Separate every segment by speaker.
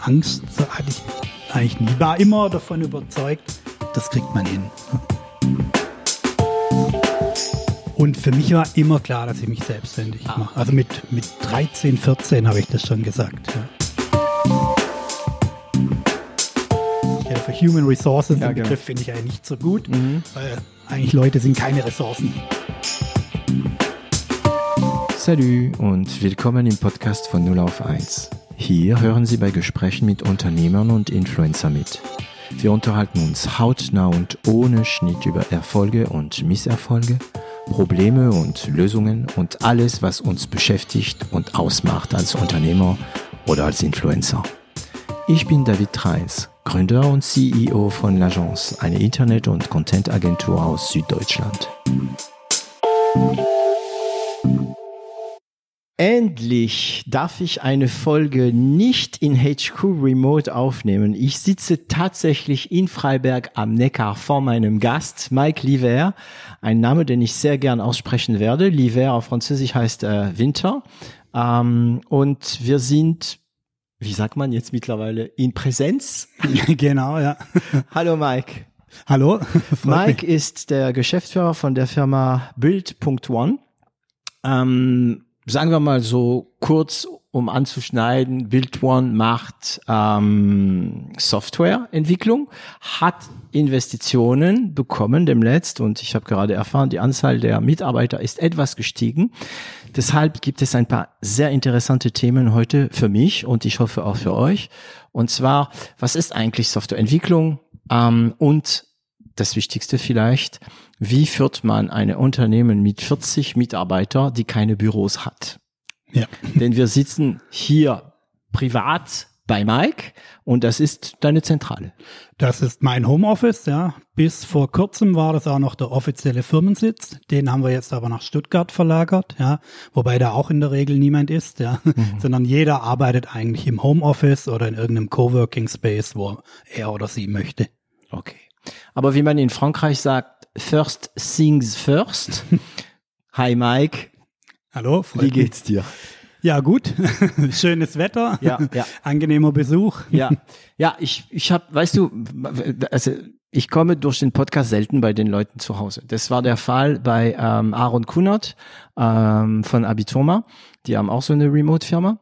Speaker 1: Angst hatte ich eigentlich nie. War immer davon überzeugt, das kriegt man hin. Und für mich war immer klar, dass ich mich selbstständig ah. mache. Also mit, mit 13, 14 habe ich das schon gesagt. Ja. ja für Human Resources, ja, den Begriff finde ich eigentlich nicht so gut, mhm. weil eigentlich Leute sind keine Ressourcen.
Speaker 2: Salut und willkommen im Podcast von 0 auf 1. Hier hören Sie bei Gesprächen mit Unternehmern und Influencer mit. Wir unterhalten uns hautnah und ohne Schnitt über Erfolge und Misserfolge, Probleme und Lösungen und alles, was uns beschäftigt und ausmacht als Unternehmer oder als Influencer. Ich bin David Treis, Gründer und CEO von L'Agence, eine Internet- und Content-Agentur aus Süddeutschland. Endlich darf ich eine Folge nicht in HQ Remote aufnehmen. Ich sitze tatsächlich in Freiberg am Neckar vor meinem Gast, Mike Liver. Ein Name, den ich sehr gern aussprechen werde. Liver auf Französisch heißt äh, Winter. Ähm, und wir sind, wie sagt man jetzt mittlerweile, in Präsenz?
Speaker 1: genau, ja.
Speaker 2: Hallo Mike.
Speaker 1: Hallo.
Speaker 2: Mike ist der Geschäftsführer von der Firma Build.one. Ähm, sagen wir mal so kurz, um anzuschneiden, Build One macht ähm, Softwareentwicklung, hat Investitionen bekommen demnächst und ich habe gerade erfahren, die Anzahl der Mitarbeiter ist etwas gestiegen. Deshalb gibt es ein paar sehr interessante Themen heute für mich und ich hoffe auch für euch. Und zwar, was ist eigentlich Softwareentwicklung? Ähm, und das Wichtigste vielleicht, wie führt man ein Unternehmen mit 40 Mitarbeiter, die keine Büros hat? Ja. Denn wir sitzen hier privat bei Mike und das ist deine Zentrale.
Speaker 1: Das ist mein Homeoffice, ja. Bis vor kurzem war das auch noch der offizielle Firmensitz. Den haben wir jetzt aber nach Stuttgart verlagert, ja. Wobei da auch in der Regel niemand ist, ja. Mhm. Sondern jeder arbeitet eigentlich im Homeoffice oder in irgendeinem Coworking Space, wo er oder sie möchte.
Speaker 2: Okay. Aber wie man in Frankreich sagt, first things first. Hi Mike.
Speaker 1: Hallo,
Speaker 2: wie geht's dir?
Speaker 1: Ja, gut. Schönes Wetter. Ja, ja. Angenehmer Besuch.
Speaker 2: Ja. Ja, ich ich habe, weißt du, also ich komme durch den Podcast selten bei den Leuten zu Hause. Das war der Fall bei ähm, Aaron Kunert ähm, von Abitoma. Die haben auch so eine Remote-Firma.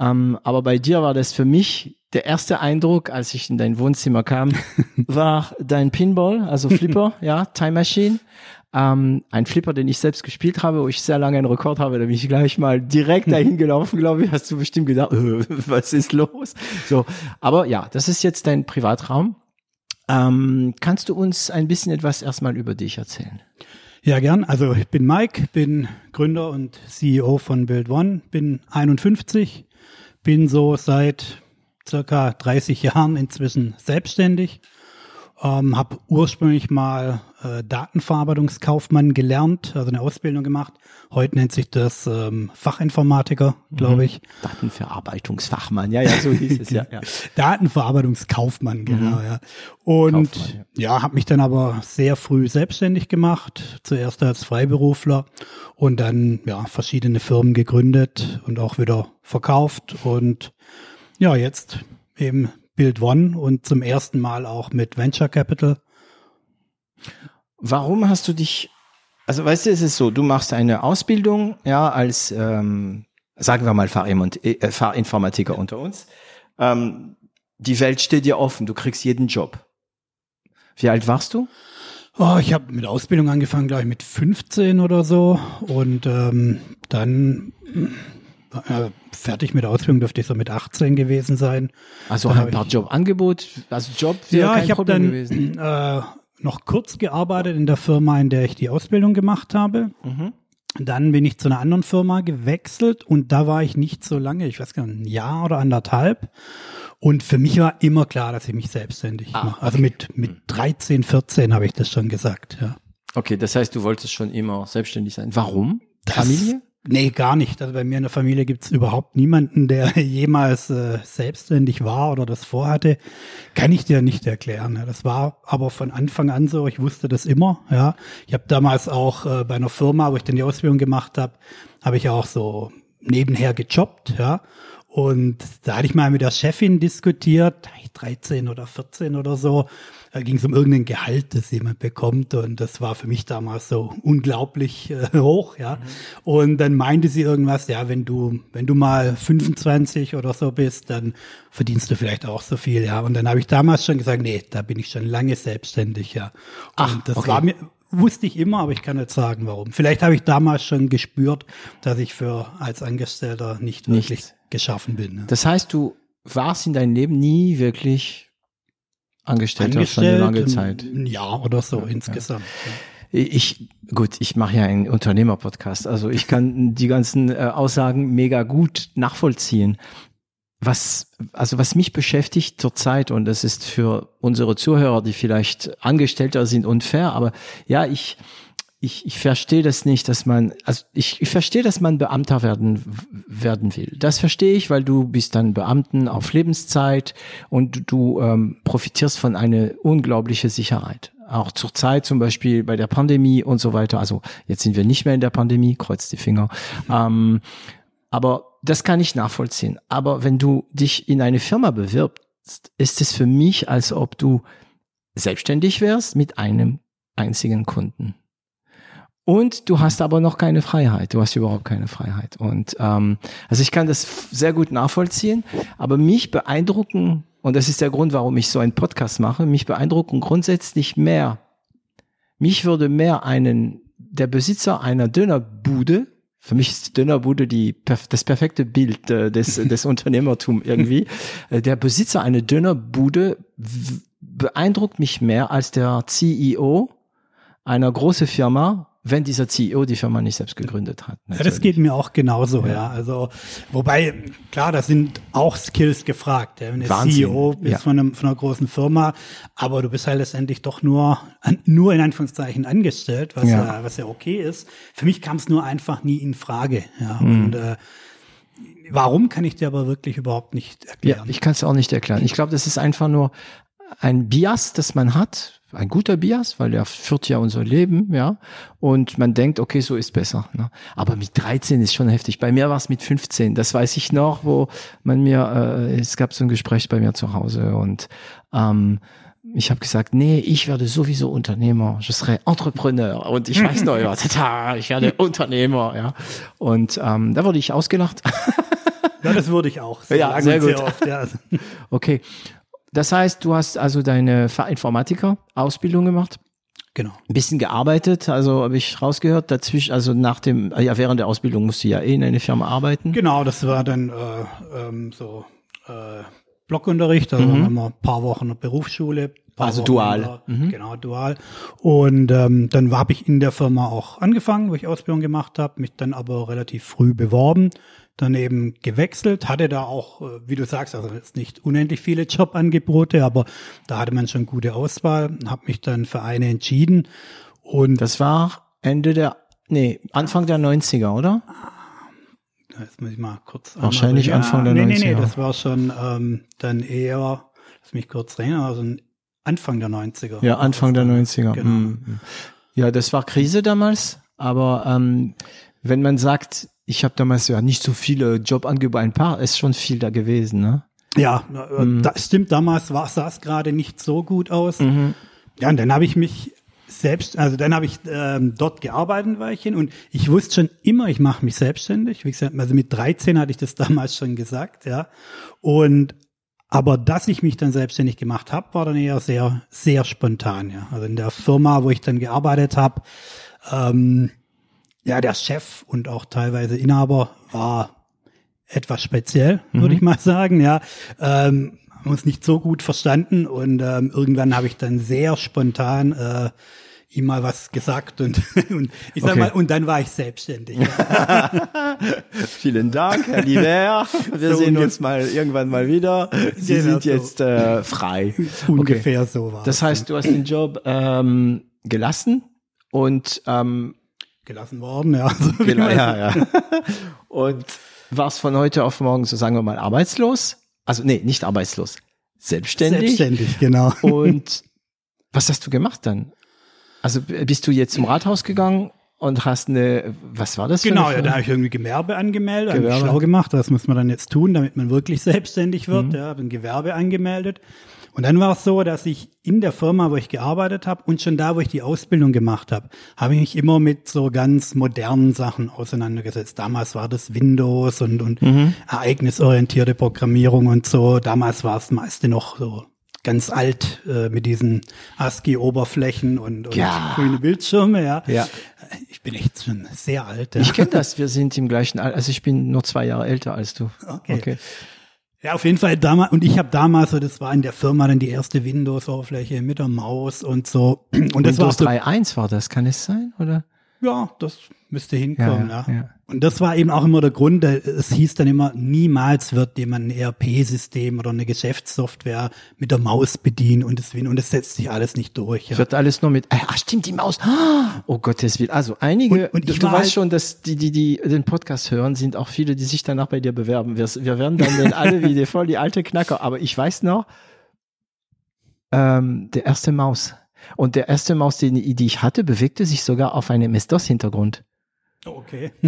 Speaker 2: Ähm, aber bei dir war das für mich der erste Eindruck, als ich in dein Wohnzimmer kam, war dein Pinball, also Flipper, ja, Time Machine. Ähm, ein Flipper, den ich selbst gespielt habe, wo ich sehr lange einen Rekord habe, da bin ich gleich mal direkt dahin gelaufen, glaube ich. Hast du bestimmt gedacht, äh, was ist los? So, aber ja, das ist jetzt dein Privatraum. Ähm, kannst du uns ein bisschen etwas erstmal über dich erzählen?
Speaker 1: Ja, gern. Also ich bin Mike, bin Gründer und CEO von Build One, bin 51, bin so seit circa 30 Jahren inzwischen selbstständig. Ähm, habe ursprünglich mal äh, Datenverarbeitungskaufmann gelernt, also eine Ausbildung gemacht. Heute nennt sich das ähm, Fachinformatiker, glaube mhm. ich.
Speaker 2: Datenverarbeitungsfachmann, ja, ja, so hieß es ja. ja.
Speaker 1: Datenverarbeitungskaufmann, genau, mhm. ja. Und Kaufmann, ja, ja habe mich dann aber sehr früh selbstständig gemacht, zuerst als Freiberufler und dann ja verschiedene Firmen gegründet und auch wieder verkauft und ja, jetzt eben Build One und zum ersten Mal auch mit Venture Capital.
Speaker 2: Warum hast du dich, also weißt du, es ist so, du machst eine Ausbildung, ja, als, ähm, sagen wir mal äh, Fahrinformatiker unter uns. Ähm, die Welt steht dir offen, du kriegst jeden Job. Wie alt warst du?
Speaker 1: Oh, ich habe mit Ausbildung angefangen, glaube ich, mit 15 oder so. Und ähm, dann äh, fertig mit der Ausbildung dürfte ich so mit 18 gewesen sein.
Speaker 2: Also dann ein paar Jobangebot, also Job
Speaker 1: Ja, ich habe dann gewesen. Äh, noch kurz gearbeitet in der Firma, in der ich die Ausbildung gemacht habe. Mhm. Dann bin ich zu einer anderen Firma gewechselt und da war ich nicht so lange, ich weiß gar nicht, ein Jahr oder anderthalb. Und für mich war immer klar, dass ich mich selbstständig ah, mache. Also mit, mit 13, 14 habe ich das schon gesagt, ja.
Speaker 2: Okay, das heißt, du wolltest schon immer selbstständig sein. Warum? Das, Familie?
Speaker 1: Nee, gar nicht. Also bei mir in der Familie gibt's überhaupt niemanden, der jemals äh, selbstständig war oder das vorhatte. Kann ich dir nicht erklären. Das war aber von Anfang an so. Ich wusste das immer. Ja, Ich habe damals auch äh, bei einer Firma, wo ich dann die Ausbildung gemacht habe, habe ich auch so nebenher gejobbt. Ja, Und da hatte ich mal mit der Chefin diskutiert, 13 oder 14 oder so. Da ging es um irgendein Gehalt, das jemand bekommt. Und das war für mich damals so unglaublich äh, hoch, ja. Mhm. Und dann meinte sie irgendwas, ja, wenn du, wenn du mal 25 oder so bist, dann verdienst du vielleicht auch so viel, ja. Und dann habe ich damals schon gesagt, nee, da bin ich schon lange selbstständig, ja. Und
Speaker 2: Ach,
Speaker 1: das
Speaker 2: okay.
Speaker 1: war mir, wusste ich immer, aber ich kann nicht sagen, warum. Vielleicht habe ich damals schon gespürt, dass ich für als Angestellter nicht wirklich geschaffen bin. Ne?
Speaker 2: Das heißt, du warst in deinem Leben nie wirklich Angestellter für eine lange Zeit.
Speaker 1: ein Jahr oder so insgesamt.
Speaker 2: Ich, gut, ich mache ja einen Unternehmerpodcast, also ich kann die ganzen äh, Aussagen mega gut nachvollziehen. Was, also was mich beschäftigt zurzeit, und das ist für unsere Zuhörer, die vielleicht Angestellter sind, unfair, aber ja, ich, ich, ich verstehe das nicht, dass man, also ich, ich verstehe, dass man Beamter werden, werden will. Das verstehe ich, weil du bist dann Beamten auf Lebenszeit und du, ähm, profitierst von einer unglaublichen Sicherheit. Auch zur Zeit zum Beispiel bei der Pandemie und so weiter. Also jetzt sind wir nicht mehr in der Pandemie, kreuz die Finger. Ähm, aber das kann ich nachvollziehen. Aber wenn du dich in eine Firma bewirbst, ist es für mich, als ob du selbstständig wärst mit einem einzigen Kunden. Und du hast aber noch keine Freiheit. Du hast überhaupt keine Freiheit. Und ähm, also ich kann das sehr gut nachvollziehen, aber mich beeindrucken, und das ist der Grund, warum ich so einen Podcast mache, mich beeindrucken grundsätzlich mehr. Mich würde mehr einen, der Besitzer einer Dönerbude, für mich ist die Dönerbude die, das perfekte Bild äh, des, des Unternehmertum irgendwie, Äh, der Besitzer einer Dönerbude beeindruckt mich mehr als der CEO einer großen Firma, wenn dieser CEO die Firma nicht selbst gegründet hat.
Speaker 1: Ja, das geht mir auch genauso, ja. Also, wobei, klar, da sind auch Skills gefragt. Ja. Wenn du CEO bist
Speaker 2: ja.
Speaker 1: von, einem, von einer großen Firma, aber du bist halt letztendlich doch nur, nur in Anführungszeichen angestellt, was
Speaker 2: Ja.
Speaker 1: ja, was ja okay ist. Für mich kam es nur einfach nie in Frage, ja.
Speaker 2: Mhm.
Speaker 1: Und, äh, warum kann ich dir aber wirklich überhaupt nicht
Speaker 2: Ja,
Speaker 1: erklären.
Speaker 2: ich kann es auch nicht erklären. Ich glaube, das ist einfach nur ein Bias, das man hat, ein guter Bias, weil er führt ja unser Leben, ja. Und man denkt, okay, so ist besser. Ne? Aber mit 13 ist schon heftig. Bei mir war es mit 15. Das weiß ich noch, wo man mir, äh, es gab so ein Gespräch bei mir zu Hause und ähm, ich habe gesagt, nee, ich werde sowieso Unternehmer, je serai Entrepreneur und ich weiß noch, ja, tata, ich werde Unternehmer, ja. Und ähm, da wurde ich ausgelacht.
Speaker 1: ja, das würde ich auch
Speaker 2: Ja,
Speaker 1: sagen
Speaker 2: sehr gut.
Speaker 1: oft, ja.
Speaker 2: Okay. Das heißt, du hast also deine Fachinformatiker-Ausbildung gemacht,
Speaker 1: Genau.
Speaker 2: ein bisschen gearbeitet, also habe ich rausgehört, dazwischen, also nach dem, ja, während der Ausbildung musst du ja eh in einer Firma arbeiten.
Speaker 1: Genau, das war dann äh, ähm, so äh, Blockunterricht, also haben wir ein paar Wochen in der Berufsschule. paar
Speaker 2: Mhm. Also
Speaker 1: Wochen
Speaker 2: dual.
Speaker 1: der- Genau, dual. Und ähm, dann habe ich in der Firma auch angefangen, wo ich Ausbildung gemacht habe, mich dann aber relativ früh beworben, dann eben gewechselt, hatte da auch, äh, wie du sagst, also jetzt nicht unendlich viele Jobangebote, aber da hatte man schon gute Auswahl, habe mich dann für eine entschieden und
Speaker 2: Das war Ende der, nee, Anfang der 90er, oder?
Speaker 1: Jetzt muss ich mal kurz.
Speaker 2: Wahrscheinlich
Speaker 1: einmal-
Speaker 2: Anfang der
Speaker 1: nee, Nee,
Speaker 2: 90er.
Speaker 1: nee, das war schon ähm, dann eher, lass mich kurz reden, also Anfang der 90er.
Speaker 2: Ja, Anfang der 90er.
Speaker 1: Genau.
Speaker 2: Mhm. Ja, das war Krise damals, aber ähm, wenn man sagt, ich habe damals ja nicht so viele Jobangebote, ein paar, ist schon viel da gewesen, ne?
Speaker 1: Ja, äh,
Speaker 2: Mhm.
Speaker 1: das stimmt, damals war, sah es gerade nicht so gut aus. Ja, und dann habe ich mich selbst, also dann habe ich ähm, dort gearbeitet ein Weilchen und ich wusste schon immer, ich mache mich selbstständig. Wie gesagt, also mit 13 hatte ich das damals schon gesagt, ja. Und aber dass ich mich dann selbstständig gemacht habe, war dann eher sehr, sehr spontan, ja. Also in der Firma, wo ich dann gearbeitet habe, ähm, ja, der Chef und auch teilweise Inhaber war etwas speziell, würde ich mal sagen, ja. Ähm, haben uns nicht so gut verstanden und ähm, irgendwann habe ich dann sehr spontan äh, ihm mal was gesagt und, und ich sag
Speaker 2: Okay.
Speaker 1: mal, und dann war ich selbstständig.
Speaker 2: Vielen Dank, Herr Lieber. Wir
Speaker 1: So
Speaker 2: sehen uns mal irgendwann mal wieder. Sie
Speaker 1: Genau
Speaker 2: sind
Speaker 1: so.
Speaker 2: jetzt äh, frei.
Speaker 1: Ungefähr so war
Speaker 2: Das heißt, du hast den Job ähm, gelassen und ähm,
Speaker 1: gelassen worden, ja. So wie
Speaker 2: genau, ja, ja. und warst von heute auf morgen, so sagen wir mal, arbeitslos. Also nee, nicht arbeitslos, selbstständig.
Speaker 1: Selbstständig, genau.
Speaker 2: Und was hast du gemacht dann? Also bist du jetzt zum Rathaus gegangen und hast eine, was war das?
Speaker 1: Genau, ja, da habe ich irgendwie Gewerbe angemeldet,
Speaker 2: Gewerbe.
Speaker 1: schlau gemacht, was muss man dann jetzt tun, damit man wirklich selbstständig wird.
Speaker 2: Mhm.
Speaker 1: Ja, habe ein Gewerbe angemeldet. Und dann war es so, dass ich in der Firma, wo ich gearbeitet habe und schon da, wo ich die Ausbildung gemacht habe, habe ich mich immer mit so ganz modernen Sachen auseinandergesetzt. Damals war das Windows und, und
Speaker 2: Mhm.
Speaker 1: ereignisorientierte Programmierung und so. Damals war es meiste noch so ganz alt äh, mit diesen ASCII-Oberflächen und, und
Speaker 2: Ja.
Speaker 1: grüne Bildschirme. Ja.
Speaker 2: Ja.
Speaker 1: Ich bin echt schon sehr alt. Ja.
Speaker 2: Ich kenne das, wir sind im gleichen Alter, also ich bin nur zwei Jahre älter als du.
Speaker 1: Okay. Ja, auf jeden Fall damals, und ich habe damals, so, das war in der Firma dann die erste Windows-Oberfläche mit der Maus und so. Und das war
Speaker 2: Windows
Speaker 1: so,
Speaker 2: 3.1 war das, kann es sein, oder?
Speaker 1: ja, das müsste hinkommen,
Speaker 2: Ja,
Speaker 1: ja,
Speaker 2: ja, ja.
Speaker 1: Und das war eben auch immer der Grund, es hieß dann immer, niemals wird jemand ein ERP-System oder eine Geschäftssoftware mit der Maus bedienen und das, und das setzt sich alles nicht durch. Ja.
Speaker 2: Wird alles nur mit, ah, stimmt, die Maus. Ah, Oh Gottes Willen. Also einige,
Speaker 1: Und- und
Speaker 2: du,
Speaker 1: ich
Speaker 2: du weißt
Speaker 1: halt-
Speaker 2: schon, dass die, die, die den Podcast hören, sind auch viele, die sich danach bei dir bewerben. Wir, wir werden dann den alle wie die, voll die alte Knacker. Aber ich weiß noch, ähm, der erste Maus. Und der erste Maus, die, die ich hatte, bewegte sich sogar auf einem MS-DOS-Hintergrund.
Speaker 1: Okay.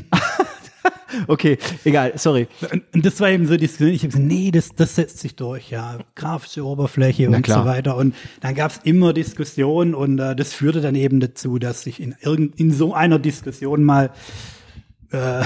Speaker 2: Okay, egal, sorry.
Speaker 1: Und, das war eben so, die, ich habe gesagt, nee, das, das setzt sich durch, ja, grafische Oberfläche
Speaker 2: Na
Speaker 1: und
Speaker 2: klar.
Speaker 1: so weiter. Und dann gab es immer Diskussionen und äh, das führte dann eben dazu, dass ich in irgend in so einer Diskussion mal äh, äh,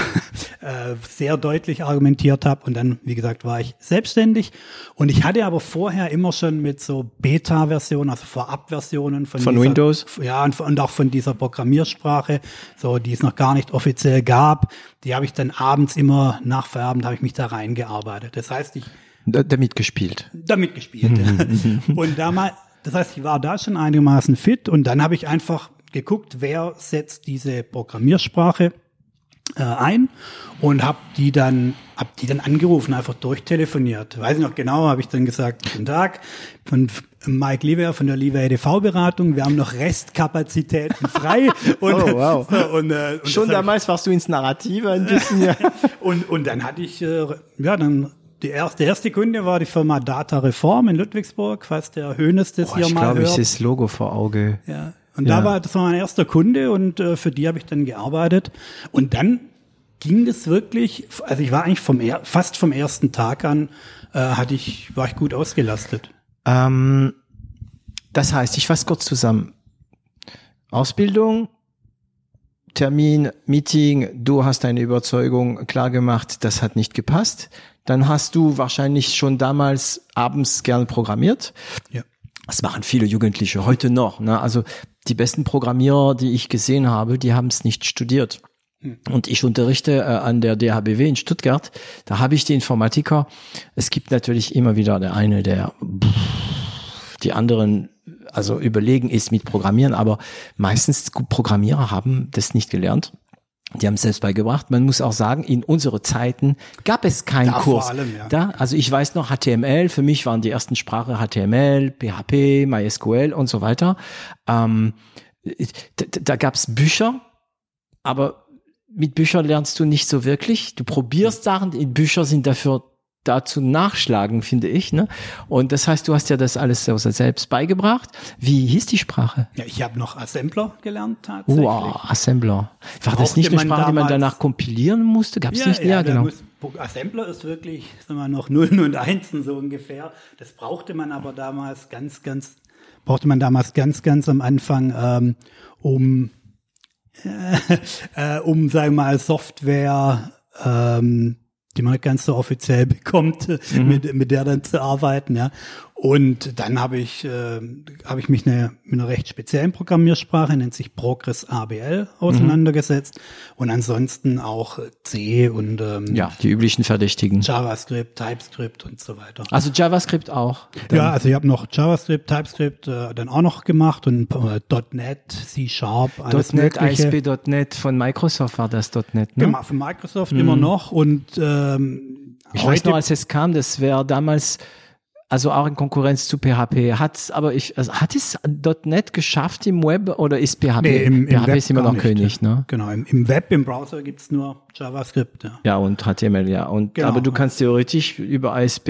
Speaker 1: sehr deutlich argumentiert habe und dann, wie gesagt, war ich selbstständig und ich hatte aber vorher immer schon mit so Beta-Versionen, also Vorab-Versionen von,
Speaker 2: Von
Speaker 1: dieser,
Speaker 2: Windows?
Speaker 1: ja und, und auch von dieser Programmiersprache, so die es noch gar nicht offiziell gab, die habe ich dann abends immer nach Feierabend habe ich mich da reingearbeitet. Das heißt, ich
Speaker 2: Da- Damit gespielt.
Speaker 1: damit gespielt. und damals, das heißt, ich war da schon einigermaßen fit und dann habe ich einfach geguckt, wer setzt diese Programmiersprache äh, ein und habe die dann hab die dann angerufen, einfach durchtelefoniert. Weiß ich noch genau, habe ich dann gesagt, guten Tag, von Mike Lieber von der Lieber EDV-Beratung, wir haben noch Restkapazitäten frei. Und,
Speaker 2: Oh, wow.
Speaker 1: so, und, äh, und
Speaker 2: Schon damals warst du ins Narrative ein bisschen, ja.
Speaker 1: und, und dann hatte ich, äh, ja, dann die erste, der erste Kunde war die Firma Data Reform in Ludwigsburg, falls der Hönes das
Speaker 2: Oh,
Speaker 1: hier
Speaker 2: ich
Speaker 1: mal
Speaker 2: glaube, ich
Speaker 1: hört.
Speaker 2: sehe das Logo vor Auge.
Speaker 1: Ja. Und
Speaker 2: Ja.
Speaker 1: da war, das war mein erster Kunde und äh, für die habe ich dann gearbeitet. Und dann ging das wirklich, also ich war eigentlich vom er, fast vom ersten Tag an, äh, hatte ich, war ich gut ausgelastet.
Speaker 2: Ähm, das heißt, ich fasse kurz zusammen. Ausbildung, Termin, Meeting, du hast deine Überzeugung klar gemacht, das hat nicht gepasst. Dann hast du wahrscheinlich schon damals abends gern programmiert.
Speaker 1: Ja.
Speaker 2: Das machen viele Jugendliche heute noch. Ne? Also die besten Programmierer, die ich gesehen habe, die haben es nicht studiert. Und ich unterrichte äh, an der DHBW in Stuttgart. Da habe ich die Informatiker. Es gibt natürlich immer wieder der eine, der die anderen also überlegen ist mit Programmieren, aber meistens Programmierer haben das nicht gelernt. Die haben es selbst beigebracht. Man muss auch sagen, in unsere Zeiten gab es keinen
Speaker 1: Da vor
Speaker 2: Kurs.
Speaker 1: allem, ja.
Speaker 2: Da, also ich weiß noch HTML. Für mich waren die ersten Sprachen HTML, PHP, MySQL und so weiter. Ähm, da da gab es Bücher, aber mit Büchern lernst du nicht so wirklich. Du probierst Sachen. Bücher sind dafür dazu nachschlagen, finde ich. Ne? Und das heißt, du hast ja das alles selbst beigebracht. Wie hieß die Sprache?
Speaker 1: Ja, ich habe noch Assembler gelernt tatsächlich.
Speaker 2: Wow, Assembler. War das nicht eine Sprache, die man danach kompilieren musste? Gab es nicht? Ja,
Speaker 1: da
Speaker 2: genau.
Speaker 1: muss- Assembler ist wirklich, sagen wir noch Nullen und Einsen so ungefähr. Das brauchte man aber damals ganz, ganz, brauchte man damals ganz, ganz am Anfang, ähm, um, äh, um, sagen wir mal, Software, ähm, die man ganz so offiziell bekommt,
Speaker 2: Mhm.
Speaker 1: mit, mit der dann zu arbeiten, ja. Und dann habe ich, äh, habe ich mich eine, mit einer recht speziellen Programmiersprache, nennt sich Progress ABL, auseinandergesetzt. Und ansonsten auch C und ähm,
Speaker 2: Ja, die üblichen Verdächtigen.
Speaker 1: JavaScript, TypeScript und so weiter.
Speaker 2: Also JavaScript auch.
Speaker 1: ja, also ich habe noch JavaScript, TypeScript äh, dann auch noch gemacht und äh, .NET, C Sharp, alles
Speaker 2: .NET,
Speaker 1: mögliche.
Speaker 2: ASP.NET von Microsoft war das .NET, ne?
Speaker 1: Genau, von Microsoft immer noch und ähm,
Speaker 2: Ich weiß noch, als es kam, das wäre damals also auch in Konkurrenz zu PHP. Hat's, aber ich, also hat es .NET geschafft im Web oder ist PHP?
Speaker 1: nee, im, im
Speaker 2: PHP
Speaker 1: Web
Speaker 2: ist immer noch
Speaker 1: nicht,
Speaker 2: König, ne?
Speaker 1: Genau, im, im Web, im Browser gibt's nur JavaScript, ja.
Speaker 2: Ja, und HTML, ja. Und,
Speaker 1: Genau,
Speaker 2: aber du kannst theoretisch über ASP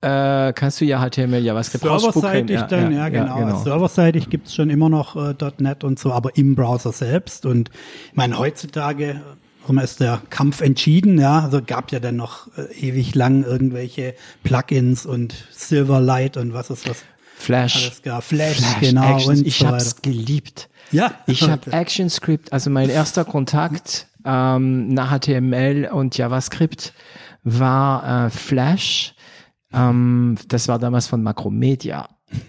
Speaker 2: äh, kannst du ja HTML, JavaScript.
Speaker 1: Serverseitig
Speaker 2: Ja,
Speaker 1: dann,
Speaker 2: ja,
Speaker 1: ja, genau.
Speaker 2: ja, genau.
Speaker 1: Serverseitig gibt's schon immer noch äh, .NET und so, aber im Browser selbst. Und ich meine, heutzutage warum ist der Kampf entschieden, ja. Also gab ja dann noch äh, ewig lang irgendwelche Plugins und Silverlight und was ist was
Speaker 2: Flash.
Speaker 1: alles gab. Flash, genau.
Speaker 2: Actions.
Speaker 1: und
Speaker 2: ich
Speaker 1: so
Speaker 2: hab's
Speaker 1: weiter.
Speaker 2: geliebt.
Speaker 1: Ja.
Speaker 2: Ich habe ActionScript, also mein erster Kontakt ähm, nach HTML und JavaScript war äh, Flash. Ähm, das war damals von Macromedia.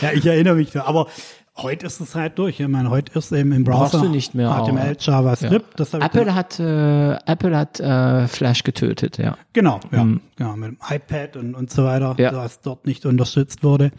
Speaker 1: Ja, ich erinnere mich. Aber heute ist es halt durch. Ich meine, heute ist eben im Browser
Speaker 2: Brauchst du nicht mehr,
Speaker 1: HTML,
Speaker 2: aber-
Speaker 1: JavaScript. Das hab ich
Speaker 2: Apple
Speaker 1: dann-
Speaker 2: hat äh, Apple hat äh, Flash getötet, ja.
Speaker 1: Genau, ja, genau, mit dem iPad und, und so weiter,
Speaker 2: Mhm. Ja.
Speaker 1: dass dort nicht unterstützt wurde.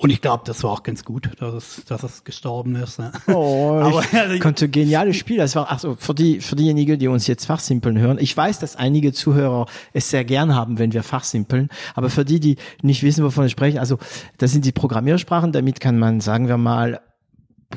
Speaker 1: Und ich glaube, das war auch ganz gut, dass es, dass es gestorben ist. Ne?
Speaker 2: Oh,
Speaker 1: Aber,
Speaker 2: ich
Speaker 1: also,
Speaker 2: konnte geniales Spiel. Das war also für die für diejenigen, die uns jetzt Fachsimpeln hören. Ich weiß, dass einige Zuhörer es sehr gern haben, wenn wir Fachsimpeln. Aber für die, die nicht wissen, wovon ich spreche, also das sind die Programmiersprachen. Damit kann man, sagen wir mal,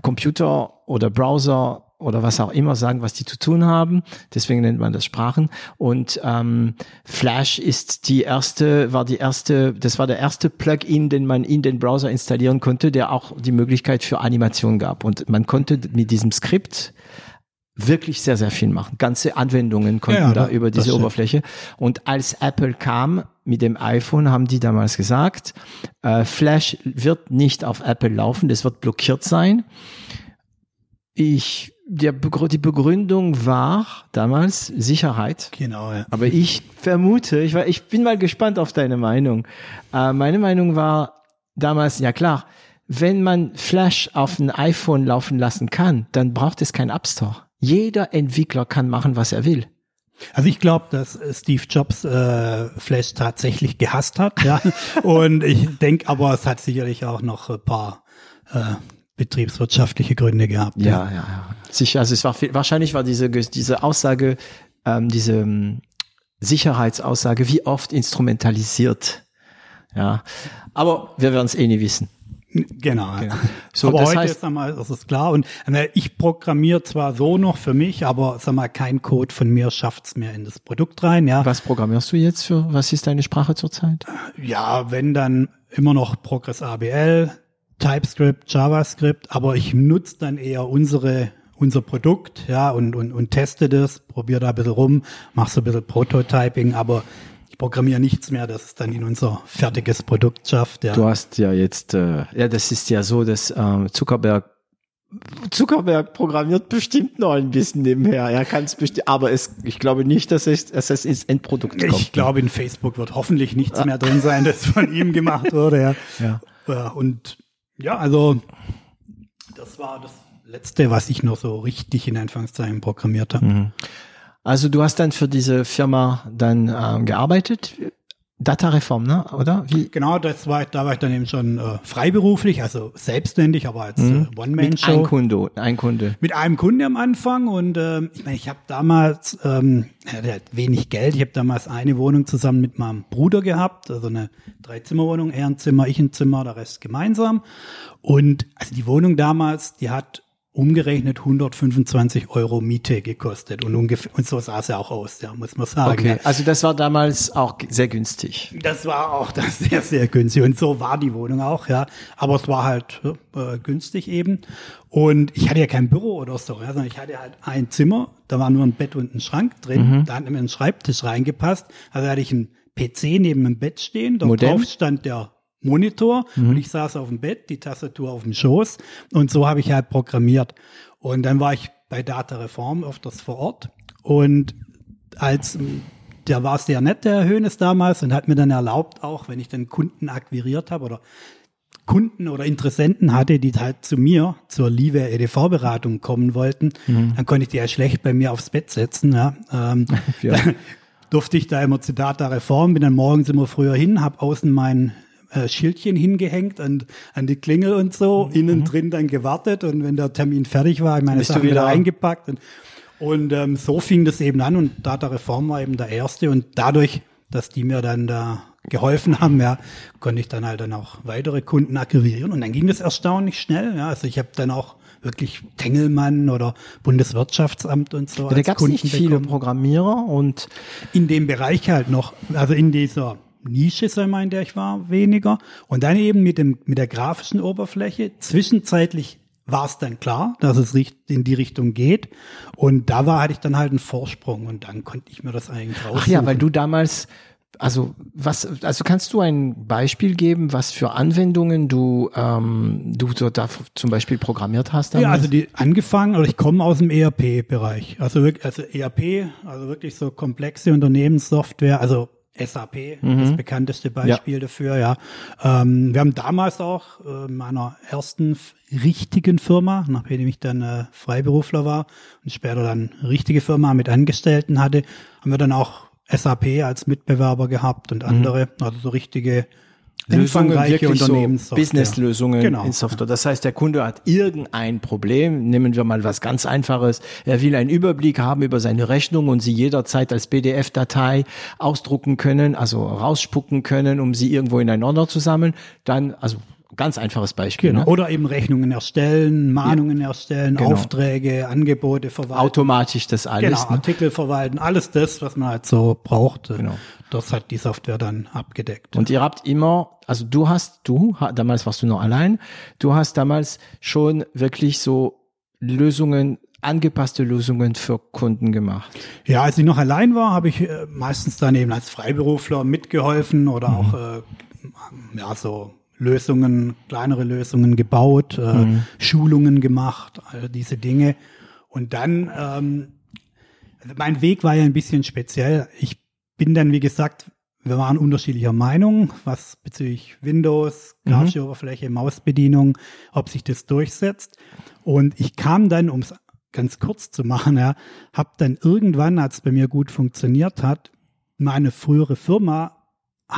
Speaker 2: Computer oder Browser oder was auch immer sagen, was die zu tun haben. Deswegen nennt man das Sprachen. Und ähm, Flash ist die erste, war die erste, das war der erste Plugin, den man in den Browser installieren konnte, der auch die Möglichkeit für Animation gab. Und man konnte mit diesem Skript wirklich sehr, sehr viel machen. Ganze Anwendungen konnten
Speaker 1: Ja,
Speaker 2: da über diese. Oberfläche. Und als Apple kam mit dem iPhone, haben die damals gesagt, äh, Flash wird nicht auf Apple laufen, das wird blockiert sein. Ich, der, Begrü- die Begründung war damals Sicherheit.
Speaker 1: genau, ja.
Speaker 2: Aber ich vermute, ich, war, ich bin mal gespannt auf deine Meinung. Äh, meine Meinung war damals, ja klar, wenn man Flash auf ein iPhone laufen lassen kann, dann braucht es keinen App Store. Jeder Entwickler kann machen, was er will.
Speaker 1: Also ich glaube, dass äh, Steve Jobs äh, Flash tatsächlich gehasst hat, ja. Und ich denke, aber es hat sicherlich auch noch ein paar äh, betriebswirtschaftliche Gründe gehabt.
Speaker 2: Ja, ja, ja. Sicher, also es war viel, wahrscheinlich war diese diese Aussage, ähm, diese ähm, Sicherheitsaussage, wie oft instrumentalisiert. Ja, aber wir werden es eh nie wissen.
Speaker 1: Genau.
Speaker 2: Genau. So,
Speaker 1: aber heute
Speaker 2: heißt-
Speaker 1: ist einmal, das ist klar. Und äh, ich programmiere zwar so noch für mich, aber sag mal, kein Code von mir schafft's mehr in das Produkt rein. Ja,
Speaker 2: Was programmierst du jetzt für? Was ist deine Sprache zurzeit?
Speaker 1: ja, wenn dann immer noch Progress ABL, TypeScript, JavaScript, aber ich nutze dann eher unsere unser Produkt, ja, und, und, und teste das, probiere da ein bisschen rum, mache so ein bisschen Prototyping, aber ich programmiere nichts mehr, das es dann in unser fertiges Produkt schafft. Ja.
Speaker 2: Du hast ja jetzt, äh, ja, das ist ja so, dass ähm, Zuckerberg Zuckerberg programmiert bestimmt noch ein bisschen nebenher. Er kann es bestimmt, aber es, ich glaube nicht, dass es, dass es ins Endprodukt kommt.
Speaker 1: Ich glaube, in Facebook wird hoffentlich nichts mehr drin sein, das von ihm gemacht wurde. Ja.
Speaker 2: Ja.
Speaker 1: Ja, und ja, also das war das Letzte, was ich noch so richtig in Anführungszeichen programmiert habe.
Speaker 2: Also du hast dann für diese Firma dann ähm, gearbeitet. Datareform, ne? Oder? Wie?
Speaker 1: Genau, das war, da war ich dann eben schon äh, freiberuflich, also selbstständig, aber als äh,
Speaker 2: Mit ein
Speaker 1: One-Man-Show.
Speaker 2: Kunde, ein Kunde.
Speaker 1: Mit einem Kunde am Anfang und ähm, ich meine, ich habe damals, ähm, er hatte halt wenig Geld, ich habe damals eine Wohnung zusammen mit meinem Bruder gehabt, also eine Dreizimmerwohnung, er ein Zimmer, ich ein Zimmer, der Rest gemeinsam. Und also die Wohnung damals, die hat umgerechnet 125 Euro Miete gekostet und ungefähr und so sah es ja auch aus, ja, muss man sagen.
Speaker 2: Okay, also das war damals auch sehr günstig.
Speaker 1: Das war auch das sehr, sehr günstig. Und so war die Wohnung auch, ja. Aber es war halt äh, günstig eben. Und ich hatte ja kein Büro oder so, ja, sondern ich hatte halt ein Zimmer, da war nur ein Bett und ein Schrank drin. Da hat mir ein Schreibtisch reingepasst. Also hatte ich einen PC neben dem Bett stehen. Da drauf stand der Monitor und ich saß auf dem Bett, die Tastatur auf dem Schoß. Und so habe ich halt programmiert. Und dann war ich bei Data Reform öfters vor Ort. Und als der war sehr nett, der Herr Hönes damals, und hat mir dann erlaubt, auch wenn ich dann Kunden akquiriert habe oder Kunden oder Interessenten hatte, die halt zu mir zur Liebe EDV-Beratung kommen wollten, dann konnte ich die ja schlecht bei mir aufs Bett setzen. Ja. Ähm,
Speaker 2: Ja.
Speaker 1: Durfte ich da immer zu Data Reform, bin dann morgens immer früher hin, habe außen mein äh, Schildchen hingehängt an, an die Klingel und so, innen drin dann gewartet und wenn der Termin fertig war, meine
Speaker 2: Bist
Speaker 1: Sachen wieder
Speaker 2: wieder-
Speaker 1: eingepackt und und ähm, so fing das eben an und Data Reform war eben der erste und dadurch, dass die mir dann da geholfen haben, ja, konnte ich dann halt dann auch weitere Kunden akquirieren und dann ging das erstaunlich schnell. Ja, also ich habe dann auch wirklich Tengelmann oder Bundeswirtschaftsamt und so.
Speaker 2: Ja, da gab es nicht viele
Speaker 1: bekommen.
Speaker 2: Programmierer und
Speaker 1: in dem Bereich halt noch, also in dieser Nische, sag mal, in der ich war, weniger. Und dann eben mit dem, mit der grafischen Oberfläche. Zwischenzeitlich war es dann klar, dass es in die Richtung geht. Und da war, hatte ich dann halt einen Vorsprung und dann konnte ich mir das eigentlich raussuchen.
Speaker 2: Ach ja, weil du damals, also was, also kannst du ein Beispiel geben, was für Anwendungen du, ähm, du so da zum Beispiel programmiert hast?
Speaker 1: Damals? Ja, also die angefangen, oder ich komme aus dem ERP-Bereich. Also wirklich, also ERP, also wirklich so komplexe Unternehmenssoftware, also SAP, mhm. das bekannteste Beispiel ja. dafür, ja. Ähm, wir haben damals auch äh, meiner ersten richtigen Firma, nachdem ich dann äh, Freiberufler war und später dann richtige Firma mit Angestellten hatte, haben wir dann auch SAP als Mitbewerber gehabt und mhm. andere, mhm. also so richtige
Speaker 2: Lösungen, wirklich so Business-Lösungen genau. in Software. Das heißt, der Kunde hat irgendein Problem. Nehmen wir mal was ganz Einfaches. Er will einen Überblick haben über seine Rechnung und sie jederzeit als PDF-Datei ausdrucken können, also rausspucken können, um sie irgendwo in ein Ordner zu sammeln. Dann, also Ganz einfaches Beispiel.
Speaker 1: Genau. Ne? Oder eben Rechnungen erstellen, Mahnungen ja. erstellen, genau. Aufträge, Angebote verwalten.
Speaker 2: Automatisch das alles.
Speaker 1: Genau, ne? Artikel verwalten, alles das, was man halt so braucht. Genau. Das hat die Software dann abgedeckt.
Speaker 2: Und ihr habt immer, also du hast, du, damals warst du noch allein, du hast damals schon wirklich so Lösungen angepasste Lösungen für Kunden gemacht?
Speaker 1: Ja, als ich noch allein war, habe ich äh, meistens dann eben als Freiberufler mitgeholfen oder mhm. auch äh, ja so Lösungen, kleinere Lösungen gebaut, äh, mhm. Schulungen gemacht, all diese Dinge. Und dann, ähm, also mein Weg war ja ein bisschen speziell. Ich bin dann, wie gesagt, wir waren unterschiedlicher Meinung, was bezüglich Windows, grafische mhm. Oberfläche, Mausbedienung, ob sich das durchsetzt. Und ich kam dann, um es ganz kurz zu machen, ja, habe dann irgendwann, als es bei mir gut funktioniert hat, meine frühere Firma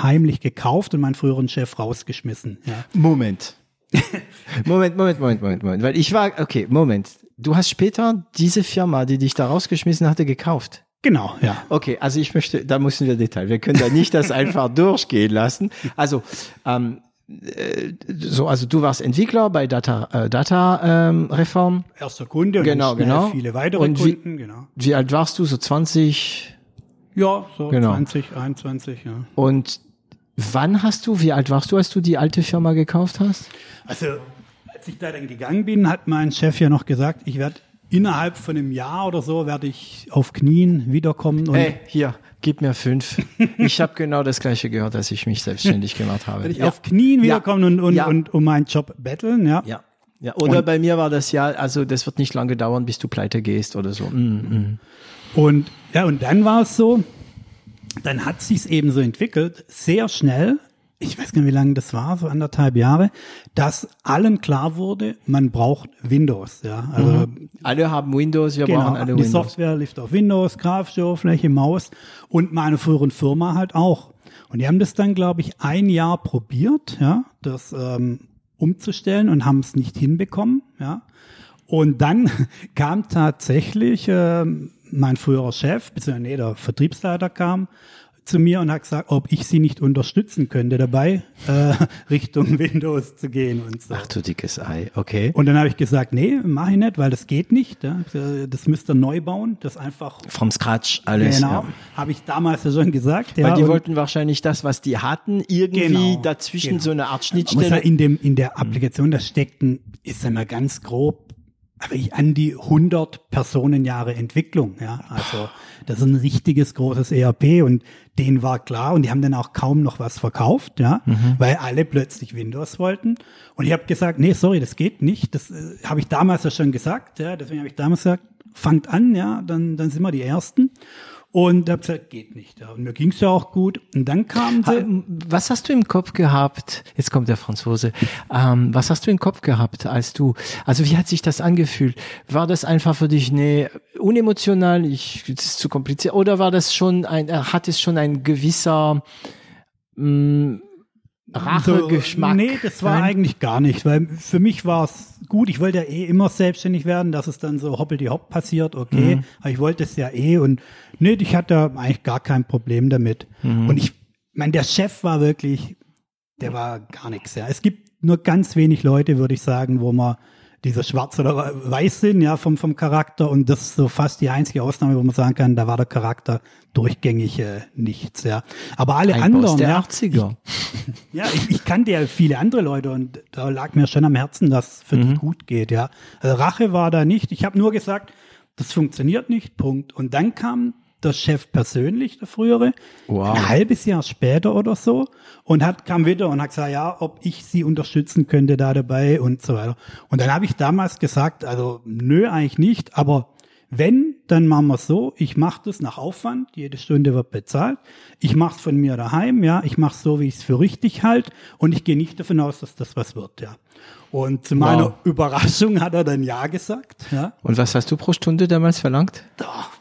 Speaker 1: heimlich gekauft und meinen früheren Chef rausgeschmissen. Ja.
Speaker 2: Moment. Moment, Moment, Moment, Moment, Moment. Weil ich war, okay, Moment. Du hast später diese Firma, die dich da rausgeschmissen hatte, gekauft.
Speaker 1: Genau, ja.
Speaker 2: Okay, also ich möchte, da müssen wir Detail. Wir können da nicht das einfach durchgehen lassen. Also, ähm, äh, so, also du warst Entwickler bei Data, äh, Data ähm, Reform.
Speaker 1: Erster Kunde
Speaker 2: genau, und genau.
Speaker 1: viele weitere und Kunden, genau.
Speaker 2: Wie alt warst du? So 20?
Speaker 1: Ja, so genau. 20, 21, ja.
Speaker 2: Und wann hast du, wie alt warst du, als du die alte Firma gekauft hast?
Speaker 1: Also, als ich da dann gegangen bin, hat mein Chef ja noch gesagt, ich werde innerhalb von einem Jahr oder so werde ich auf Knien wiederkommen.
Speaker 2: Und hey, hier, gib mir fünf. Ich habe genau das gleiche gehört, als ich mich selbstständig gemacht habe.
Speaker 1: Werde ich ja. auf Knien wiederkommen ja. und, und, ja. und um meinen Job betteln, ja.
Speaker 2: Ja. Ja, oder und, bei mir war das ja, also das wird nicht lange dauern, bis du pleite gehst oder so. Mm.
Speaker 1: Und ja, und dann war es so, dann hat sich's eben so entwickelt, sehr schnell, ich weiß gar nicht, wie lange das war, so anderthalb Jahre, dass allen klar wurde, man braucht Windows. Ja,
Speaker 2: also mhm. alle haben Windows, wir genau, brauchen alle
Speaker 1: die
Speaker 2: Windows.
Speaker 1: Die Software lief auf Windows, grafische Oberfläche, Maus und meine früheren Firma halt auch. Und die haben das dann, glaube ich, ein Jahr probiert, ja, das ähm, umzustellen und haben es nicht hinbekommen, ja. Und dann kam tatsächlich ähm, mein früherer Chef, beziehungsweise nee, der Vertriebsleiter kam zu mir und hat gesagt, ob ich sie nicht unterstützen könnte dabei, äh, Richtung Windows zu gehen und so.
Speaker 2: Ach du dickes Ei, okay.
Speaker 1: Und dann habe ich gesagt, nee, mache ich nicht, weil das geht nicht. Ja. Das müsst ihr neu bauen, das einfach.
Speaker 2: Vom Scratch alles.
Speaker 1: Genau, ja. habe ich damals ja schon gesagt.
Speaker 2: Weil ja, die wollten wahrscheinlich das, was die hatten, irgendwie genau, dazwischen genau. so eine Art Schnittstelle. Ja
Speaker 1: in dem in der Applikation, da steckten, ist einmal ganz grob aber ich an die 100 Personenjahre Entwicklung, ja. Also, das ist ein richtiges großes ERP und denen war klar und die haben dann auch kaum noch was verkauft, ja, mhm. weil alle plötzlich Windows wollten. Und ich habe gesagt, nee, sorry, das geht nicht. Das äh, habe ich damals ja schon gesagt, ja. Deswegen habe ich damals gesagt, fangt an, ja, dann, dann sind wir die Ersten. Und da gesagt, geht nicht. Und mir ging's ja auch gut. Und dann kam sie.
Speaker 2: Was hast du im Kopf gehabt? Jetzt kommt der Franzose. Ähm, was hast du im Kopf gehabt, als du, also wie hat sich das angefühlt? War das einfach für dich, nee, unemotional, ich, das ist zu kompliziert, oder war das schon ein, hat es schon ein gewisser, mh, mm, Rachegeschmack. So,
Speaker 1: nee, das war Nein. eigentlich gar nicht, weil für mich war es gut. Ich wollte ja eh immer selbstständig werden, dass es dann so hoppel die hopp passiert, okay. Mhm. Aber ich wollte es ja eh und nee, ich hatte eigentlich gar kein Problem damit. Mhm. Und ich meine, der Chef war wirklich, der war gar nichts, ja. Es gibt nur ganz wenig Leute, würde ich sagen, wo man diese schwarz oder weiß sind, ja, vom, vom Charakter. Und das ist so fast die einzige Ausnahme, wo man sagen kann, da war der Charakter durchgängig äh, nichts, ja. Aber alle
Speaker 2: Ein
Speaker 1: anderen, ja,
Speaker 2: 80er.
Speaker 1: ja, ich, ich kannte ja viele andere Leute und da lag mir schon am Herzen, dass es für
Speaker 2: Mhm.
Speaker 1: die gut geht, ja. Also Rache war da nicht. Ich habe nur gesagt, das funktioniert nicht, Punkt. Und dann kam der Chef persönlich, der frühere,
Speaker 2: Wow.
Speaker 1: ein halbes Jahr später oder so und hat kam wieder und hat gesagt, ja, ob ich sie unterstützen könnte da dabei und so weiter. Und dann habe ich damals gesagt, also nö, eigentlich nicht, aber wenn, dann machen wir so, ich mache das nach Aufwand, jede Stunde wird bezahlt, ich mache es von mir daheim, ja, ich mache es so, wie ich es für richtig halt und ich gehe nicht davon aus, dass das was wird, ja. Und zu meiner
Speaker 2: Wow.
Speaker 1: Überraschung hat er dann ja gesagt, ja.
Speaker 2: Und was hast du pro Stunde damals verlangt?
Speaker 1: Doch,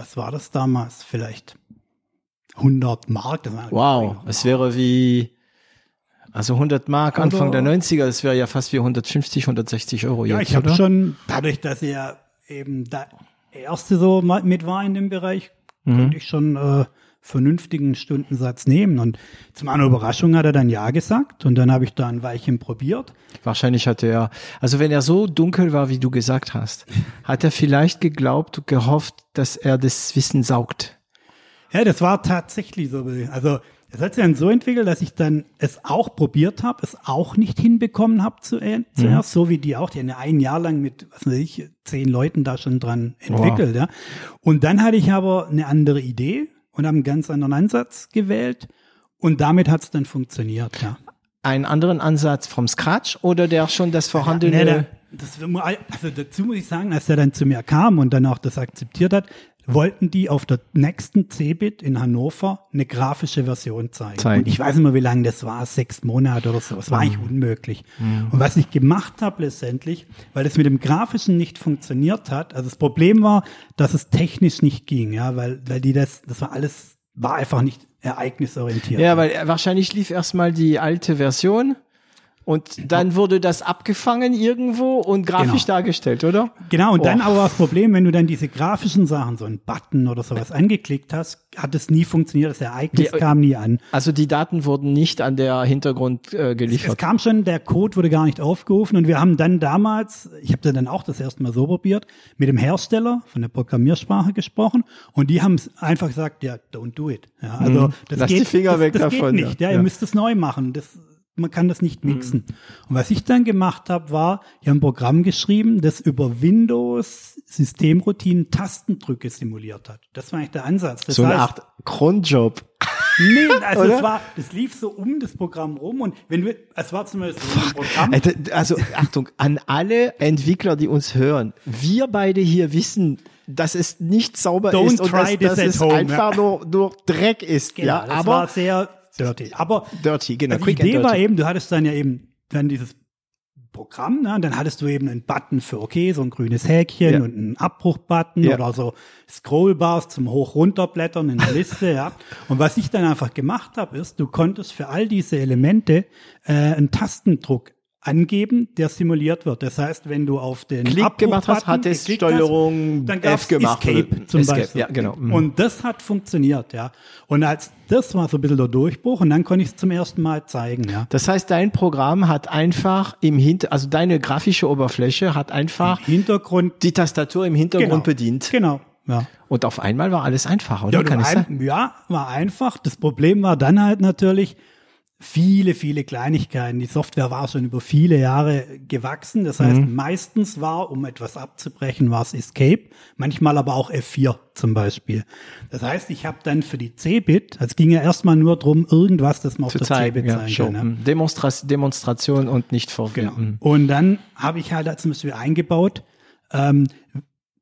Speaker 1: was war das damals? Vielleicht 100 Mark.
Speaker 2: Wow, es wäre wie, also 100 Mark
Speaker 1: Oder-
Speaker 2: Anfang der 90er, das wäre ja fast wie 150, 160 Euro
Speaker 1: Ja,
Speaker 2: jetzt,
Speaker 1: ich habe schon, dadurch, dass er eben der Erste so mit war in dem Bereich,
Speaker 2: Mhm.
Speaker 1: konnte ich schon äh, vernünftigen Stundensatz nehmen. Und zu meiner Überraschung hat er dann Ja gesagt und dann habe ich da ein Weilchen probiert.
Speaker 2: Wahrscheinlich hatte er, also wenn er so dunkel war, wie du gesagt hast, hat er vielleicht geglaubt, gehofft, dass er das Wissen saugt.
Speaker 1: Ja, das war tatsächlich so. Also es hat sich dann so entwickelt, dass ich dann es auch probiert habe, es auch nicht hinbekommen habe zu, äh, zuerst, so wie die auch. Die haben ja ein Jahr lang mit, was weiß ich, zehn Leuten da schon dran entwickelt. Ja. Und dann hatte ich aber eine andere Idee und habe einen ganz anderen Ansatz gewählt. Und damit hat es dann funktioniert, ja.
Speaker 2: Einen anderen Ansatz vom Scratch oder der schon das vorhandene?
Speaker 1: Nee, der, das, also dazu muss ich sagen, als er dann zu mir kam und dann auch das akzeptiert hat, wollten die auf der nächsten Cebit in Hannover eine grafische Version zeigen.
Speaker 2: Zeigen.
Speaker 1: Und ich weiß nicht mehr, wie lange das war, sechs Monate oder so. Das war eigentlich unmöglich. Und was ich gemacht habe letztendlich, weil das mit dem Grafischen nicht funktioniert hat, also das Problem war, dass es technisch nicht ging, ja, weil, weil die das, das war alles, war einfach nicht ereignisorientiert.
Speaker 2: ja, weil wahrscheinlich lief erstmal die alte Version und dann wurde das abgefangen irgendwo und grafisch
Speaker 1: Genau.
Speaker 2: dargestellt, oder?
Speaker 1: Genau, und dann
Speaker 2: Oh.
Speaker 1: aber war das Problem, wenn du dann diese grafischen Sachen, so einen Button oder sowas angeklickt hast, hat es nie funktioniert, das Ereignis
Speaker 2: Die-
Speaker 1: kam nie an.
Speaker 2: Also die Daten wurden nicht an der Hintergrund äh,
Speaker 1: Es
Speaker 2: geliefert.
Speaker 1: kam schon, der Code wurde gar nicht aufgerufen und wir haben dann damals, ich habe dann auch das erste Mal so probiert, mit dem Hersteller von der Programmiersprache gesprochen und die haben einfach gesagt, ja, don't do it. Ja, also das
Speaker 2: Mhm. Lass
Speaker 1: geht,
Speaker 2: die Finger
Speaker 1: das,
Speaker 2: weg
Speaker 1: das
Speaker 2: davon,
Speaker 1: geht nicht,
Speaker 2: ja.
Speaker 1: ja, ihr müsst es neu machen. Das, man kann das nicht mixen.
Speaker 2: Mhm.
Speaker 1: Und was ich dann gemacht habe, war, ich habe ein Programm geschrieben, das über Windows Systemroutinen Tastendrücke simuliert hat. Das war eigentlich der Ansatz. Das
Speaker 2: so eine Art Grundjob.
Speaker 1: Nee, also
Speaker 2: Oder?
Speaker 1: es war, das lief so um das Programm rum und wenn wir, es war zum Beispiel so ein Programm.
Speaker 2: D- Also Achtung, an alle Entwickler, die uns hören. Wir beide hier wissen, dass es nicht sauber
Speaker 1: Don't
Speaker 2: ist und dass, dass es
Speaker 1: home,
Speaker 2: einfach nur, nur Dreck ist.
Speaker 1: Genau,
Speaker 2: ja, aber
Speaker 1: sehr dirty. Aber
Speaker 2: dirty, genau.
Speaker 1: die
Speaker 2: quick
Speaker 1: Idee war eben, du hattest dann ja eben dann dieses Programm, ne? und dann hattest du eben einen Button für okay, so ein grünes Häkchen
Speaker 2: Ja.
Speaker 1: und einen Abbruchbutton
Speaker 2: Ja.
Speaker 1: oder so Scrollbars zum hoch runterblättern in der Liste, ja. Und was ich dann einfach gemacht habe, ist, du konntest für all diese Elemente äh, einen Tastendruck angeben, der simuliert wird. Das heißt, wenn du auf den
Speaker 2: Klick gemacht hast, hat es
Speaker 1: geklickt hast,
Speaker 2: Steuerung
Speaker 1: dann
Speaker 2: F gemacht.
Speaker 1: Escape zum
Speaker 2: Escape,
Speaker 1: Beispiel.
Speaker 2: Ja, genau. Mhm.
Speaker 1: Und das hat funktioniert, ja. Und als das war so ein bisschen der Durchbruch und dann konnte ich es zum ersten Mal zeigen, ja.
Speaker 2: Das heißt, dein Programm hat einfach im Hinter, also deine grafische Oberfläche hat einfach
Speaker 1: Hintergrund
Speaker 2: die Tastatur im Hintergrund bedient.
Speaker 1: Genau, ja.
Speaker 2: Und auf einmal war alles einfach, oder?
Speaker 1: Ja,
Speaker 2: Kann
Speaker 1: ein, ja, war einfach. Das Problem war dann halt natürlich viele, viele Kleinigkeiten. Die Software war schon über viele Jahre gewachsen. Das heißt,
Speaker 2: Mhm.
Speaker 1: meistens war, um etwas abzubrechen, war es Escape, manchmal aber auch F4 zum Beispiel. Das heißt, ich habe dann für die C-Bit, es ging ja erstmal nur drum, irgendwas, das man auf
Speaker 2: Zu
Speaker 1: der C-Bit
Speaker 2: ja,
Speaker 1: zeigen
Speaker 2: Show.
Speaker 1: kann. Ja.
Speaker 2: Mhm. Demonstra Demonstration und nicht vorgehen.
Speaker 1: Genau. Und dann habe ich halt zum Beispiel eingebaut, ähm,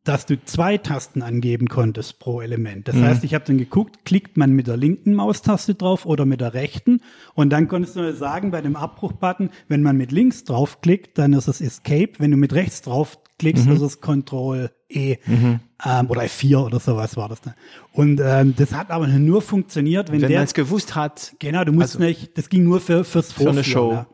Speaker 1: dass du zwei Tasten angeben konntest pro Element. Das heißt, ich habe dann geguckt, klickt man mit der linken Maustaste drauf oder mit der rechten und dann konntest du sagen bei dem Abbruchbutton, wenn man mit links draufklickt, dann ist es Escape, wenn du mit rechts drauf klickst, ist es Control E ähm, oder F4 oder sowas war das dann. Und ähm, das hat aber nur funktioniert, wenn,
Speaker 2: Wenn
Speaker 1: der
Speaker 2: man es gewusst hat,
Speaker 1: Genau, du musst
Speaker 2: Also-
Speaker 1: nicht, das ging nur für, fürs
Speaker 2: Für eine
Speaker 1: Vorführen,
Speaker 2: Show.
Speaker 1: Ja.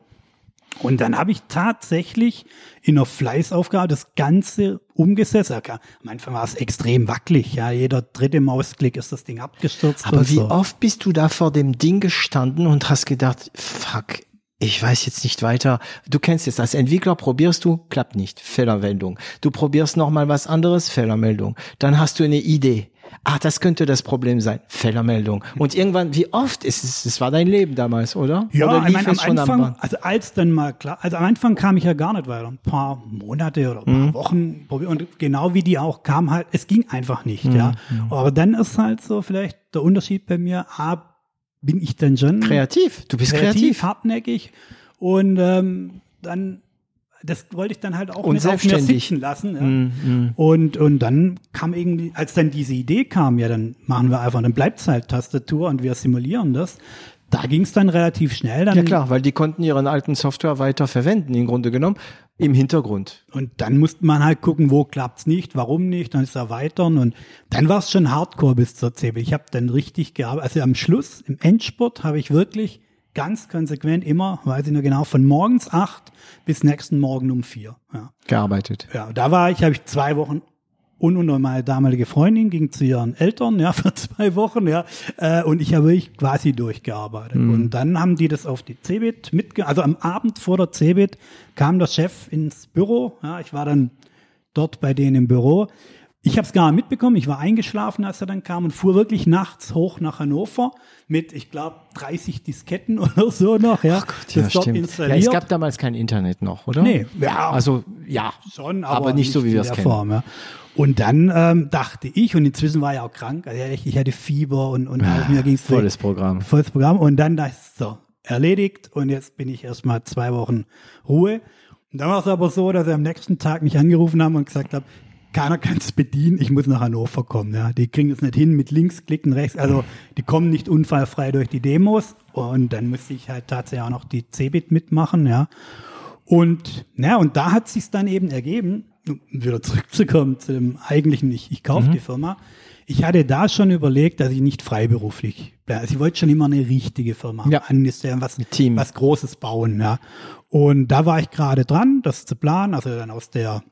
Speaker 1: Und dann habe ich tatsächlich in einer Fleißaufgabe das Ganze umgesetzt. Klar, am Anfang war es extrem wackelig. Ja, jeder dritte Mausklick ist das Ding abgestürzt.
Speaker 2: Aber wie
Speaker 1: so.
Speaker 2: oft bist du da vor dem Ding gestanden und hast gedacht, fuck, ich weiß jetzt nicht weiter. Du kennst es, als Entwickler probierst du, klappt nicht, Fehlermeldung. Du probierst nochmal was anderes, Fehlermeldung. Dann hast du eine Idee. Ah, das könnte das Problem sein. Fehlermeldung. Und irgendwann, wie oft ist es, es war dein Leben damals, oder?
Speaker 1: Ja,
Speaker 2: oder
Speaker 1: ich meine, am Anfang, also als dann mal klar, also am Anfang kam ich ja gar nicht weiter. Ein paar Monate oder ein paar mhm. Wochen und genau wie die auch kam halt, es ging einfach nicht, mhm. ja. Aber dann ist halt so vielleicht der Unterschied bei mir, ah, bin ich dann schon
Speaker 2: kreativ. Du bist kreativ, kreativ.
Speaker 1: hartnäckig und ähm, dann das wollte ich dann halt auch
Speaker 2: und
Speaker 1: nicht auf mir sitzen lassen. Ja. Mm, mm. Und, und dann kam irgendwie, als dann diese Idee kam, ja, dann machen wir einfach eine Bleibzeit-Tastatur und wir simulieren das. Da ging es dann relativ schnell. Dann
Speaker 2: ja klar, weil die konnten ihren alten Software weiter verwenden, im Grunde genommen, im Hintergrund.
Speaker 1: Und dann musste man halt gucken, wo klappt's nicht, warum nicht, dann ist erweitern und dann war es schon Hardcore bis zur CB. Ich habe dann richtig gearbeitet. Also am Schluss, im Endspurt, habe ich wirklich ganz konsequent immer, weiß ich nur genau, von morgens acht bis nächsten Morgen um vier. Ja.
Speaker 2: Gearbeitet.
Speaker 1: Ja, da war ich, habe ich zwei Wochen und, und meine damalige Freundin ging zu ihren Eltern, ja, für zwei Wochen, ja, äh, und ich habe wirklich quasi durchgearbeitet. Mhm. Und dann haben die das auf die CeBIT mitge, also am Abend vor der CeBIT kam der Chef ins Büro, ja, ich war dann dort bei denen im Büro ich habe es gar nicht mitbekommen. Ich war eingeschlafen, als er dann kam und fuhr wirklich nachts hoch nach Hannover mit, ich glaube, 30 Disketten oder so noch. Ja, Ach
Speaker 2: Gott, ja, stimmt. Ja, es gab damals kein Internet noch, oder?
Speaker 1: Nee,
Speaker 2: ja, also ja, schon, aber, aber nicht, nicht, so wie wir es kennen. Form, ja.
Speaker 1: Und dann ähm, dachte ich, und inzwischen war ich auch krank, also ich, ich hatte Fieber und, und
Speaker 2: ja, mir ging es volles Programm.
Speaker 1: Volles Programm. Und dann dachte ich, so, erledigt und jetzt bin ich erstmal zwei Wochen Ruhe. Und dann war es aber so, dass er am nächsten Tag mich angerufen haben und gesagt hat, keiner kann es bedienen, ich muss nach Hannover kommen. Ja. Die kriegen es nicht hin mit links klicken, rechts, also die kommen nicht unfallfrei durch die Demos und dann musste ich halt tatsächlich auch noch die Cebit mitmachen, ja. Und, ja, und da hat sich dann eben ergeben, um wieder zurückzukommen zu dem eigentlichen, ich, ich kaufe mhm. die Firma. Ich hatte da schon überlegt, dass ich nicht freiberuflich bleibe. Also ich wollte schon immer eine richtige Firma
Speaker 2: ja.
Speaker 1: an, was, Team. was Großes bauen, ja. Und da war ich gerade dran, das zu planen, also dann aus der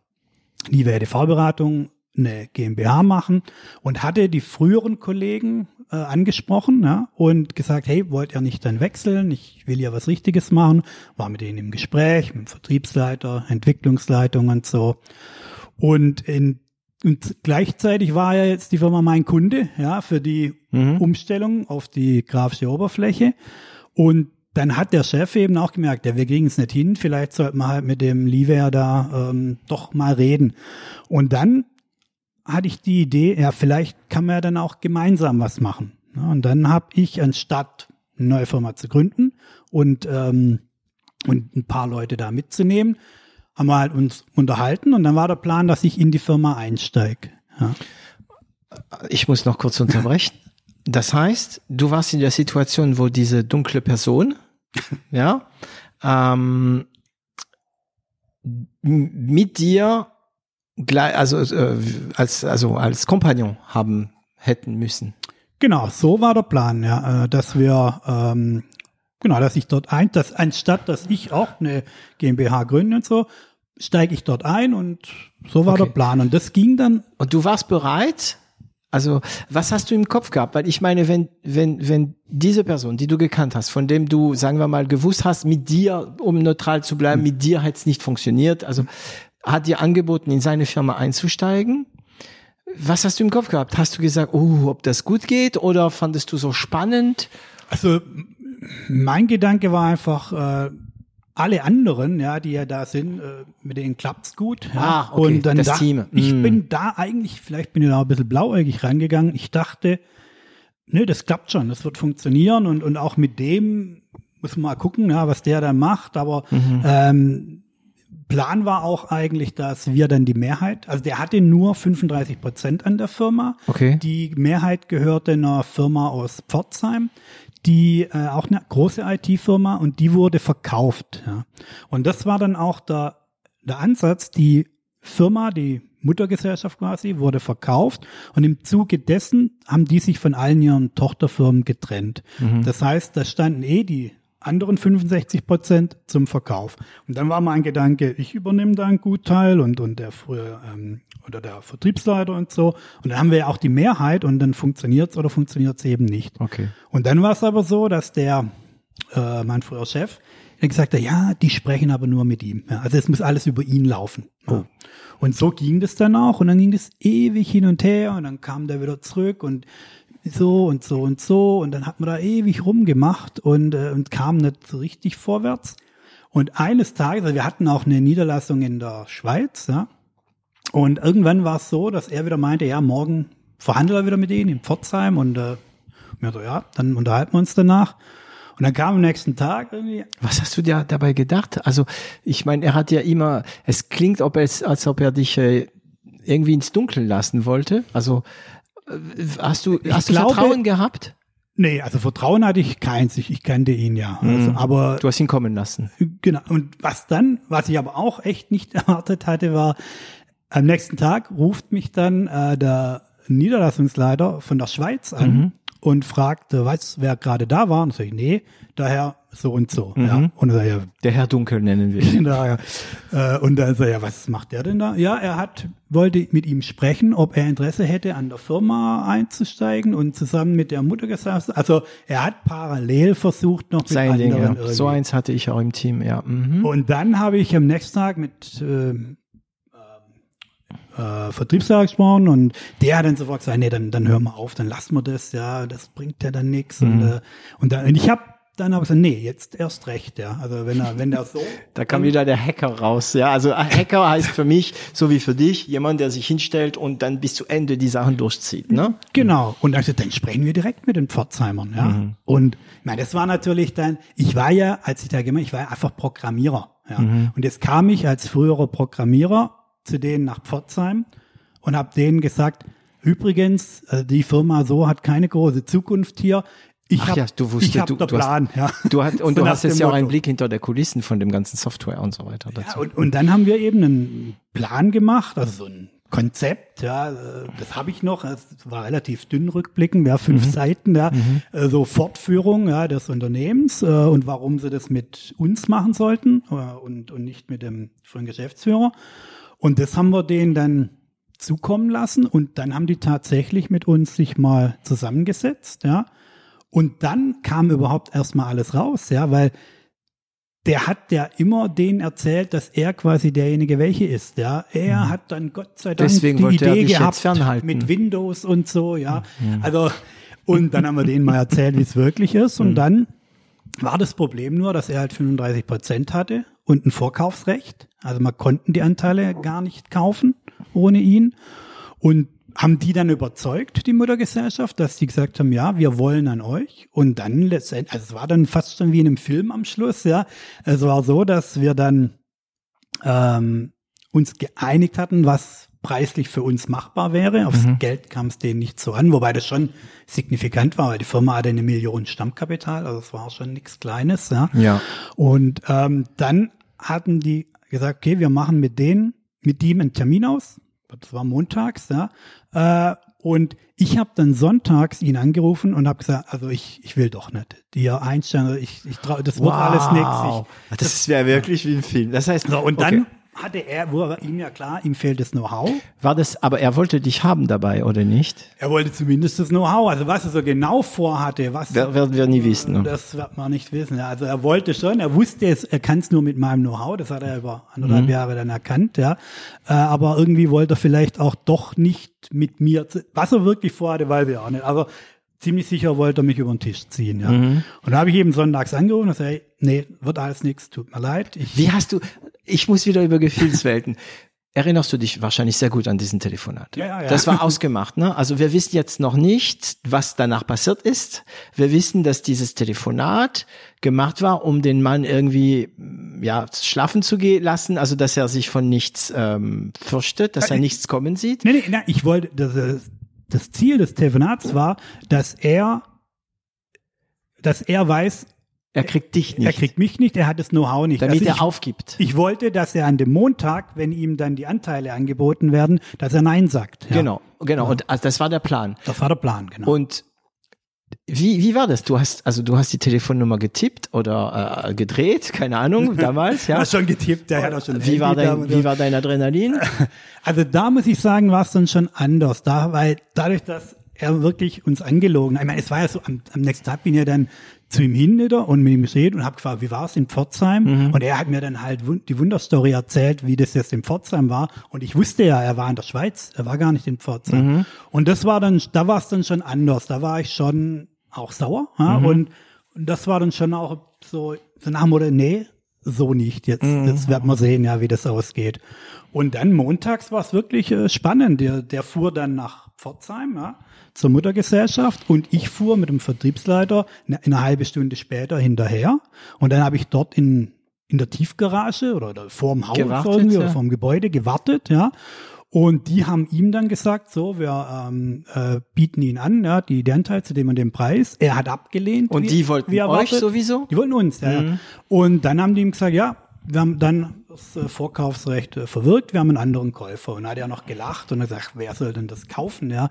Speaker 1: die WDV-Beratung eine GmbH machen und hatte die früheren Kollegen äh, angesprochen ja, und gesagt, hey, wollt ihr nicht dann wechseln? Ich will ja was Richtiges machen. War mit denen im Gespräch, mit dem Vertriebsleiter, Entwicklungsleitung und so. Und, in, und gleichzeitig war ja jetzt die Firma mein Kunde, ja, für die mhm. Umstellung auf die grafische Oberfläche. Und dann hat der Chef eben auch gemerkt, ja, wir kriegen es nicht hin, vielleicht sollten wir halt mit dem Liver da ähm, doch mal reden. Und dann hatte ich die Idee, ja, vielleicht kann man ja dann auch gemeinsam was machen. Und dann habe ich, anstatt eine neue Firma zu gründen und, ähm, und ein paar Leute da mitzunehmen, haben wir halt uns unterhalten und dann war der Plan, dass ich in die Firma einsteige. Ja.
Speaker 2: Ich muss noch kurz unterbrechen. Das heißt, du warst in der Situation, wo diese dunkle Person, ja, ähm, mit dir gleich, also äh, als also als Kompagnon haben hätten müssen.
Speaker 1: Genau, so war der Plan, ja, äh, dass wir ähm, genau, dass ich dort ein, dass anstatt dass ich auch eine GmbH gründe und so, steige ich dort ein und so war okay. der Plan und das ging dann.
Speaker 2: Und du warst bereit, also, was hast du im Kopf gehabt? Weil ich meine, wenn, wenn, wenn diese Person, die du gekannt hast, von dem du, sagen wir mal, gewusst hast, mit dir, um neutral zu bleiben, mit dir hat es nicht funktioniert, also hat dir angeboten, in seine Firma einzusteigen. Was hast du im Kopf gehabt? Hast du gesagt, oh, ob das gut geht oder fandest du so spannend?
Speaker 1: Also, mein Gedanke war einfach, äh, alle anderen, ja, die ja da sind, äh, mit denen klappt's gut. Ja.
Speaker 2: Ah, okay, und dann
Speaker 1: das
Speaker 2: da,
Speaker 1: Team. Ich mm. bin da eigentlich, vielleicht bin ich da ein bisschen blauäugig reingegangen. Ich dachte, ne, das klappt schon, das wird funktionieren und, und auch mit dem muss man mal gucken, ja, was der da macht. Aber mhm. ähm, Plan war auch eigentlich, dass wir dann die Mehrheit, also der hatte nur 35 Prozent an der Firma.
Speaker 2: Okay.
Speaker 1: Die Mehrheit gehörte einer Firma aus Pforzheim die äh, auch eine große IT-Firma und die wurde verkauft. Ja. Und das war dann auch der, der Ansatz, die Firma, die Muttergesellschaft quasi, wurde verkauft und im Zuge dessen haben die sich von allen ihren Tochterfirmen getrennt. Mhm. Das heißt, da standen eh die anderen 65 Prozent zum Verkauf. Und dann war mein Gedanke, ich übernehme da einen Gutteil und, und der frühe ähm, oder der Vertriebsleiter und so. Und dann haben wir ja auch die Mehrheit und dann funktioniert's oder funktioniert's eben nicht.
Speaker 2: Okay.
Speaker 1: Und dann war es aber so, dass der, äh, mein früher Chef, er gesagt, ja, die sprechen aber nur mit ihm. Ja, also es muss alles über ihn laufen. Ja.
Speaker 2: Oh.
Speaker 1: Und so ging das dann auch und dann ging das ewig hin und her und dann kam der wieder zurück und so und so und so und dann hat man da ewig rumgemacht und, äh, und kam nicht so richtig vorwärts. Und eines Tages, also wir hatten auch eine Niederlassung in der Schweiz, ja, und irgendwann war es so, dass er wieder meinte, ja, morgen verhandelt er wieder mit ihnen in Pforzheim und äh, so, ja, dann unterhalten wir uns danach. Und dann kam am nächsten Tag irgendwie.
Speaker 2: Was hast du dir dabei gedacht? Also, ich meine, er hat ja immer, es klingt, ob es, als ob er dich äh, irgendwie ins Dunkeln lassen wollte. Also, hast du,
Speaker 1: Ich
Speaker 2: hast du
Speaker 1: glaube-
Speaker 2: Vertrauen gehabt?
Speaker 1: Nee, also Vertrauen hatte ich keins, ich, ich kannte ihn ja. Also, aber
Speaker 2: Du hast ihn kommen lassen.
Speaker 1: Genau. Und was dann, was ich aber auch echt nicht erwartet hatte, war, am nächsten Tag ruft mich dann äh, der Niederlassungsleiter von der Schweiz an und fragt, äh, weiß, wer gerade da war. Und sag ich, nee, daher so und so. Ja. Und dann sag ich, ja,
Speaker 2: Der Herr Dunkel nennen wir ihn.
Speaker 1: daher. Äh, und dann sag ich, ja, was macht der denn da? Ja, er hat, wollte mit ihm sprechen, ob er Interesse hätte, an der Firma einzusteigen und zusammen mit der Muttergesellschaft. Also er hat parallel versucht, noch mit
Speaker 2: Sein
Speaker 1: anderen
Speaker 2: Ding, ja. So eins hatte ich auch im Team, ja. Mhm.
Speaker 1: Und dann habe ich am nächsten Tag mit ähm, äh, Vertriebsleiter gesprochen und der hat dann sofort gesagt, nee, dann, dann hören wir auf, dann lassen wir das, ja, das bringt ja dann nichts. Und,
Speaker 2: Mhm.
Speaker 1: äh, und, dann, und ich habe dann aber gesagt, nee, jetzt erst recht, ja. Also wenn er, wenn der so.
Speaker 2: Da kam wieder der Hacker raus, ja. Also ein Hacker heißt für mich, so wie für dich, jemand, der sich hinstellt und dann bis zu Ende die Sachen durchzieht, ne?
Speaker 1: Genau. Und gesagt, dann sprechen wir direkt mit den Pforzheimern, ja.
Speaker 2: Mhm.
Speaker 1: Und ich meine, das war natürlich dann, ich war ja, als ich da gemacht, ich war ja einfach Programmierer, ja.
Speaker 2: Mhm.
Speaker 1: Und jetzt kam ich als früherer Programmierer zu denen nach Pforzheim und habe denen gesagt, übrigens, äh, die Firma so hat keine große Zukunft hier. Ich
Speaker 2: Ach
Speaker 1: hab,
Speaker 2: ja, du wusstest,
Speaker 1: ich hab
Speaker 2: du- du hast-
Speaker 1: Plan, ja.
Speaker 2: Du hast, und
Speaker 1: So
Speaker 2: du hast jetzt ja auch einen. Blick hinter der Kulissen von dem ganzen Software und so weiter
Speaker 1: Ja,
Speaker 2: dazu.
Speaker 1: und, und dann haben wir eben einen Plan gemacht, also so ein Konzept, ja, äh, das habe ich noch, es war relativ dünn rückblickend, ja, fünf Seiten, ja, äh, so Fortführung ja, des Unternehmens äh, und warum sie das mit uns machen sollten äh, und, und nicht mit dem von Geschäftsführer. Und das haben wir denen dann zukommen lassen und dann haben die tatsächlich mit uns sich mal zusammengesetzt, ja. Und dann kam überhaupt erstmal alles raus, ja, weil der hat ja immer denen erzählt, dass er quasi derjenige welche ist, ja. Er hat dann Gott sei Dank
Speaker 2: Deswegen
Speaker 1: die Idee gehabt mit Windows und so, ja. Also und dann haben wir denen mal erzählt, wie es wirklich ist. Und dann war das Problem nur, dass er halt 35 Prozent hatte und ein Vorkaufsrecht. Also man konnten die Anteile gar nicht kaufen ohne ihn. Und haben die dann überzeugt, die Muttergesellschaft, dass die gesagt haben, ja, wir wollen an euch. Und dann letztendlich, also es war dann fast schon wie in einem Film am Schluss, ja. Es war so, dass wir dann ähm, uns geeinigt hatten, was preislich für uns machbar wäre. Aufs Geld kam es denen nicht so an, wobei das schon signifikant war, weil die Firma hatte eine Million Stammkapital, also es war schon nichts Kleines. Ja.
Speaker 2: Ja.
Speaker 1: Und ähm, dann hatten die gesagt, okay, wir machen mit denen, mit ihm einen Termin aus. Das war montags, ja. Äh, und ich habe dann sonntags ihn angerufen und habe gesagt, also ich, ich will doch nicht. Die Einstellung, ich, ich trau, das wird alles nichts. Ich,
Speaker 2: Das wäre wirklich wie ein Film. Das heißt,
Speaker 1: so, und
Speaker 2: okay.
Speaker 1: dann hatte er, wo er ihm ja klar, ihm fehlt das Know-how.
Speaker 2: war das, aber er wollte dich haben dabei, oder nicht?
Speaker 1: Er wollte zumindest das Know-how, also was er so genau vorhatte, was
Speaker 2: Wer- werden wir nie wissen, ne?
Speaker 1: Das wird man nicht wissen. Also er wollte schon, er wusste es, er kann es nur mit meinem Know-how, das hat er über anderthalb Jahre dann erkannt, ja. Äh, aber irgendwie wollte er vielleicht auch doch nicht mit mir, was er wirklich vorhatte, weiß ich auch nicht. Aber ziemlich sicher wollte er mich über den Tisch ziehen, ja. Und da habe ich eben sonntags angerufen und gesagt, nee, wird alles nichts, tut mir leid. Ich,
Speaker 2: Wie hast du, ich muss wieder über Gefühlswelten. Erinnerst du dich wahrscheinlich sehr gut an diesen Telefonat?
Speaker 1: Ja, ja, ja.
Speaker 2: Das war ausgemacht, ne? Also wir wissen jetzt noch nicht, was danach passiert ist. Wir wissen, dass dieses Telefonat gemacht war, um den Mann irgendwie ja schlafen zu gehen lassen, also dass er sich von nichts ähm, fürchtet, dass er nichts kommen sieht.
Speaker 1: Nee, nee, nein, ich wollte, das, äh, das Ziel des Telefonats war, dass er, dass er weiß,
Speaker 2: Er kriegt dich nicht,
Speaker 1: er kriegt mich nicht, er hat das Know-how nicht.
Speaker 2: damit
Speaker 1: Also
Speaker 2: er
Speaker 1: ich,
Speaker 2: aufgibt.
Speaker 1: ich wollte, dass er an dem Montag, wenn ihm dann die Anteile angeboten werden, dass er Nein sagt. Ja.
Speaker 2: Genau, genau. Und also das war der Plan.
Speaker 1: Das war der Plan, genau.
Speaker 2: Und wie, wie war das? Du hast, also du hast die Telefonnummer getippt oder äh, gedreht, keine Ahnung, damals, ja.
Speaker 1: ja, schon getippt, der hat auch schon
Speaker 2: Wie war dein, wie war dein Adrenalin?
Speaker 1: Also da muss ich sagen, war es dann schon anders, da, weil dadurch, dass er wirklich uns angelogen. Ich meine, es war ja so, am, am nächsten Tag bin ich ja dann zu ihm hin wieder und mit ihm geredet und habe gefragt, wie war es in Pforzheim?
Speaker 2: Mhm.
Speaker 1: Und er hat mir dann halt die Wunderstory erzählt, wie das jetzt in Pforzheim war. Und ich wusste ja, er war in der Schweiz, er war gar nicht in Pforzheim.
Speaker 2: Mhm.
Speaker 1: Und das war dann, da war es dann schon anders. Da war ich schon auch sauer. Ja?
Speaker 2: Mhm.
Speaker 1: Und, und das war dann schon auch so, so nach dem Motto, nee, so nicht. Jetzt,
Speaker 2: Mhm.
Speaker 1: jetzt werden wir sehen, ja, wie das ausgeht. Und dann montags war es wirklich äh, spannend. Der, der fuhr dann nach Pforzheim, ja, zur Muttergesellschaft und ich fuhr mit dem Vertriebsleiter eine, eine halbe Stunde später hinterher. Und dann habe ich dort in, in der Tiefgarage oder, oder vorm Haus
Speaker 2: Gewartet,
Speaker 1: irgendwie
Speaker 2: ja.
Speaker 1: oder vorm Gebäude gewartet, ja. Und die haben ihm dann gesagt, so, wir ähm, äh, bieten ihn an, ja, die Anteil zu dem und dem Preis. Er hat abgelehnt.
Speaker 2: Und
Speaker 1: wie-
Speaker 2: die wollten
Speaker 1: wie
Speaker 2: euch sowieso?
Speaker 1: Die wollten uns, ja. ja. Und dann haben die ihm gesagt, ja, wir haben dann das äh, Vorkaufsrecht äh, verwirkt, wir haben einen anderen Käufer. Und dann hat er noch gelacht und gesagt, wer soll denn das kaufen, ja.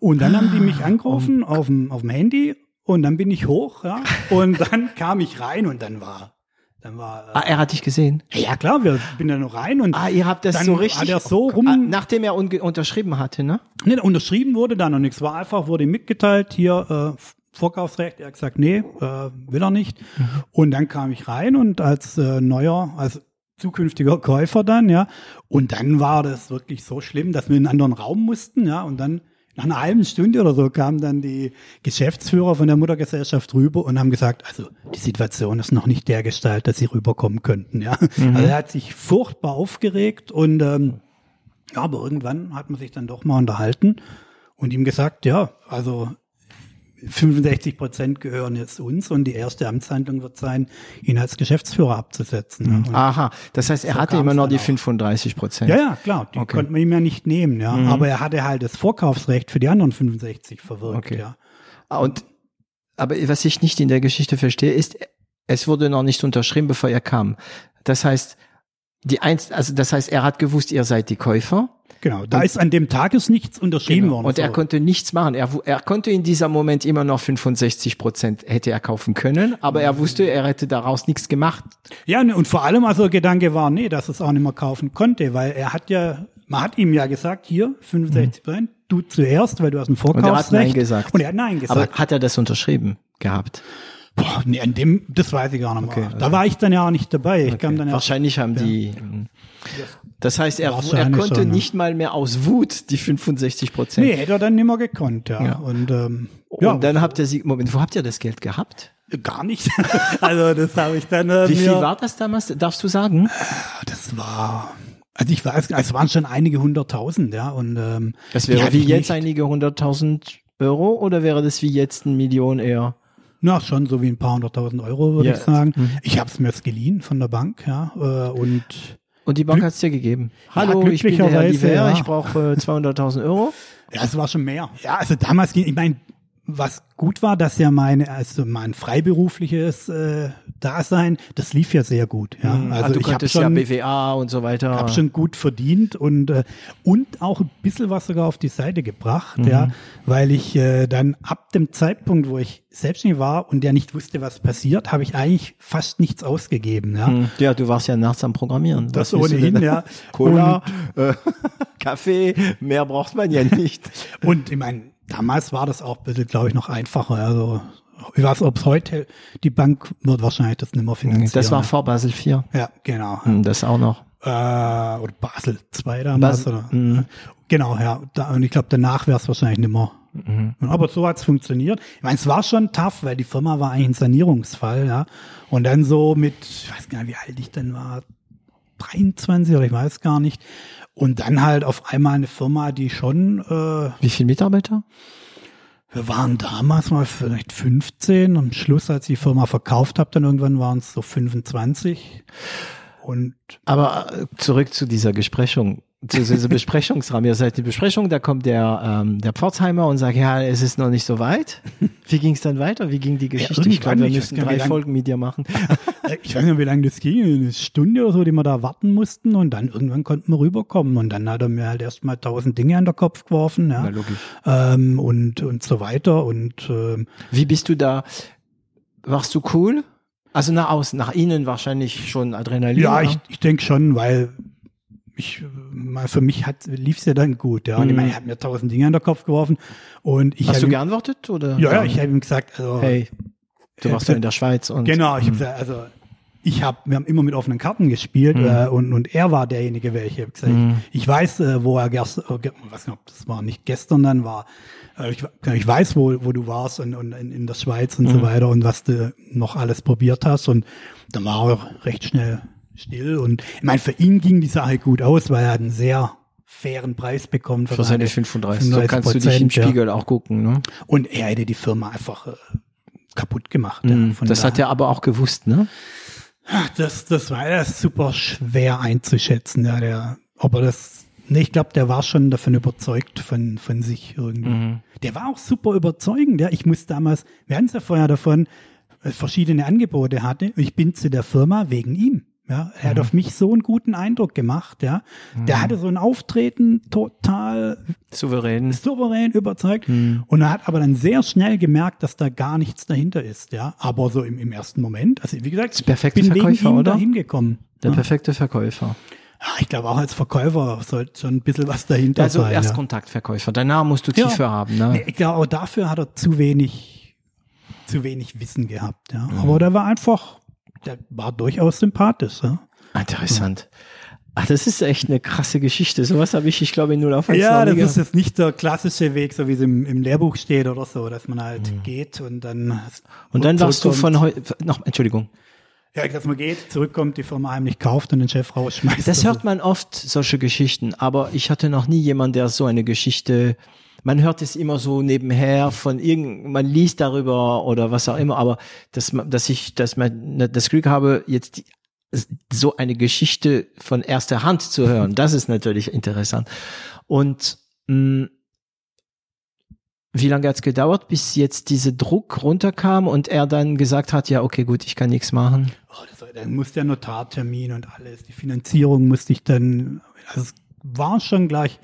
Speaker 1: Und dann haben die mich angerufen auf dem, auf dem Handy und dann bin ich hoch, ja. Und dann kam ich rein und dann war, dann war,
Speaker 2: Ah, er hat dich gesehen.
Speaker 1: äh, ja klar, wir bin dann noch rein und
Speaker 2: Ah, ihr habt das
Speaker 1: dann
Speaker 2: so richtig.
Speaker 1: Hat er so rum,
Speaker 2: Ah, nachdem er unterschrieben hatte, ne?
Speaker 1: Nee, unterschrieben wurde da noch nichts. War einfach, wurde ihm mitgeteilt, hier äh, Vorkaufsrecht. Er hat gesagt, nee, äh, will er nicht. Und dann kam ich rein und als äh, neuer, als zukünftiger Käufer dann, ja. Und dann war das wirklich so schlimm, dass wir in einen anderen Raum mussten, ja. Und dann nach einer halben Stunde oder so kamen dann die Geschäftsführer von der Muttergesellschaft rüber und haben gesagt, also die Situation ist noch nicht der Gestalt, dass sie rüberkommen könnten, ja. Also er hat sich furchtbar aufgeregt und ähm, ja, aber irgendwann hat man sich dann doch mal unterhalten und ihm gesagt, ja, also 65 Prozent gehören jetzt uns und die erste Amtshandlung wird sein, ihn als Geschäftsführer abzusetzen. Ja, und-
Speaker 2: Aha. Das heißt, er hatte
Speaker 1: kam's
Speaker 2: immer noch die
Speaker 1: auch.
Speaker 2: 35 Prozent.
Speaker 1: ja, ja, klar, die
Speaker 2: Okay.
Speaker 1: konnte man ihm ja nicht nehmen, ja. Aber er hatte halt das Vorkaufsrecht für die anderen 65 verwirkt,
Speaker 2: Okay.
Speaker 1: ja.
Speaker 2: Ah, Und, aber was ich nicht in der Geschichte verstehe, ist, es wurde noch nicht unterschrieben, bevor er kam. Das heißt, die eins, also das heißt, er hat gewusst, ihr seid die Käufer.
Speaker 1: Genau, da ist an dem Tag ist nichts unterschrieben worden.
Speaker 2: Genau. Und er konnte nichts machen. Er, er konnte in dieser Moment immer noch 65 Prozent hätte er kaufen können, aber er wusste, er hätte daraus nichts gemacht.
Speaker 1: Ja, ne, und vor allem also der Gedanke war, nee, dass es auch nicht mehr kaufen konnte, weil er hat ja, man hat ihm ja gesagt, hier 65 Prozent, du zuerst, weil du hast ein
Speaker 2: Mhm. Und er hat
Speaker 1: Vorkaufsrecht.
Speaker 2: Nein gesagt.
Speaker 1: Und er hat Nein gesagt.
Speaker 2: Aber hat er das unterschrieben gehabt?
Speaker 1: Boah, nee, an dem, das weiß ich gar nicht mehr.
Speaker 2: Okay,
Speaker 1: da war ich dann ja auch nicht dabei. Ich kam dann ja,
Speaker 2: Wahrscheinlich haben die. Das heißt, er, er konnte
Speaker 1: schon, ja.
Speaker 2: nicht mal mehr aus Wut die 65 Prozent.
Speaker 1: nee, hätte er dann nicht mehr gekonnt, ja.
Speaker 2: Ja.
Speaker 1: Und, ähm,
Speaker 2: Und
Speaker 1: ja,
Speaker 2: dann habt ihr sie, Moment, wo habt ihr das Geld gehabt?
Speaker 1: gar nicht. also das habe ich dann äh,
Speaker 2: Wie viel war das damals? Darfst du sagen?
Speaker 1: Das war, also ich weiß, es waren schon einige hunderttausend, ja. Und ähm,
Speaker 2: Das wäre wie jetzt
Speaker 1: nicht.
Speaker 2: einige hunderttausend Euro oder wäre das wie jetzt eine Million eher?
Speaker 1: Na, schon so wie ein paar hunderttausend Euro, würde
Speaker 2: Ja.
Speaker 1: ich sagen. Ich habe es mir jetzt geliehen von der Bank, ja. Äh, und
Speaker 2: Und die Bank hat's dir gegeben. Hallo, ich bin der Herr
Speaker 1: glücklicherweise,
Speaker 2: Liver,
Speaker 1: ja.
Speaker 2: ich brauche äh, 200.000 Euro.
Speaker 1: ja, es war schon mehr. Ja, also damals ging, ich meine, was gut war, dass ja meine, also mein freiberufliches äh, Dasein, das lief ja sehr gut. Ja.
Speaker 2: Also
Speaker 1: Also
Speaker 2: du
Speaker 1: ich habe
Speaker 2: konntest ja
Speaker 1: schon,
Speaker 2: BWA und so weiter.
Speaker 1: hab schon gut verdient und äh, und auch ein bisschen was sogar auf die Seite gebracht, ja, weil ich äh, dann ab dem Zeitpunkt, wo ich selbstständig war und der nicht wusste, was passiert, habe ich eigentlich fast nichts ausgegeben, ja.
Speaker 2: Hm. Ja, du warst ja nachts am Programmieren.
Speaker 1: Das ohnehin, ja.
Speaker 2: Cola, äh, Kaffee, mehr braucht man ja nicht.
Speaker 1: Und ich meine, damals war das auch ein bisschen, glaube ich, noch einfacher. Also ich weiß, ob es heute die Bank wird wahrscheinlich das nicht mehr finanzieren.
Speaker 2: Das war vor Basel 4.
Speaker 1: ja genau.
Speaker 2: Hm, Das auch noch.
Speaker 1: Äh, oder Basel 2 damals.
Speaker 2: Basel,
Speaker 1: oder,
Speaker 2: mhm.
Speaker 1: Genau, ja. Da, und ich glaube, danach wäre es wahrscheinlich nicht mehr.
Speaker 2: Mhm.
Speaker 1: Aber so hat's funktioniert. Ich meine, es war schon tough, weil die Firma war eigentlich ein Sanierungsfall, ja. Und dann so mit, ich weiß gar nicht, wie alt ich denn war, 23 oder ich weiß gar nicht. Und dann halt auf einmal eine Firma, die schon äh,
Speaker 2: Wie viele Mitarbeiter?
Speaker 1: Wir waren damals mal vielleicht 15. Am Schluss, als ich die Firma verkauft habe, dann irgendwann waren es so 25. Und
Speaker 2: Aber äh, zurück zu dieser Besprechung, zu dieser Besprechungsrahmen. Ihr seid die Besprechung, da kommt der, ähm, der Pforzheimer und sagt, ja, es ist noch nicht so weit. Wie ging es dann weiter? Wie ging die Geschichte? ich glaube, wir müssen drei Folgen mit dir machen.
Speaker 1: äh, ich weiß nicht, wie lange das ging, eine Stunde oder so, die wir da warten mussten. Und dann irgendwann konnten wir rüberkommen. Und dann hat er mir halt erstmal tausend Dinge an den Kopf geworfen. Ja.
Speaker 2: Na, logisch.
Speaker 1: Ähm, und, und so weiter. Und ähm,
Speaker 2: Wie bist du da? Warst du cool? Also nach außen, nach innen wahrscheinlich schon Adrenalin.
Speaker 1: ja, ich, ich denke schon, weil ich, mal für mich hat lief's ja dann gut, ja. Und ich meine, er hat mir tausend Dinge an den Kopf geworfen und ich
Speaker 2: Hast du
Speaker 1: ihm,
Speaker 2: geantwortet oder?
Speaker 1: ja, ja, ich habe ihm gesagt, also
Speaker 2: Hey, du warst ja in der Schweiz und
Speaker 1: Genau, ich hab gesagt, also ich habe, wir haben immer mit offenen Karten gespielt äh, und, und er war derjenige, welche. Ich, hab gesagt, ich, ich weiß, äh, wo er gestern, äh, ge- weiß nicht, ob das war nicht gestern dann war. Äh, ich, ich weiß, wo, wo du warst und, und in, in der Schweiz und so weiter und was du noch alles probiert hast. Und dann war er auch recht schnell still. Und ich meine, für ihn ging die Sache gut aus, weil er hat einen sehr fairen Preis bekommen
Speaker 2: für seine 35. So kannst du dich im
Speaker 1: 35%, ja.
Speaker 2: Spiegel auch gucken, ne?
Speaker 1: Und er hätte die Firma einfach äh, kaputt gemacht. ja. Von
Speaker 2: Das hat
Speaker 1: daher-
Speaker 2: er aber auch gewusst, ne?
Speaker 1: Ach, Das, das war ja super schwer einzuschätzen, ja, der, ob er das, nee, ich glaube, der war schon davon überzeugt von, von sich irgendwie. Der war auch super überzeugend, ja. Ich muss damals, wir hatten es ja vorher davon, äh, verschiedene Angebote hatte. Ich bin zu der Firma wegen ihm. Ja, er hat auf mich so einen guten Eindruck gemacht, ja. Der hatte so ein Auftreten total
Speaker 2: Souverän.
Speaker 1: souverän überzeugt. Und er hat aber dann sehr schnell gemerkt, dass da gar nichts dahinter ist, ja. Aber so im, im ersten Moment, also wie gesagt, ich
Speaker 2: perfekte
Speaker 1: bin wegen
Speaker 2: Verkäufer,
Speaker 1: ihm
Speaker 2: oder?
Speaker 1: dahin gekommen.
Speaker 2: Der perfekte Verkäufer.
Speaker 1: Ja, ich glaube auch als Verkäufer sollte schon ein bisschen was dahinter
Speaker 2: Also
Speaker 1: sein. ja.
Speaker 2: Erstkontaktverkäufer. Danach musst du
Speaker 1: Ja.
Speaker 2: tiefer haben, ne?
Speaker 1: Ich glaube, auch dafür hat er zu wenig, zu wenig Wissen gehabt, ja.
Speaker 2: Mhm.
Speaker 1: Aber der war einfach, der war durchaus sympathisch, ja.
Speaker 2: Interessant. Ach, das ist echt eine krasse Geschichte. Sowas habe ich, ich glaube, in null auf eins
Speaker 1: Ja, das ist jetzt nicht der klassische Weg, so wie es im, im Lehrbuch steht oder so, dass man halt
Speaker 2: Mhm.
Speaker 1: geht und dann
Speaker 2: Und dann warst du von heu noch, Entschuldigung.
Speaker 1: Ja, dass man geht, zurückkommt, die Firma heimlich kauft und den Chef rausschmeißt.
Speaker 2: Das
Speaker 1: Also,
Speaker 2: hört man oft, solche Geschichten, aber ich hatte noch nie jemand, der so eine Geschichte, man hört es immer so nebenher von irgend, man liest darüber oder was auch immer, aber dass man, dass ich, dass man das Glück habe, jetzt die, so eine Geschichte von erster Hand zu hören, das ist natürlich interessant. Und mh, wie lange hat's gedauert, bis jetzt dieser Druck runterkam und er dann gesagt hat, ja, okay, gut, ich kann nichts machen.
Speaker 1: oh, das, dann muss der Notartermin und alles, die Finanzierung musste ich dann, also es war schon gleich,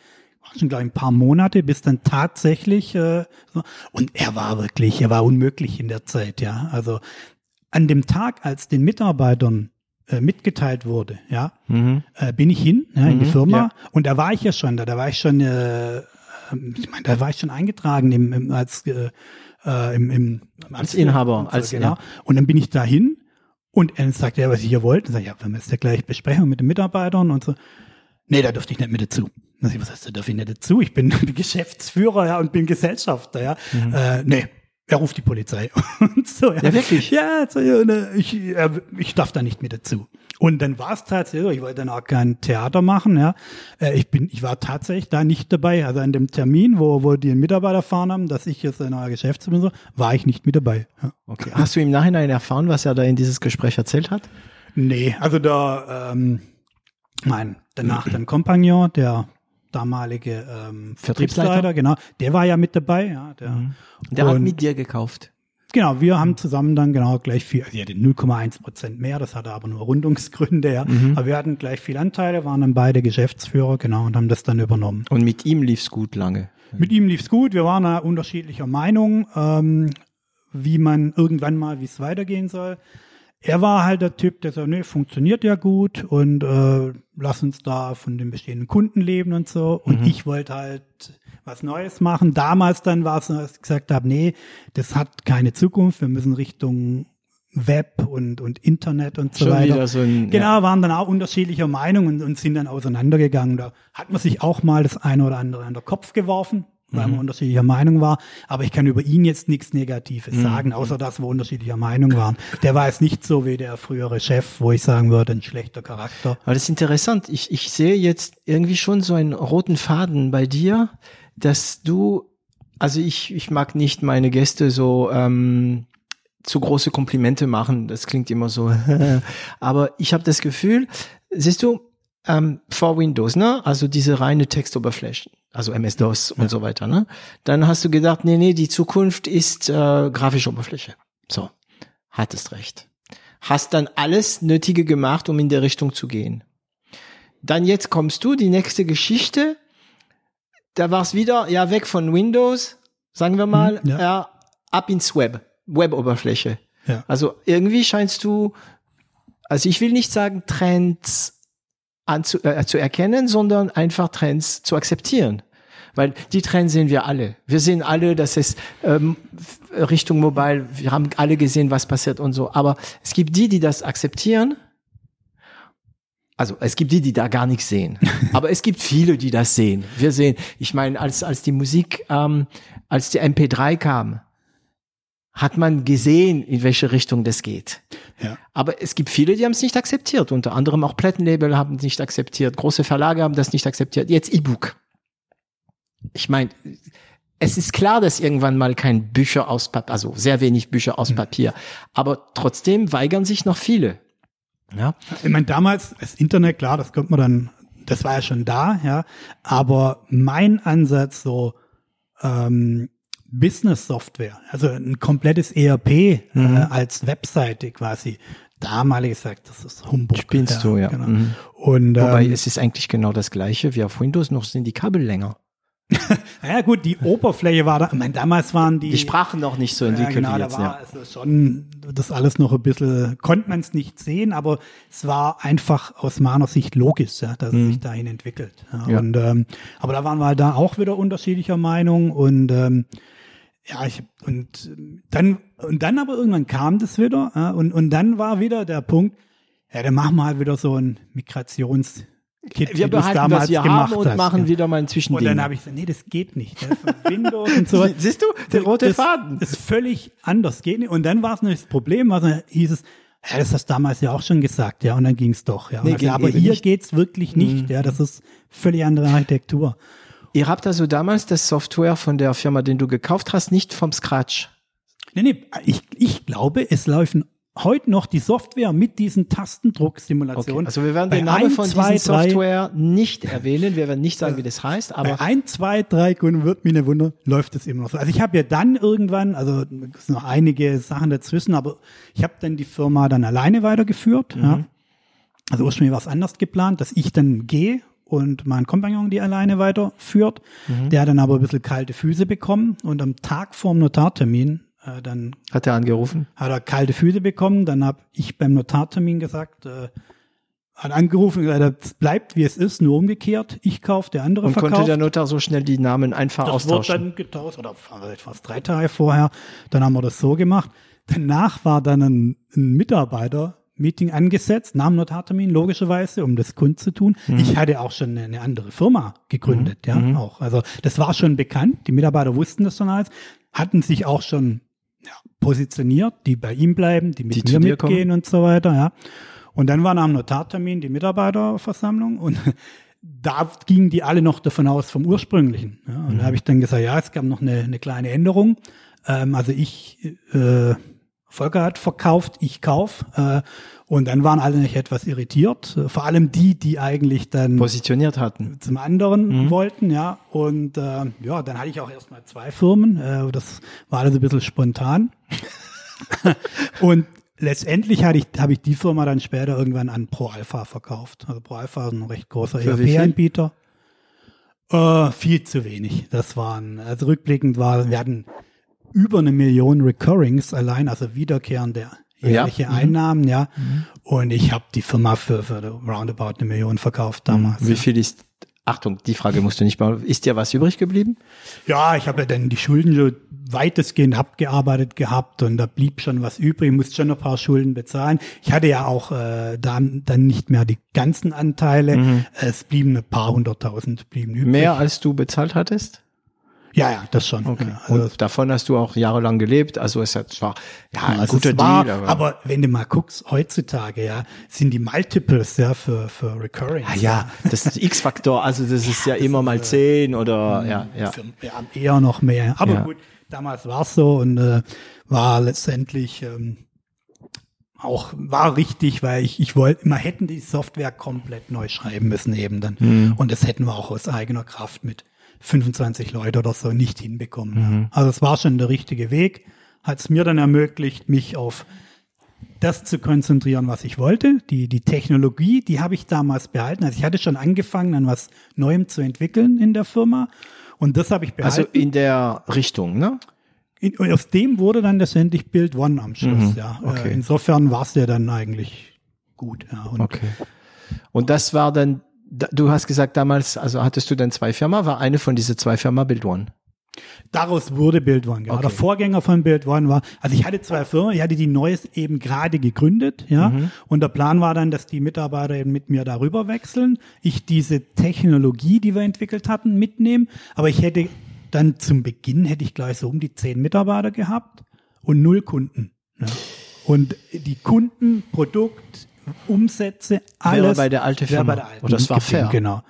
Speaker 1: schon gleich ein paar Monate, bis dann tatsächlich, äh, und er war wirklich, er war unmöglich in der Zeit, ja. Also an dem Tag, als den Mitarbeitern äh, mitgeteilt wurde, ja, äh, bin ich hin ja, in die Firma
Speaker 2: ja.
Speaker 1: und da war ich ja schon da, da war ich schon, äh, ich meine, da war ich schon eingetragen im, im, als äh, äh, im, im,
Speaker 2: Als Inhaber,
Speaker 1: und so,
Speaker 2: als-
Speaker 1: genau.
Speaker 2: ja.
Speaker 1: Und dann bin ich dahin und er sagt ja, was ich hier wollte. Und sag, ja, wir jetzt ja gleich Besprechung mit den Mitarbeitern und so. Nee, da durfte ich nicht mit dazu. Was heißt, da darf ich nicht dazu? Ich bin Geschäftsführer, ja, und bin Gesellschafter, ja. Äh, nee, er ruft die Polizei. und so,
Speaker 2: Ja, wirklich?
Speaker 1: Ja, so, ja ne, ich, äh, ich darf da nicht mit dazu. Und dann war es tatsächlich so, ich wollte dann auch kein Theater machen, ja. Äh, ich bin, ich war tatsächlich da nicht dabei. Also an dem Termin, wo, wo die einen Mitarbeiter erfahren haben, dass ich jetzt ein neuer Geschäftsführer bin, so, war ich nicht mit dabei. Ja.
Speaker 2: Okay. Hast du im Nachhinein erfahren, was er da in dieses Gespräch erzählt hat?
Speaker 1: Nee, also da, ähm, mein, danach dann Kompagnon, der damalige ähm,
Speaker 2: Vertriebsleiter?
Speaker 1: Genau, der war ja mit dabei, ja, der,
Speaker 2: Der hat
Speaker 1: Und-
Speaker 2: mit dir gekauft.
Speaker 1: genau, wir haben zusammen dann genau gleich viel, also ich hatte 0,1 Prozent mehr, das hatte aber nur Rundungsgründe, ja, aber wir hatten gleich viel Anteile, waren dann beide Geschäftsführer, genau, und haben das dann übernommen.
Speaker 2: Und mit ihm lief's gut lange.
Speaker 1: Mit ihm lief's gut, wir waren da unterschiedlicher Meinung, ähm, wie man irgendwann mal, wie es weitergehen soll. Er war halt der Typ, der so, nee, funktioniert ja gut und äh, lass uns da von den bestehenden Kunden leben und so. Und ich wollte halt was Neues machen. Damals dann war es, dass ich gesagt habe, nee, das hat keine Zukunft. Wir müssen Richtung Web und, und Internet und so
Speaker 2: Schon
Speaker 1: weiter.
Speaker 2: so ein-
Speaker 1: genau, waren dann auch unterschiedlicher Meinung und, und sind dann auseinandergegangen. Da hat man sich auch mal das eine oder andere an den Kopf geworfen, weil
Speaker 2: Mhm.
Speaker 1: man unterschiedlicher Meinung war. Aber ich kann über ihn jetzt nichts Negatives
Speaker 2: Mhm.
Speaker 1: sagen, außer dass wir unterschiedlicher Meinung waren. Der war jetzt nicht so wie der frühere Chef, wo ich sagen würde, ein schlechter Charakter.
Speaker 2: Aber das ist interessant. Ich, ich sehe jetzt irgendwie schon so einen roten Faden bei dir, dass du, also ich, ich mag nicht meine Gäste so ähm, zu große Komplimente machen. Das klingt immer so. Aber ich habe das Gefühl, siehst du, ähm, vor Windows, ne? Also diese reine Textoberflächen, also MS-DOS und so weiter, ne? Dann hast du gedacht, nee, nee, die Zukunft ist äh, grafische Oberfläche. So, hattest recht. Hast dann alles Nötige gemacht, um in der Richtung zu gehen. Dann jetzt kommst du, die nächste Geschichte. Da war's wieder, ja, weg von Windows, sagen wir mal,
Speaker 1: ja.
Speaker 2: ja. ab ins Web, Web-Oberfläche.
Speaker 1: Ja.
Speaker 2: Also irgendwie scheinst du, also ich will nicht sagen Trends anzu, äh, zu erkennen, sondern einfach Trends zu akzeptieren. Weil die Trends sehen wir alle. Wir sehen alle, dass es ähm, Richtung Mobile, wir haben alle gesehen, was passiert und so. Aber es gibt die, die das akzeptieren. Also es gibt die, die da gar nichts sehen. Aber es gibt viele, die das sehen. Wir sehen, ich meine, als, als die Musik, ähm, als die MP3 kam, hat man gesehen, in welche Richtung das geht.
Speaker 1: Ja.
Speaker 2: Aber es gibt viele, die haben es nicht akzeptiert. Unter anderem auch Plattenlabel haben es nicht akzeptiert. Große Verlage haben das nicht akzeptiert. Jetzt E-Book. Ich meine, es ist klar, dass irgendwann mal kein Bücher aus Papier, also sehr wenig Bücher aus Papier. Aber trotzdem weigern sich noch viele. Ja.
Speaker 1: Ich meine, damals, das Internet, klar, das kommt man dann, das war ja schon da, ja. Aber mein Ansatz so, ähm, Business Software, also ein komplettes ERP äh, als Webseite quasi. Damalig gesagt, das ist Humbug.
Speaker 2: Spinnst du, ja.
Speaker 1: Genau.
Speaker 2: Mhm.
Speaker 1: Und
Speaker 2: Wobei
Speaker 1: ähm,
Speaker 2: es ist eigentlich genau das gleiche wie auf Windows, noch sind die Kabel länger.
Speaker 1: ja gut, die Oberfläche war da, ich meine, damals waren die,
Speaker 2: Die Sprachen noch nicht so
Speaker 1: ja,
Speaker 2: entwickelt
Speaker 1: genau,
Speaker 2: wie
Speaker 1: da
Speaker 2: jetzt.
Speaker 1: war
Speaker 2: Ja.
Speaker 1: also schon das alles noch ein bisschen, konnte man es nicht sehen, aber es war einfach aus meiner Sicht logisch, ja, dass es sich dahin entwickelt. Ja,
Speaker 2: Mhm. Ja.
Speaker 1: Und, ähm, aber da waren wir halt da auch wieder unterschiedlicher Meinung und ähm, ja, ich und dann und dann aber irgendwann kam das wieder ja, und und dann war wieder der Punkt, ja, dann machen wir halt wieder so ein Migrations Kit,
Speaker 2: Wir behalten,
Speaker 1: damals
Speaker 2: was wir
Speaker 1: gemacht
Speaker 2: haben und
Speaker 1: hast,
Speaker 2: machen
Speaker 1: ja.
Speaker 2: wieder mal ein
Speaker 1: Und
Speaker 2: Zwischending.
Speaker 1: dann habe ich gesagt, nee, das geht nicht. Von Windows und so.
Speaker 2: Siehst du, der rote
Speaker 1: das,
Speaker 2: Faden.
Speaker 1: Das ist völlig anders. Geht nicht. Und dann war es nämlich das Problem, also hieß es, ja, das hast du damals ja auch schon gesagt, ja, und dann ging es doch, ja.
Speaker 2: Nee,
Speaker 1: Also, aber hier
Speaker 2: nicht.
Speaker 1: geht's wirklich nicht, ja, das ist völlig andere Architektur.
Speaker 2: Ihr habt also damals das Software von der Firma, den du gekauft hast, nicht vom Scratch.
Speaker 1: Nee, nee, ich, ich glaube, es laufen heute noch die Software mit diesen Tastendrucksimulationen.
Speaker 2: Also wir werden den Namen von
Speaker 1: zwei,
Speaker 2: diesen Software nicht erwähnen. Wir werden nicht sagen, wie das heißt, aber
Speaker 1: Bei ein, zwei, drei Kunden wird mir eine Wunder, läuft es immer noch so. Also ich habe ja dann irgendwann, also es sind noch einige Sachen dazwischen, aber ich habe dann die Firma dann alleine weitergeführt. Ja. Also ursprünglich war es anders geplant, dass ich dann gehe und mein Kompagnon die alleine weiterführt. Der hat dann aber ein bisschen kalte Füße bekommen und am Tag vorm Notartermin äh, dann
Speaker 2: hat er angerufen.
Speaker 1: hat er kalte Füße bekommen. Dann habe ich beim Notartermin gesagt, äh, hat angerufen und gesagt, es bleibt wie es ist, nur umgekehrt. Ich kaufe, der andere
Speaker 2: Und
Speaker 1: verkauft.
Speaker 2: konnte der Notar so schnell die Namen einfach
Speaker 1: Das wurde
Speaker 2: austauschen.
Speaker 1: dann getauscht, oder fast drei Tage vorher. Dann haben wir das so gemacht. Danach war dann ein, ein Mitarbeiter-Meeting angesetzt, nach dem Notartermin, logischerweise, um das kundzutun.
Speaker 2: Mhm.
Speaker 1: Ich hatte auch schon eine, andere Firma gegründet, ja, auch. Also, das war schon bekannt. Die Mitarbeiter wussten das schon alles, hatten sich auch schon ja, positioniert, die bei ihm bleiben, die mit
Speaker 2: Die
Speaker 1: mir mitgehen und so weiter, ja. Und dann war nach dem Notartermin die Mitarbeiterversammlung und da gingen die alle noch davon aus vom ursprünglichen. Ja, und da habe ich dann gesagt, ja, es gab noch eine, eine kleine Änderung. Ähm, also ich, äh, Volker hat verkauft, ich kauf. Äh, und dann waren alle nicht etwas irritiert. Äh, Vor allem die, die eigentlich dann
Speaker 2: positioniert hatten.
Speaker 1: zum anderen wollten, ja. Und äh, ja, dann hatte ich auch erstmal zwei Firmen. Äh, das war alles ein bisschen spontan. und letztendlich hatte ich, habe ich die Firma dann später irgendwann an Pro Alpha verkauft. Also Pro Alpha ist ein recht großer
Speaker 2: viel?
Speaker 1: ERP-Anbieter. Äh, viel zu wenig. Das waren, also rückblickend war, wir hatten über eine Million Recurrings allein, also wiederkehrende jährliche
Speaker 2: Ja, mhm.
Speaker 1: Einnahmen, ja. Und ich habe die Firma für, für roundabout eine Million verkauft damals.
Speaker 2: Wie viel ist, Achtung, die Frage musst du nicht mal, ist dir was übrig geblieben?
Speaker 1: Ja, ich habe ja dann die Schulden schon weitestgehend abgearbeitet gehabt und da blieb schon was übrig, musste schon ein paar Schulden bezahlen. Ich hatte ja auch äh, dann, dann nicht mehr die ganzen Anteile. Es blieben ein paar hunderttausend blieben übrig.
Speaker 2: Mehr als du bezahlt hattest?
Speaker 1: Ja, ja, das schon.
Speaker 2: Okay.
Speaker 1: Ja, also,
Speaker 2: Und davon hast du auch jahrelang gelebt. Also es hat zwar ja, ein
Speaker 1: also
Speaker 2: guter
Speaker 1: war,
Speaker 2: Deal, aber,
Speaker 1: aber wenn du mal guckst, heutzutage, ja, sind die Multiples ja für, für Recurring.
Speaker 2: ah, ja, das ist X-Faktor. Also das ist ja immer mal zehn oder ja, ja.
Speaker 1: Für, ja, eher noch mehr. Aber
Speaker 2: Ja.
Speaker 1: gut, damals war es so und äh, war letztendlich ähm, auch war richtig, weil ich, ich wollte, wir hätten die Software komplett neu schreiben müssen eben dann.
Speaker 2: Mhm.
Speaker 1: Und das hätten wir auch aus eigener Kraft mit 25 Leuten oder so nicht hinbekommen.
Speaker 2: Mhm.
Speaker 1: Ja. Also es war schon der richtige Weg, hat es mir dann ermöglicht, mich auf das zu konzentrieren, was ich wollte. Die, die Technologie, die habe ich damals behalten. Also ich hatte schon angefangen, an was Neuem zu entwickeln in der Firma. Und das habe ich behalten.
Speaker 2: Also in der Richtung, ne?
Speaker 1: In, und aus dem wurde dann letztendlich Bild One am Schluss, ja.
Speaker 2: Mhm. okay.
Speaker 1: Äh, insofern war es ja dann eigentlich gut, ja. Und
Speaker 2: Okay. Und das war dann, da- du hast gesagt damals, also hattest du dann zwei Firma, war eine von diese zwei Firma Build One.
Speaker 1: Daraus wurde Build One. Genau.
Speaker 2: Okay.
Speaker 1: Der Vorgänger von Build One war, also ich hatte zwei Firmen, ich hatte die Neues eben gerade gegründet, ja.
Speaker 2: Mhm.
Speaker 1: Und der Plan war dann, dass die Mitarbeiter eben mit mir darüber wechseln, ich diese Technologie, die wir entwickelt hatten, mitnehme. Aber ich hätte dann zum Beginn hätte ich gleich so um die zehn Mitarbeiter gehabt und null Kunden. Ja. Und die Kunden, Produkt, Umsätze, alles.
Speaker 2: bei der alten
Speaker 1: wäre
Speaker 2: Firma.
Speaker 1: Bei der alten
Speaker 2: Und das war fair.
Speaker 1: Genau.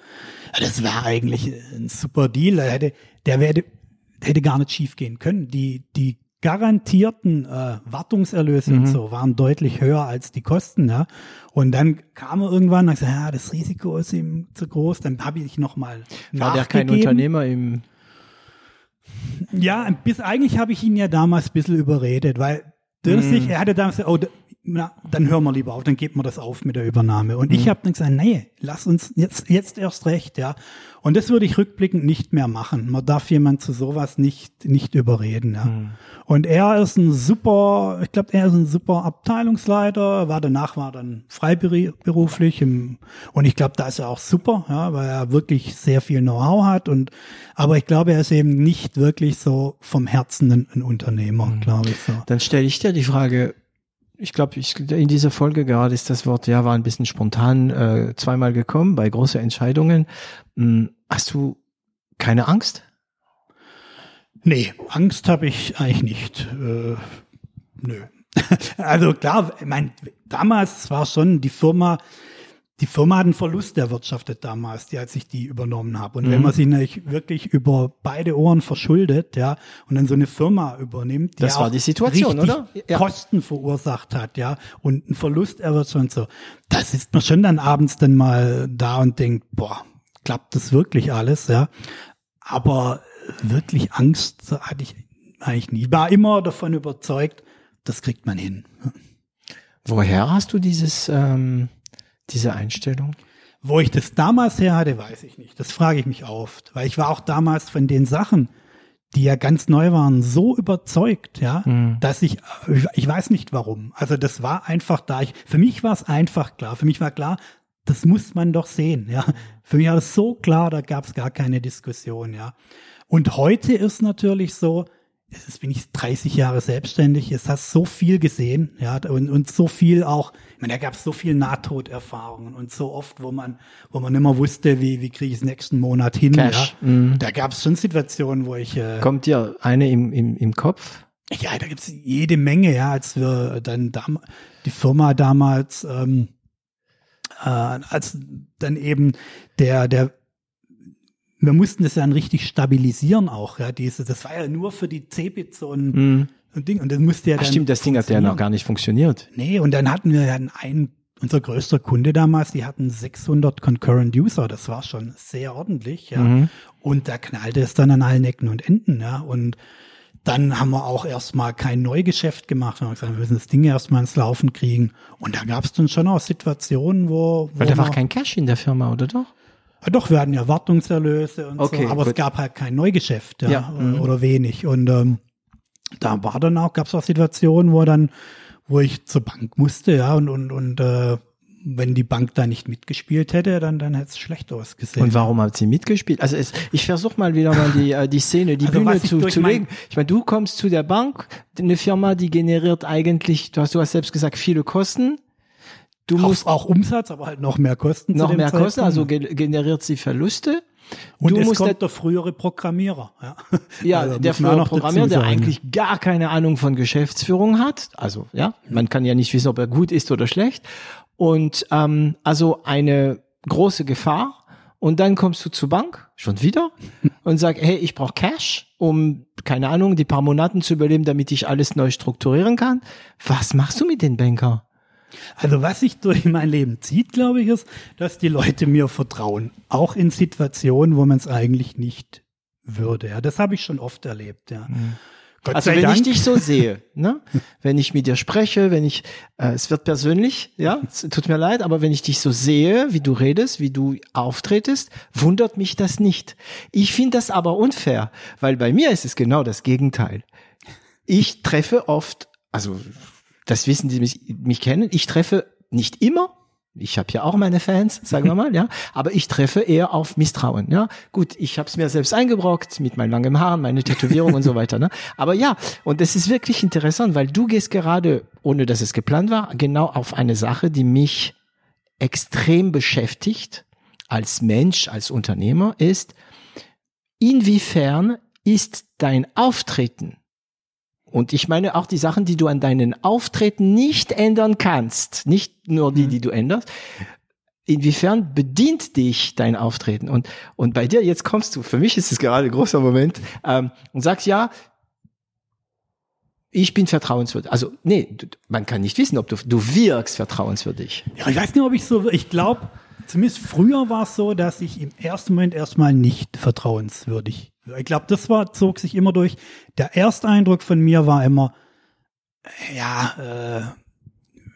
Speaker 1: Das war eigentlich ein super Deal. Der hätte, der wäre, hätte gar nicht schief gehen können. Die, die garantierten äh, Wartungserlöse
Speaker 2: Mhm.
Speaker 1: und so waren deutlich höher als die Kosten. Ja. Und dann kam er irgendwann und gesagt, ja, das Risiko ist ihm zu groß. Dann habe ich nochmal
Speaker 2: War der kein. Unternehmer im,
Speaker 1: Ja, bis eigentlich habe ich ihn ja damals ein bisschen überredet, weil
Speaker 2: Mhm.
Speaker 1: er hatte damals gesagt, oh, na, dann hören wir lieber auf, dann geben wir das auf mit der Übernahme. Und
Speaker 2: Mhm.
Speaker 1: ich habe dann gesagt, nee, lass uns jetzt, jetzt erst recht, ja. Und das würde ich rückblickend nicht mehr machen. Man darf jemand zu sowas nicht, nicht überreden, ja.
Speaker 2: Mhm.
Speaker 1: Und er ist ein super, ich glaube, er ist ein super Abteilungsleiter, war danach war dann freiberuflich im, und ich glaube, da ist er auch super, ja, weil er wirklich sehr viel Know-how hat und, aber ich glaube, er ist eben nicht wirklich so vom Herzen ein, ein Unternehmer,
Speaker 2: Mhm.
Speaker 1: glaube ich so.
Speaker 2: dann stelle ich dir die Frage, ich glaube, in dieser Folge gerade ist das Wort, ja, war ein bisschen spontan äh, zweimal gekommen bei großen Entscheidungen. Hm, hast du keine Angst?
Speaker 1: Nee, Angst habe ich eigentlich nicht. Äh, nö. Also klar, mein, damals war schon die Firma, die Firma hat einen Verlust erwirtschaftet damals, die, als ich die übernommen habe. Und wenn
Speaker 2: Mhm.
Speaker 1: man sich natürlich wirklich über beide Ohren verschuldet, ja, und dann so eine Firma übernimmt, die
Speaker 2: Das war die Situation,
Speaker 1: richtig
Speaker 2: oder? Ja.
Speaker 1: Kosten verursacht hat, ja, und einen Verlust erwirtschaftet und so, da sitzt man schon dann abends dann mal da und denkt, boah, klappt das wirklich alles, ja. Aber wirklich Angst hatte ich eigentlich nie. Ich war immer davon überzeugt, das kriegt man hin.
Speaker 2: Woher hast du dieses, ähm, diese Einstellung?
Speaker 1: Wo ich das damals her hatte, weiß ich nicht. Das frage ich mich oft, weil ich war auch damals von den Sachen, die ja ganz neu waren, so überzeugt, ja, dass ich, ich weiß nicht warum. Also das war einfach da. Ich, für mich war es einfach klar. Für mich war klar, das muss man doch sehen, ja. Für mich war das so klar, da gab es gar keine Diskussion, ja. Und heute ist natürlich so, jetzt bin ich 30 Jahre selbstständig, es hast so viel gesehen, ja, und, und so viel auch, ich meine, da gab es so viel Nahtoderfahrungen und so oft, wo man, wo man immer wusste, wie, wie kriege ich es nächsten Monat hin,
Speaker 2: Cash.
Speaker 1: ja.
Speaker 2: Mhm.
Speaker 1: Da gab es schon Situationen, wo ich, äh,
Speaker 2: Kommt dir eine im, im, im Kopf?
Speaker 1: ja, da gibt's jede Menge, ja, als wir dann dam die Firma damals, ähm, äh, als dann eben der, der, wir mussten das dann richtig stabilisieren auch, ja, diese, das war ja nur für die Cebit so ein,
Speaker 2: Mhm.
Speaker 1: ein Ding und das musste ja
Speaker 2: Ach
Speaker 1: dann.
Speaker 2: stimmt, das Ding hat ja noch gar nicht funktioniert.
Speaker 1: Nee, und dann hatten wir ja einen, unser größter Kunde damals, die hatten 600 Concurrent User, das war schon sehr ordentlich, ja.
Speaker 2: Mhm.
Speaker 1: Und da knallte es dann an allen Ecken und Enden, ja. Und dann haben wir auch erstmal kein Neugeschäft gemacht. Wir haben gesagt, wir müssen das Ding erstmal ins Laufen kriegen. Und da gab es dann schon auch Situationen, wo, wo
Speaker 2: Weil da war kein Cash in der Firma, oder doch?
Speaker 1: Ja, Doch, wir hatten ja Wartungserlöse und
Speaker 2: Okay,
Speaker 1: so, aber es
Speaker 2: gut.
Speaker 1: gab halt kein Neugeschäft, ja,
Speaker 2: Ja,
Speaker 1: äh,
Speaker 2: mhm.
Speaker 1: oder wenig. Und ähm, da war dann auch, gab es auch Situationen, wo dann, wo ich zur Bank musste, ja, und und und äh, wenn die Bank da nicht mitgespielt hätte, dann dann hätte es schlecht ausgesehen.
Speaker 2: Und warum hat sie mitgespielt? Also es, ich versuche mal wieder mal die, äh, die Szene, die
Speaker 1: Also
Speaker 2: Bühne zu, zu legen. Ich meine, du kommst zu der Bank, eine Firma, die generiert eigentlich, du hast, du hast selbst gesagt, viele Kosten. Du musst
Speaker 1: auch, auch Umsatz, aber halt noch mehr Kosten.
Speaker 2: noch mehr Kosten,
Speaker 1: Zeitpunkt.
Speaker 2: also ge generiert sie Verluste.
Speaker 1: und
Speaker 2: du
Speaker 1: es
Speaker 2: musst
Speaker 1: kommt der frühere Programmierer. Ja,
Speaker 2: Ja,
Speaker 1: Also
Speaker 2: der
Speaker 1: auch noch
Speaker 2: Programmierer, der eigentlich gar keine Ahnung von Geschäftsführung hat. Also ja, man kann ja nicht wissen, ob er gut ist oder schlecht. Und ähm, also eine große Gefahr. Und dann kommst du zur Bank, schon wieder, und sag, hey, ich brauche Cash, um, keine Ahnung, die paar Monaten zu überleben, damit ich alles neu strukturieren kann. Was machst du mit den Banker?
Speaker 1: Also was sich durch mein Leben zieht, glaube ich, ist, dass die Leute mir vertrauen. Auch in Situationen, wo man es eigentlich nicht würde. Ja, das habe ich schon oft erlebt. Ja. Gott
Speaker 2: Also wenn
Speaker 1: Dank.
Speaker 2: ich dich so sehe, ne? wenn ich mit dir spreche, wenn ich, äh, es wird persönlich, ja, es tut mir leid, aber wenn ich dich so sehe, wie du redest, wie du auftretest, wundert mich das nicht. Ich finde das aber unfair, weil bei mir ist es genau das Gegenteil. Ich treffe oft, also das wissen die, mich, mich kennen, ich treffe nicht immer, ich habe ja auch meine Fans, sagen wir mal, ja, aber ich treffe eher auf Misstrauen, ja. Gut, ich habe es mir selbst eingebrockt mit meinen langen Haaren, meine Tätowierung und so weiter, ne? Aber ja, und es ist wirklich interessant, weil du gehst gerade, ohne dass es geplant war, genau auf eine Sache, die mich extrem beschäftigt als Mensch, als Unternehmer, ist, inwiefern ist dein Auftreten und ich meine auch die Sachen, die du an deinen Auftreten nicht ändern kannst, nicht nur die, mhm. die du änderst. Inwiefern bedient dich dein Auftreten? Und, und bei dir, jetzt kommst du, für mich ist es gerade ein großer Moment, ähm, und sagst, ja, ich bin vertrauenswürdig. Also, nee, du, man kann nicht wissen, ob du, du wirkst vertrauenswürdig.
Speaker 1: Ja, ich weiß nicht, ob ich so, ich glaube, zumindest früher war es so, dass ich im ersten Moment erstmal nicht vertrauenswürdig ich glaube, das war, zog sich immer durch. Der Ersteindruck von mir war immer, ja, äh,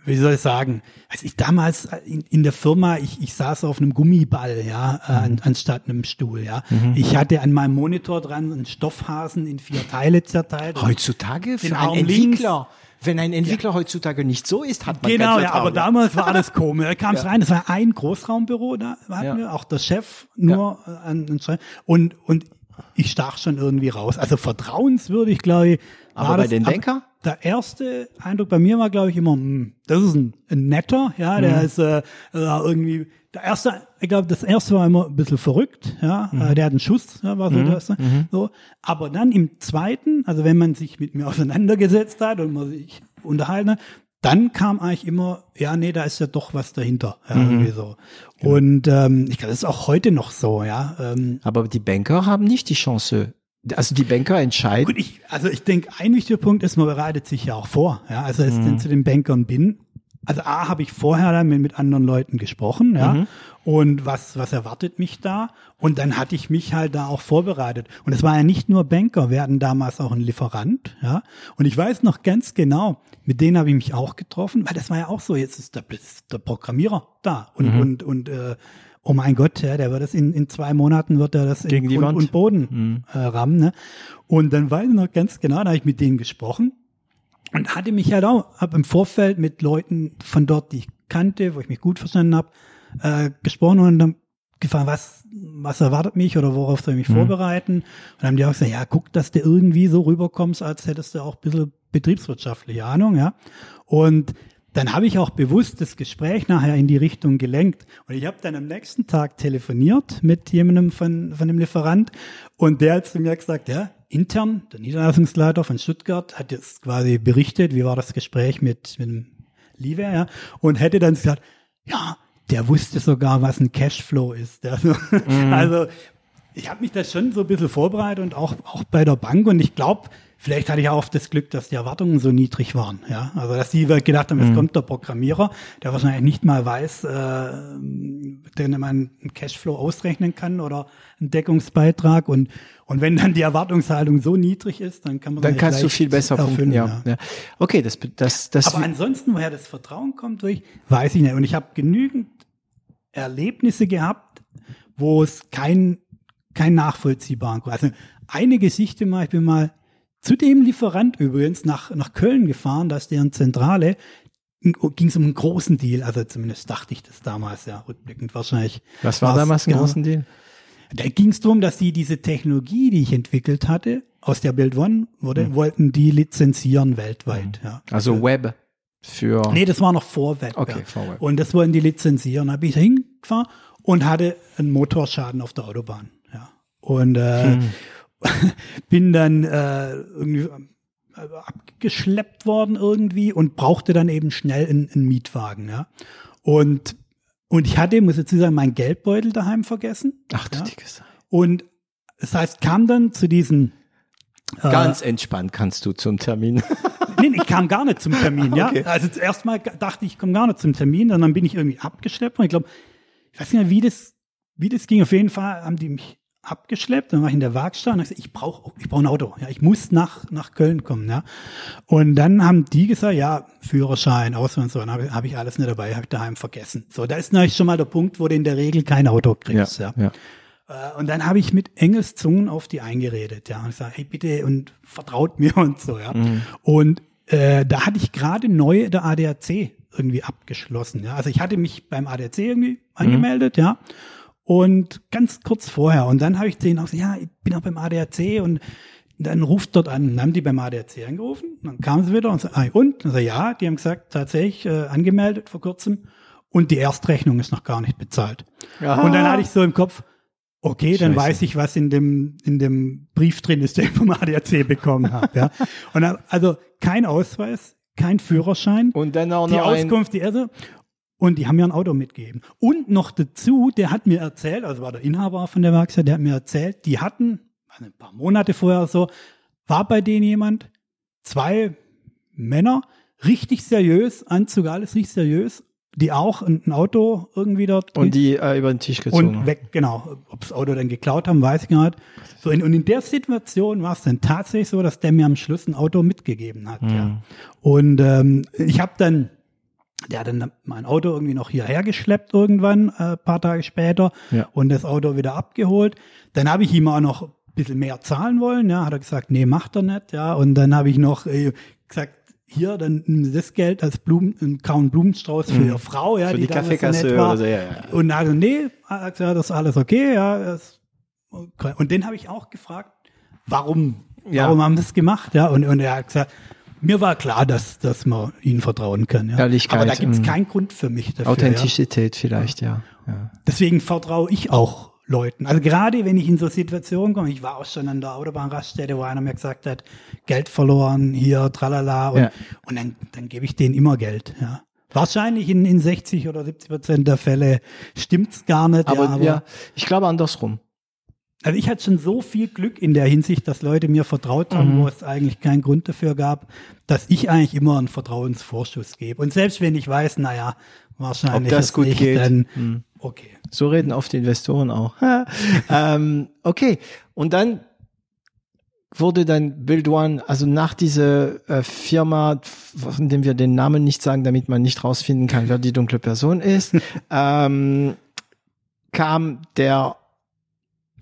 Speaker 1: wie soll ich sagen, als ich damals in, in der Firma, ich, ich saß auf einem Gummiball, ja, äh, an, anstatt einem Stuhl, ja. Mhm. Ich hatte an meinem Monitor dran einen Stoffhasen in vier Teile zerteilt.
Speaker 2: Heutzutage für einen Entwickler. Wenn ein Entwickler ja. heutzutage nicht so ist, hat man
Speaker 1: Genau, ja, aber damals war alles komisch. Da kam es ja. rein, das war ein Großraumbüro, da hatten ja. wir auch der Chef nur ja. an, an und und ich stach schon irgendwie raus. Also vertrauenswürdig, glaube ich.
Speaker 2: Aber bei den Banker?
Speaker 1: Der erste Eindruck bei mir war, glaube ich, immer, mh, hm, das ist ein, ein netter, ja, der mhm. ist äh, irgendwie, der erste, ich glaube, das erste war immer ein bisschen verrückt, ja, mhm. äh, der hat einen Schuss, ja, war so mhm. das, mhm. so. Aber dann im zweiten, also wenn man sich mit mir auseinandergesetzt hat und man sich unterhalten hat, dann kam eigentlich immer, ja, nee, da ist ja doch was dahinter. Ja, mhm. irgendwie so. Genau. Und ähm, ich glaube, das ist auch heute noch so, ja. Ähm,
Speaker 2: Aber die Banker haben nicht die Chance. Also die Banker entscheiden. Gut,
Speaker 1: ich, also ich denke, ein wichtiger Punkt ist, man bereitet sich ja auch vor. Ja, also als ich mhm. zu den Bankern bin, also A, habe ich vorher dann mit, mit anderen Leuten gesprochen, ja. Mhm. Und was, was erwartet mich da? Und dann hatte ich mich halt da auch vorbereitet. Und es war ja nicht nur Banker, wir hatten damals auch einen Lieferant, ja. Und ich weiß noch ganz genau, mit denen habe ich mich auch getroffen, weil das war ja auch so, jetzt ist der, der Programmierer da und, mhm. und, und, äh, oh mein Gott, ja, der wird das in, in zwei Monaten wird er das
Speaker 2: Gegen
Speaker 1: in
Speaker 2: Grund
Speaker 1: und Boden mhm. äh, rammen. Ne? Und dann weiß ich noch ganz genau, da habe ich mit denen gesprochen und hatte mich halt auch, hab im Vorfeld mit Leuten von dort, die ich kannte, wo ich mich gut verstanden habe, äh, gesprochen und dann gefragt, was, was erwartet mich oder worauf soll ich mich mhm. vorbereiten? Und dann haben die auch gesagt, ja, guck, dass du irgendwie so rüberkommst, als hättest du auch ein bisschen betriebswirtschaftliche Ahnung, ja. Und dann habe ich auch bewusst das Gespräch nachher in die Richtung gelenkt. Und ich habe dann am nächsten Tag telefoniert mit jemandem von, von dem Lieferant und der hat zu mir gesagt, ja, intern, der Niederlassungsleiter von Stuttgart hat jetzt quasi berichtet, wie war das Gespräch mit, mit dem Liebe, ja, und hätte dann gesagt, ja, der wusste sogar, was ein Cashflow ist. Also, mhm. also ich habe mich da schon so ein bisschen vorbereitet und auch, auch bei der Bank und ich glaube, Vielleicht hatte ich auch das Glück, dass die Erwartungen so niedrig waren. Ja, also dass die gedacht haben, jetzt mhm. kommt der Programmierer, der wahrscheinlich nicht mal weiß, äh, den man einen Cashflow ausrechnen kann oder einen Deckungsbeitrag und und wenn dann die Erwartungshaltung so niedrig ist, dann kann man
Speaker 2: dann kannst du viel besser erfüllen. Ja. ja. Okay, das das das.
Speaker 1: Aber ansonsten, woher das Vertrauen kommt, durch, weiß ich nicht. Und ich habe genügend Erlebnisse gehabt, wo es kein kein nachvollziehbaren, also eine Geschichte mal, ich bin mal zu dem Lieferant übrigens nach, nach Köln gefahren, da ist deren Zentrale, ging es um einen großen Deal, also zumindest dachte ich das damals, ja, rückblickend wahrscheinlich.
Speaker 2: Was war damals ein genau, großen Deal?
Speaker 1: Da ging es darum, dass die diese Technologie, die ich entwickelt hatte, aus der Build One wurde, mhm. wollten die lizenzieren weltweit. Mhm. Ja.
Speaker 2: Also Web für.
Speaker 1: Nee, das war noch vor Web.
Speaker 2: Okay, ja. vor Web.
Speaker 1: Und das wollten die lizenzieren. Da bin ich hingefahren und hatte einen Motorschaden auf der Autobahn. Ja. Und äh, hm. bin dann äh, irgendwie äh, abgeschleppt worden irgendwie und brauchte dann eben schnell einen, einen Mietwagen, ja. Und und ich hatte, muss jetzt sagen, meinen Geldbeutel daheim vergessen.
Speaker 2: Ach du
Speaker 1: ja?
Speaker 2: dickes.
Speaker 1: Und das heißt, kam dann zu diesen
Speaker 2: äh, Ganz entspannt kannst du zum Termin.
Speaker 1: nee, ich kam gar nicht zum Termin, ja. Okay. Also zuerst mal dachte ich, ich komme gar nicht zum Termin, und dann bin ich irgendwie abgeschleppt und ich glaube, ich weiß nicht mehr, wie das, wie das ging. Auf jeden Fall haben die mich abgeschleppt, dann war ich in der Werkstatt und ich gesagt, ich brauche ich brauch ein Auto, ja, ich muss nach nach Köln kommen, ja. Und dann haben die gesagt, ja, Führerschein, Ausweis und so, dann habe hab ich alles nicht dabei, habe ich daheim vergessen. So, da ist natürlich schon mal der Punkt, wo du in der Regel kein Auto kriegst, ja. ja. ja. Äh, und dann habe ich mit Engelszungen auf die eingeredet, ja, und ich sage, hey bitte und vertraut mir und so, ja. Mhm. Und äh, da hatte ich gerade neu der ADAC irgendwie abgeschlossen. Ja. Also ich hatte mich beim ADAC irgendwie angemeldet, ja. Und ganz kurz vorher. Und dann habe ich denen auch gesagt, ja, ich bin auch beim ADAC und dann ruft dort an. Dann haben die beim ADAC angerufen. Dann kamen sie wieder und sagen, ah, und? Also ja, die haben gesagt, tatsächlich äh, angemeldet vor kurzem. Und die Erstrechnung ist noch gar nicht bezahlt.
Speaker 2: Aha.
Speaker 1: Und dann hatte ich so im Kopf, okay, dann
Speaker 2: Scheiße.
Speaker 1: weiß ich, was in dem, in dem Brief drin ist, den ich vom ADAC bekommen habe. Ja. Und dann, also kein Ausweis, kein Führerschein,
Speaker 2: Und dann auch
Speaker 1: die
Speaker 2: noch ein,
Speaker 1: Auskunft, die erste. Und die haben mir ein Auto mitgegeben. Und noch dazu, der hat mir erzählt, also war der Inhaber von der Werkstatt, der hat mir erzählt, die hatten, also ein paar Monate vorher so, war bei denen jemand, zwei Männer, richtig seriös, Anzug, alles richtig seriös, die auch ein, Auto irgendwie dort
Speaker 2: und die äh, über den Tisch gezogen.
Speaker 1: und weg, genau. Ob das Auto dann geklaut haben, weiß ich gar nicht. So, in, und in der Situation war es dann tatsächlich so, dass der mir am Schluss ein Auto mitgegeben hat. Ja. Und ähm, ich habe dann, der hat dann mein Auto irgendwie noch hierher geschleppt irgendwann, äh, paar Tage später,
Speaker 2: Ja.
Speaker 1: und das Auto wieder abgeholt. Dann habe ich ihm auch noch ein bisschen mehr zahlen wollen, ja, hat er gesagt, nee, macht er nicht, ja. Und dann habe ich noch äh, gesagt, hier, dann nimm das Geld als Blumen, einen kauen Blumenstrauß für ihre Frau, ja,
Speaker 2: Mhm. Für die
Speaker 1: so
Speaker 2: Kaffeekasse
Speaker 1: war.
Speaker 2: oder so, ja, ja.
Speaker 1: Und also, nee, hat er gesagt, das ist alles okay, ja. Das, okay. Und den habe ich auch gefragt, warum,
Speaker 2: Ja.
Speaker 1: warum haben das gemacht, ja. Und, und er hat gesagt, mir war klar, dass, dass man ihnen vertrauen kann. Ja.
Speaker 2: Ehrlichkeit,
Speaker 1: Aber da gibt es
Speaker 2: mm.
Speaker 1: keinen Grund für mich dafür. Ja.
Speaker 2: Authentizität vielleicht, ja. ja.
Speaker 1: Deswegen vertraue ich auch Leuten. Also gerade wenn ich in so Situationen komme, ich war auch schon an der Autobahnraststätte, wo einer mir gesagt hat, Geld verloren, hier, tralala, und,
Speaker 2: Ja.
Speaker 1: und dann, dann gebe ich denen immer Geld, ja. Wahrscheinlich in, in 60 oder 70 Prozent der Fälle stimmt's gar nicht.
Speaker 2: Aber,
Speaker 1: ja, aber
Speaker 2: ja, ich glaube andersrum.
Speaker 1: Also ich hatte schon so viel Glück in der Hinsicht, dass Leute mir vertraut haben,
Speaker 2: Mhm.
Speaker 1: wo es eigentlich keinen Grund dafür gab, dass ich eigentlich immer einen Vertrauensvorschuss gebe. Und selbst wenn ich weiß, naja, wahrscheinlich
Speaker 2: Ob das gut
Speaker 1: nicht,
Speaker 2: geht.
Speaker 1: dann
Speaker 2: Hm.
Speaker 1: okay.
Speaker 2: So reden oft die Investoren auch. ähm, okay, und dann wurde dann Build One, also nach dieser äh, Firma, von dem wir den Namen nicht sagen, damit man nicht rausfinden kann, wer die dunkle Person ist, ähm, kam der,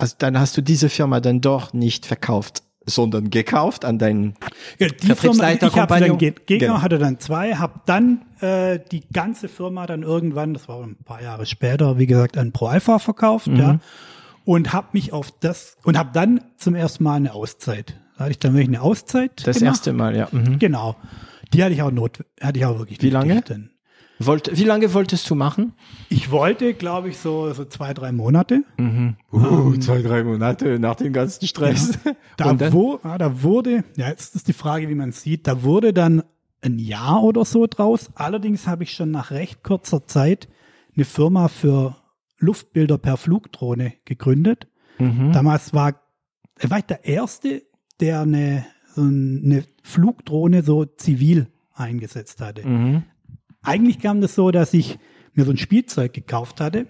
Speaker 2: also dann hast du diese Firma dann doch nicht verkauft, sondern gekauft an deinen
Speaker 1: Ja, die
Speaker 2: Vertriebsleiter,
Speaker 1: Firma, ich dann Gegner,
Speaker 2: Genau.
Speaker 1: hatte dann zwei, habe dann äh, die ganze Firma dann irgendwann, das war ein paar Jahre später, wie gesagt, an Pro Alpha verkauft,
Speaker 2: Mhm.
Speaker 1: ja, und habe mich auf das und habe dann zum ersten Mal eine Auszeit. Da hatte ich dann wirklich eine Auszeit
Speaker 2: das
Speaker 1: gemacht.
Speaker 2: erste Mal, ja. Mhm.
Speaker 1: Genau. Die hatte ich auch not, hatte ich auch wirklich.
Speaker 2: Wie lange?
Speaker 1: Dann.
Speaker 2: Wollt, wie lange wolltest du machen?
Speaker 1: Ich wollte, glaube ich, so so zwei drei Monate.
Speaker 2: Uh, zwei, drei Monate nach dem ganzen Stress.
Speaker 1: Da,
Speaker 2: Und dann?
Speaker 1: wo, ja, da wurde, ja, jetzt ist die Frage, wie man es sieht, da wurde dann ein Jahr oder so draus. Allerdings habe ich schon nach recht kurzer Zeit eine Firma für Luftbilder per Flugdrohne gegründet.
Speaker 2: Mhm.
Speaker 1: Damals war, er war ich der Erste, der eine, so eine Flugdrohne so zivil eingesetzt hatte.
Speaker 2: Mhm.
Speaker 1: Eigentlich kam das so, dass ich mir so ein Spielzeug gekauft hatte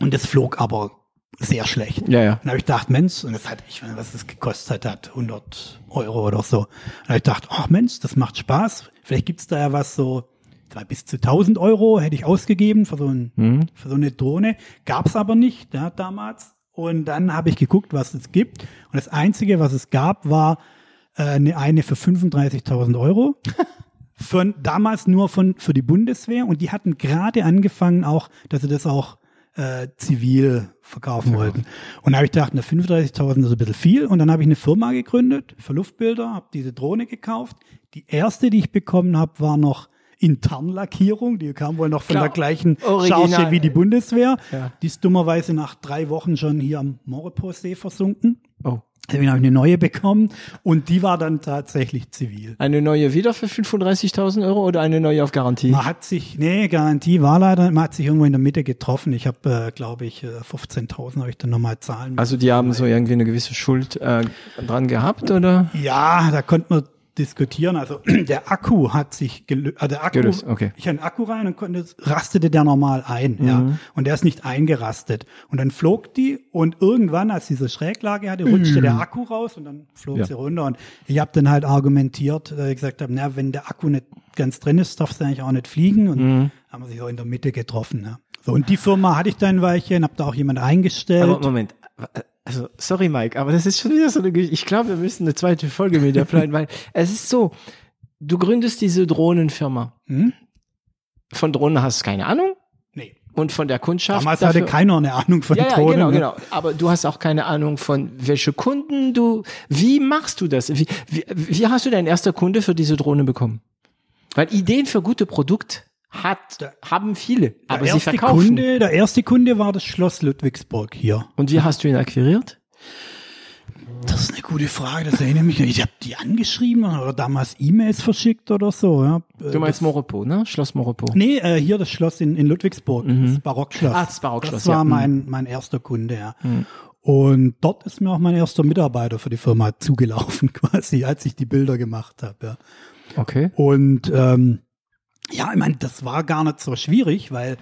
Speaker 1: und das flog aber sehr schlecht.
Speaker 2: Ja, ja.
Speaker 1: Dann habe ich gedacht, Mensch, und das hat, ich weiß nicht, was das gekostet hat, 100 Euro oder so. Dann habe ich gedacht, ach Mensch, das macht Spaß. Vielleicht gibt's da ja was so, glaube, bis zu 1000 Euro hätte ich ausgegeben für so, ein,
Speaker 2: Mhm.
Speaker 1: für so eine Drohne. Gab's aber nicht, ja, damals. Und dann habe ich geguckt, was es gibt. Und das Einzige, was es gab, war äh, eine, eine für 35.000 Euro. Für, damals nur von, für die Bundeswehr. Und die hatten gerade angefangen auch, dass sie das auch äh, zivil verkaufen wollten. Und da habe ich gedacht, na 35.000 ist ein bisschen viel. Und dann habe ich eine Firma gegründet für Luftbilder, habe diese Drohne gekauft. Die erste, die ich bekommen habe, war noch Internlackierung. Die kam wohl noch von
Speaker 2: Klar,
Speaker 1: der gleichen
Speaker 2: original.
Speaker 1: Charge wie die Bundeswehr.
Speaker 2: Ja.
Speaker 1: Die ist dummerweise nach drei Wochen schon hier am Maurepotsee versunken.
Speaker 2: Oh.
Speaker 1: Deswegen habe ich eine neue bekommen und die war dann tatsächlich zivil.
Speaker 2: Eine neue wieder für 35.000 Euro oder eine neue auf Garantie?
Speaker 1: Man hat sich, nee, Garantie war leider, man hat sich irgendwo in der Mitte getroffen. Ich habe, äh, glaube ich, äh, 15.000 habe ich dann nochmal zahlen
Speaker 2: Also die haben so irgendwie eine gewisse Schuld äh, dran gehabt, oder?
Speaker 1: Ja, da konnte man diskutieren. Also der Akku hat sich gelöst. Also der Akku,
Speaker 2: Gelöst, okay.
Speaker 1: ich hatte einen Akku rein und konnte, rastete der normal ein, ja. Und der ist nicht eingerastet. Und dann flog die und irgendwann, als diese Schräglage hatte, rutschte der Akku raus und dann flog
Speaker 2: Ja.
Speaker 1: sie runter. Und ich habe dann halt argumentiert, dass ich gesagt habe, na, wenn der Akku nicht ganz drin ist, darf sie eigentlich auch nicht fliegen. Und haben wir sich so in der Mitte getroffen. Ja. So, und die Firma hatte ich dann ein Weilchen, habe da auch jemand eingestellt.
Speaker 2: Aber Moment, also sorry Mike, aber das ist schon wieder so eine Geschichte. Ich glaube, wir müssen eine zweite Folge mit dir planen, weil es ist so, du gründest diese Drohnenfirma.
Speaker 1: Hm?
Speaker 2: von Drohnen hast du keine Ahnung
Speaker 1: Nee.
Speaker 2: und von der Kundschaft.
Speaker 1: Damals
Speaker 2: dafür,
Speaker 1: hatte keiner eine Ahnung von
Speaker 2: ja, ja,
Speaker 1: Drohnen.
Speaker 2: genau,
Speaker 1: ne?
Speaker 2: genau. Aber du hast auch keine Ahnung von welche Kunden du, wie machst du das? Wie, wie, wie hast du deinen erster Kunde für diese Drohne bekommen? Weil Ideen für gute Produkt hat, haben viele, aber
Speaker 1: der
Speaker 2: sie
Speaker 1: erste
Speaker 2: verkaufen.
Speaker 1: Kunde, der erste Kunde war das Schloss Ludwigsburg hier.
Speaker 2: Und wie hast du ihn akquiriert?
Speaker 1: Das ist eine gute Frage, das erinnere mich. Ich habe die angeschrieben oder damals E-Mails verschickt oder so. Ja.
Speaker 2: Du meinst Moropo, ne? Schloss Moropo.
Speaker 1: Nee, äh, hier das Schloss in, in Ludwigsburg, das Barockschloss.
Speaker 2: Ah, das Barockschloss,
Speaker 1: Das war
Speaker 2: ja. Mhm.
Speaker 1: mein, mein erster Kunde, ja. Und dort ist mir auch mein erster Mitarbeiter für die Firma zugelaufen, quasi, als ich die Bilder gemacht habe. Ja.
Speaker 2: Okay.
Speaker 1: Und ähm, ja, ich meine, das war gar nicht so schwierig, weil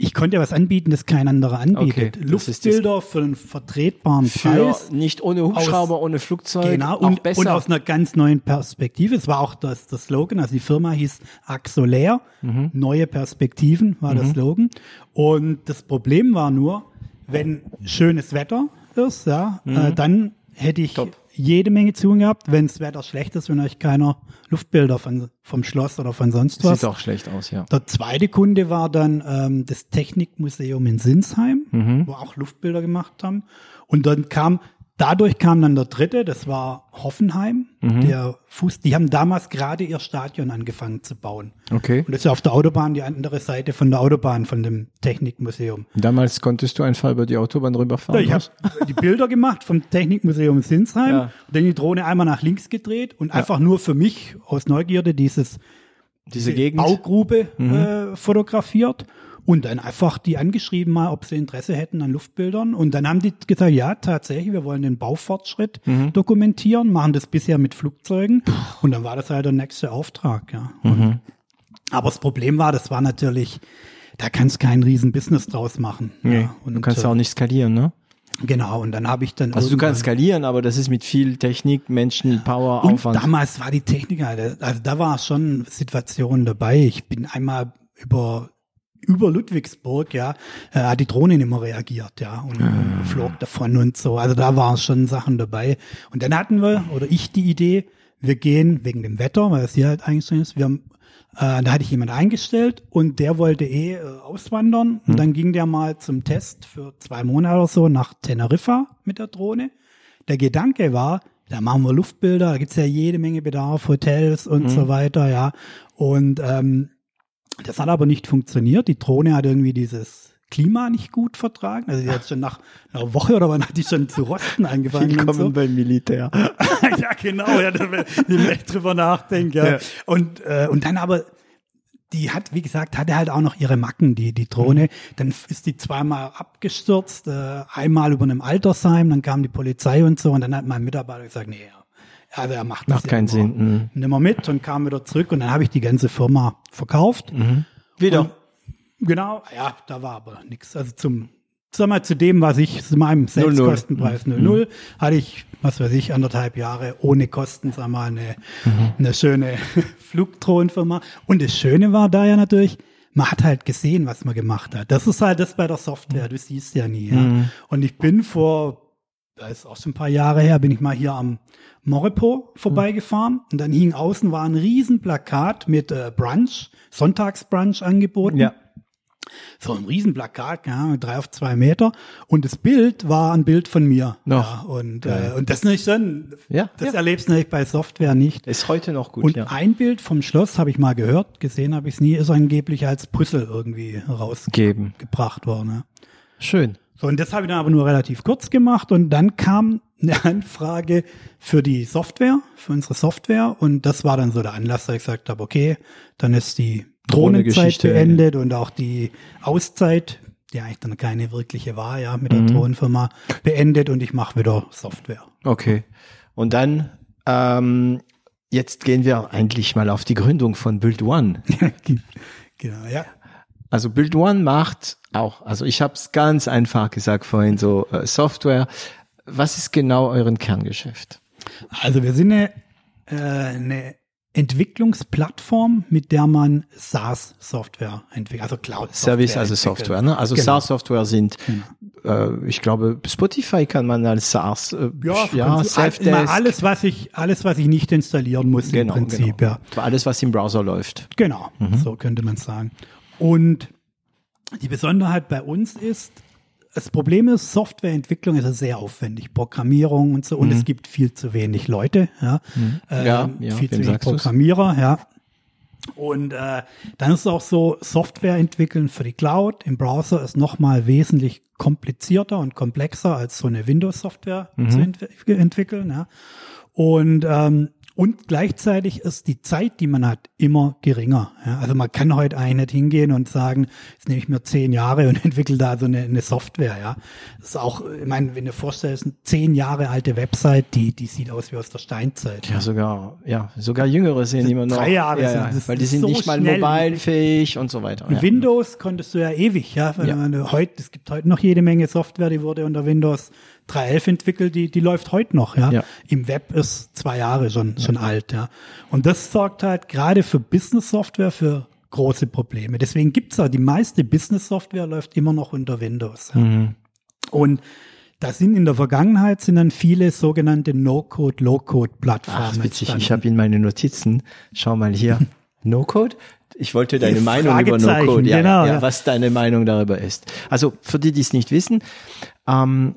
Speaker 1: ich konnte ja was anbieten, das kein anderer anbietet.
Speaker 2: Okay, das das-
Speaker 1: Luftbilder für einen vertretbaren
Speaker 2: Für
Speaker 1: Preis.
Speaker 2: nicht ohne Hubschrauber, ohne Flugzeug,
Speaker 1: Genau,
Speaker 2: auch
Speaker 1: und,
Speaker 2: besser.
Speaker 1: und aus einer ganz neuen Perspektive. Es war auch das, das Slogan, also die Firma hieß Axolair,
Speaker 2: Mhm.
Speaker 1: neue Perspektiven war der Slogan. Und das Problem war nur, wenn schönes Wetter ist, ja, äh, dann hätte ich
Speaker 2: Mhm. Top.
Speaker 1: Jede Menge zu tun gehabt. Wenn das Wetter schlecht ist, wenn euch keiner Luftbilder von, vom Schloss oder von sonst was.
Speaker 2: Sieht auch schlecht aus, ja.
Speaker 1: Der zweite Kunde war dann ähm, das Technikmuseum in Sinsheim,
Speaker 2: Mhm.
Speaker 1: wo auch Luftbilder gemacht haben. Und dann kam, dadurch kam dann der dritte, das war Hoffenheim,
Speaker 2: Mhm.
Speaker 1: der Fuß, die haben damals gerade ihr Stadion angefangen zu bauen.
Speaker 2: Okay.
Speaker 1: Und das ist auf der Autobahn, die andere Seite von der Autobahn, von dem Technikmuseum.
Speaker 2: Damals konntest du einfach über die Autobahn rüberfahren.
Speaker 1: Ja, ich
Speaker 2: was?
Speaker 1: habe die Bilder gemacht vom Technikmuseum Sinsheim,
Speaker 2: Ja.
Speaker 1: dann die Drohne einmal nach links gedreht und einfach nur für mich aus Neugierde dieses
Speaker 2: diese Gegend. Mhm.
Speaker 1: Baugrube äh, fotografiert und dann einfach die angeschrieben mal, ob sie Interesse hätten an Luftbildern. Und dann haben die gesagt, ja, tatsächlich, wir wollen den Baufortschritt
Speaker 2: Mhm.
Speaker 1: dokumentieren, machen das bisher mit Flugzeugen. Und dann war das halt der nächste Auftrag, ja.
Speaker 2: Mhm.
Speaker 1: Aber das Problem war, das war natürlich, da kannst du kein riesen Business draus machen.
Speaker 2: Nee,
Speaker 1: ja. Und,
Speaker 2: du kannst
Speaker 1: äh,
Speaker 2: auch nicht skalieren, ne?
Speaker 1: Genau, und dann habe ich dann.
Speaker 2: Also du kannst skalieren, aber das ist mit viel Technik, Menschen, Power,
Speaker 1: Und
Speaker 2: Aufwand.
Speaker 1: damals war die Technik, halt- also da war schon Situationen dabei. Ich bin einmal über über Ludwigsburg, ja, äh, hat die Drohne nicht mehr reagiert, ja, und
Speaker 2: Ah.
Speaker 1: flog davon und so. Also da waren schon Sachen dabei. Und dann hatten wir, oder ich die Idee, wir gehen wegen dem Wetter, weil es hier halt eingestellt ist, wir haben, äh, da hatte ich jemand eingestellt und der wollte eh äh, auswandern. Und dann ging der mal zum Test für zwei Monate oder so nach Teneriffa mit der Drohne. Der Gedanke war, da machen wir Luftbilder, da gibt's ja jede Menge Bedarf, Hotels und so weiter, ja. Und ähm, das hat aber nicht funktioniert. Die Drohne hat irgendwie dieses Klima nicht gut vertragen. Also die hat schon nach einer Woche oder wann hat die schon zu rosten angefangen und so.
Speaker 2: beim Militär.
Speaker 1: ja, genau, ja, da wenn ich drüber nachdenke. Ja.
Speaker 2: Ja.
Speaker 1: Und, äh, und dann aber, die hat, wie gesagt, hatte halt auch noch ihre Macken, die, die Drohne. Dann ist die zweimal abgestürzt, äh, einmal über einem Altersheim, dann kam die Polizei und so und dann hat mein Mitarbeiter gesagt, nee, also er macht das
Speaker 2: Macht keinen
Speaker 1: immer,
Speaker 2: Sinn, mhm.
Speaker 1: nimmer mit und kam wieder zurück und dann habe ich die ganze Firma verkauft.
Speaker 2: Wieder.
Speaker 1: Und, genau, ja, da war aber nichts. Also zum, sag mal, zu dem, was ich, zu meinem Selbstkostenpreis 00, hatte ich, was weiß ich, anderthalb Jahre ohne Kosten, sag mal, eine, eine schöne Flugdrohnenfirma. Und das Schöne war da ja natürlich, man hat halt gesehen, was man gemacht hat. Das ist halt das bei der Software, du siehst ja nie. Ja. Und ich bin vor, da ist auch schon ein paar Jahre her, bin ich mal hier am Moripo vorbeigefahren und dann hing außen war ein Riesenplakat mit äh, Brunch, Sonntagsbrunch angeboten.
Speaker 2: Ja.
Speaker 1: So ein Riesenplakat, ja, drei auf zwei Meter. Und das Bild war ein Bild von mir.
Speaker 2: Noch.
Speaker 1: Ja, und, äh, und das nicht schon,
Speaker 2: Ja,
Speaker 1: das
Speaker 2: ja.
Speaker 1: erlebst du natürlich bei Software nicht.
Speaker 2: Ist heute noch gut,
Speaker 1: Und
Speaker 2: ja.
Speaker 1: ein Bild vom Schloss habe ich mal gehört, gesehen habe ich es nie, ist angeblich als Puzzle irgendwie
Speaker 2: Geben.
Speaker 1: rausgebracht worden. Ja.
Speaker 2: Schön.
Speaker 1: So, und das habe ich dann aber nur relativ kurz gemacht und dann kam eine Anfrage für die Software, für unsere Software und das war dann so der Anlass, dass ich gesagt habe, okay, dann ist die Drohnenzeit beendet und auch die Auszeit, die eigentlich dann keine wirkliche war, ja, mit der Drohnenfirma beendet und ich mache wieder Software.
Speaker 2: Okay. Und dann, ähm, jetzt gehen wir eigentlich mal auf die Gründung von Build One.
Speaker 1: genau, ja.
Speaker 2: Also Build One macht auch, also ich habe es ganz einfach gesagt vorhin, so äh, Software. Was ist genau euren Kerngeschäft?
Speaker 1: Also wir sind eine, äh, eine Entwicklungsplattform, mit der man SaaS-Software entwickelt, also Cloud-Software.
Speaker 2: Service also
Speaker 1: entwickelt.
Speaker 2: Software, ne? Also
Speaker 1: Genau.
Speaker 2: SaaS-Software sind, äh, ich glaube, Spotify kann man als SaaS, äh,
Speaker 1: Ja,
Speaker 2: ja
Speaker 1: immer alles, was ich, alles, was ich nicht installieren muss
Speaker 2: genau,
Speaker 1: im Prinzip,
Speaker 2: genau.
Speaker 1: ja.
Speaker 2: Alles, was im Browser läuft.
Speaker 1: Genau,
Speaker 2: Mhm.
Speaker 1: so könnte man sagen. Und die Besonderheit bei uns ist, das Problem ist, Softwareentwicklung ist sehr aufwendig, Programmierung und so, und es gibt viel zu wenig Leute, ja, ähm,
Speaker 2: Ja, ja,
Speaker 1: viel zu wenig
Speaker 2: sagst du's?
Speaker 1: Programmierer, ja. Und äh, dann ist es auch so, Software entwickeln für die Cloud im Browser ist nochmal wesentlich komplizierter und komplexer als so eine Windows-Software zu entwi entwickeln. Ja. Und ähm, und gleichzeitig ist die Zeit, die man hat, immer geringer. Ja, also man kann heute eigentlich nicht hingehen und sagen, jetzt nehme ich mir zehn Jahre und entwickle da so eine, eine Software. Ja, das ist auch, ich meine, wenn du vorstellst, eine zehn Jahre alte Website, die die sieht aus wie aus der Steinzeit.
Speaker 2: Ja, sogar, ja, sogar Jüngere sehen immer noch.
Speaker 1: drei Jahre
Speaker 2: ja,
Speaker 1: sind-
Speaker 2: ja, weil die sind
Speaker 1: so
Speaker 2: nicht mal
Speaker 1: schnell.
Speaker 2: mobilefähig und so weiter. Ja.
Speaker 1: Windows konntest du ja ewig, ja.
Speaker 2: Ja.
Speaker 1: man heute, es gibt heute noch jede Menge Software, die wurde unter Windows 3.11 entwickelt, die, die läuft heute noch, ja.
Speaker 2: Ja.
Speaker 1: Im Web ist zwei Jahre schon, schon alt, ja. Und das sorgt halt gerade für Business-Software für große Probleme. Deswegen gibt's auch die meiste Business-Software läuft immer noch unter Windows. Ja.
Speaker 2: Mhm.
Speaker 1: Und da sind in der Vergangenheit sind dann viele sogenannte No-Code, Low-Code-Plattformen.
Speaker 2: Ach, witzig, ich habe in meine Notizen, schau mal hier, No-Code? Ich wollte deine
Speaker 1: Ja,
Speaker 2: Meinung über No-Code, ja,
Speaker 1: genau,
Speaker 2: ja,
Speaker 1: ja.
Speaker 2: was deine Meinung darüber ist. Also für die, die es nicht wissen, ähm,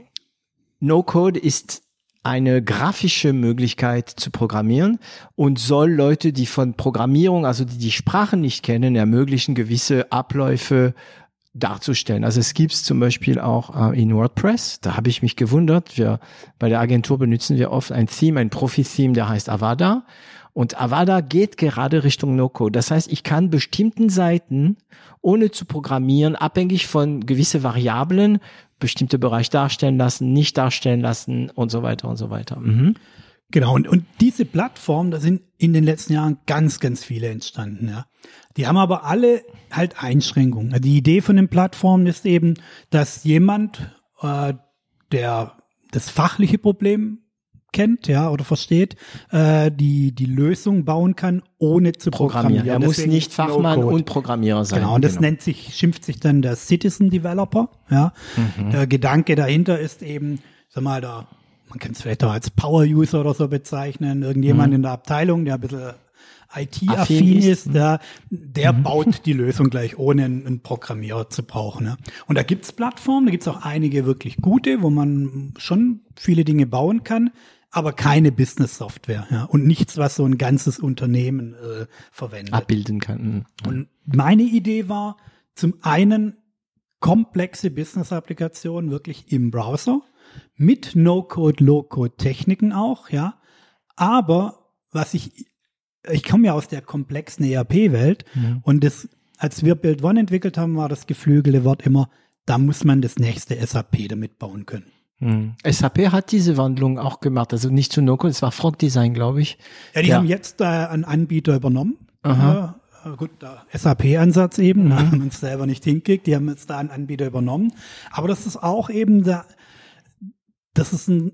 Speaker 2: No-Code ist eine grafische Möglichkeit zu programmieren und soll Leute, die von Programmierung, also die die Sprache nicht kennen, ermöglichen, gewisse Abläufe darzustellen. Also es gibt zum Beispiel auch äh, in WordPress, da habe ich mich gewundert, wir bei der Agentur benutzen wir oft ein Theme, ein Profi-Theme, der heißt Avada. Und Avada geht gerade Richtung No-Code. Das heißt, ich kann bestimmten Seiten, ohne zu programmieren, abhängig von gewisse Variablen, bestimmte Bereich darstellen lassen, nicht darstellen lassen und so weiter und so weiter. Mhm.
Speaker 1: Genau, und, und diese Plattformen, da sind in den letzten Jahren ganz, ganz viele entstanden, ja. Die haben aber alle halt Einschränkungen. Die Idee von den Plattformen ist eben, dass jemand, äh, der das fachliche Problem kennt, ja, oder versteht, äh, die, die Lösung bauen kann, ohne zu programmieren.
Speaker 2: Programmieren. Er muss
Speaker 1: Deswegen
Speaker 2: nicht Fachmann
Speaker 1: No-Code.
Speaker 2: und Programmierer sein.
Speaker 1: Genau, und das nennt sich, schimpft sich dann der Citizen Developer. Ja.
Speaker 2: Mhm.
Speaker 1: Der Gedanke dahinter ist eben, sag mal, da, man kann es vielleicht auch als Power-User oder so bezeichnen, irgendjemand in der Abteilung, der ein bisschen IT-affin
Speaker 2: Mhm. Affin
Speaker 1: ist,
Speaker 2: Mhm.
Speaker 1: der, der baut die Lösung gleich, ohne einen, einen Programmierer zu brauchen. Ne? Und da gibt's Plattformen, da gibt's auch einige wirklich gute, wo man schon viele Dinge bauen kann, aber keine Business-Software ja? und nichts, was so ein ganzes Unternehmen äh, verwendet.
Speaker 2: abbilden kann. Mhm.
Speaker 1: Und meine Idee war zum einen komplexe Business-Applikationen wirklich im Browser mit No-Code, Low-Code-Techniken auch, ja. Aber was ich, ich komme ja aus der komplexen ERP-Welt und das, als wir Build One entwickelt haben, war das geflügelte Wort immer, da muss man das nächste SAP damit bauen können.
Speaker 2: Mhm. SAP hat diese Wandlung auch gemacht, also nicht zu No-Code, es war Frog Design, glaube ich.
Speaker 1: Ja, die
Speaker 2: Ja.
Speaker 1: haben jetzt äh, einen Anbieter übernommen.
Speaker 2: Aha.
Speaker 1: Äh, gut, der SAP-Ansatz eben, mhm. haben uns selber nicht hinkriegt, die haben jetzt da einen Anbieter übernommen. Aber das ist auch eben da, das ist ein,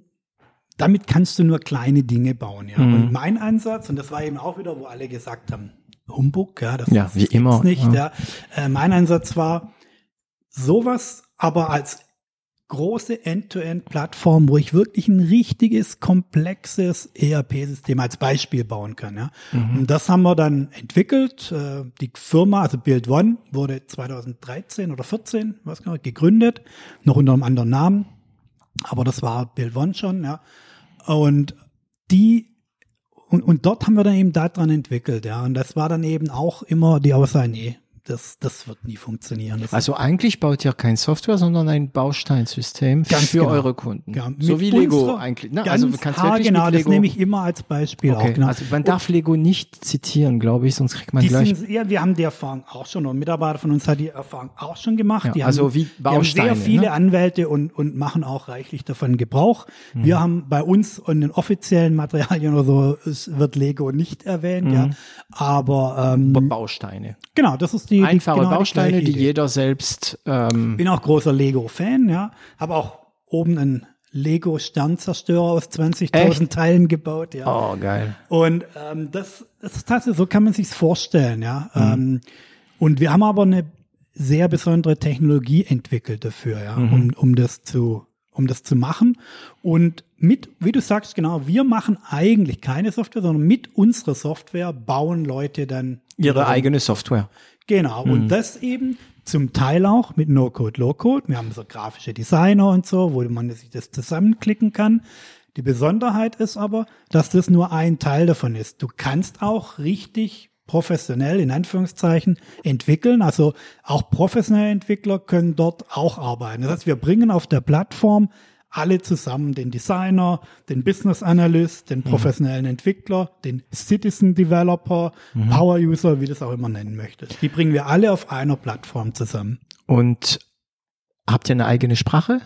Speaker 1: damit kannst du nur kleine Dinge bauen, ja.
Speaker 2: Mhm.
Speaker 1: Und mein Ansatz, und das war eben auch wieder, wo alle gesagt haben, Humbug, ja, das,
Speaker 2: Ja, wie immer,
Speaker 1: nicht,
Speaker 2: ja.
Speaker 1: ja. Äh, mein Ansatz war, sowas aber als große End-to-End-Plattform, wo ich wirklich ein richtiges, komplexes ERP-System als Beispiel bauen kann. Ja.
Speaker 2: Mhm.
Speaker 1: Und das haben wir dann entwickelt. Äh, Die Firma, also Build One, wurde 2013 oder 14, was genau, gegründet, noch unter einem anderen Namen. Aber das war Build One schon, ja. Und die und, und dort haben wir dann eben daran entwickelt, ja. Und das war dann eben auch immer die Aussage, nee, das, das wird nie funktionieren. Das
Speaker 2: Also eigentlich baut ihr kein Software, sondern ein Bausteinsystem
Speaker 1: Ganz
Speaker 2: für
Speaker 1: genau.
Speaker 2: eure Kunden.
Speaker 1: Ja,
Speaker 2: so wie Lego eigentlich.
Speaker 1: Ganz
Speaker 2: Also du kannst wirklich
Speaker 1: das
Speaker 2: Lego.
Speaker 1: nehme ich immer als Beispiel
Speaker 2: okay.
Speaker 1: auch. Genau.
Speaker 2: Also man darf Lego nicht zitieren, glaube ich, sonst kriegt man gleich.
Speaker 1: sind, ja, wir haben die Erfahrung auch schon, und Mitarbeiter von uns hat die Erfahrung auch schon gemacht.
Speaker 2: Ja,
Speaker 1: die
Speaker 2: also
Speaker 1: haben,
Speaker 2: wie
Speaker 1: die haben
Speaker 2: Bausteine,
Speaker 1: sehr viele
Speaker 2: ne?
Speaker 1: Anwälte und, und machen auch reichlich davon Gebrauch.
Speaker 2: Mhm.
Speaker 1: Wir haben bei uns in den offiziellen Materialien oder so, es wird Lego nicht erwähnt, ja. Aber ähm,
Speaker 2: Bausteine.
Speaker 1: genau, das ist die,
Speaker 2: Einfache
Speaker 1: die, genau
Speaker 2: Bausteine, die
Speaker 1: Idee.
Speaker 2: jeder selbst ähm,
Speaker 1: bin auch großer Lego-Fan, ja. Habe auch oben einen Lego-Sternzerstörer aus 20.000
Speaker 2: Echt?
Speaker 1: Teilen gebaut, ja.
Speaker 2: Oh, geil.
Speaker 1: Und ähm, das, das ist tatsächlich, so kann man sich's vorstellen, ja.
Speaker 2: Mhm.
Speaker 1: Ähm, und wir haben aber eine sehr besondere Technologie entwickelt dafür, ja,
Speaker 2: Mhm.
Speaker 1: um, um das zu, um das zu machen. Und mit, wie du sagst, genau, wir machen eigentlich keine Software, sondern mit unserer Software bauen Leute dann
Speaker 2: Ihre eigene Software.
Speaker 1: Genau, und das eben zum Teil auch mit No-Code, Low-Code. Wir haben so grafische Designer und so, wo man sich das zusammenklicken kann. Die Besonderheit ist aber, dass das nur ein Teil davon ist. Du kannst auch richtig professionell in Anführungszeichen entwickeln. Also auch professionelle Entwickler können dort auch arbeiten. Das heißt, wir bringen auf der Plattform alle zusammen, den Designer, den Business Analyst, den professionellen Entwickler, den Citizen Developer, Power User, wie du das auch immer nennen möchtest. Die bringen wir alle auf einer Plattform zusammen.
Speaker 2: Und habt ihr eine eigene Sprache?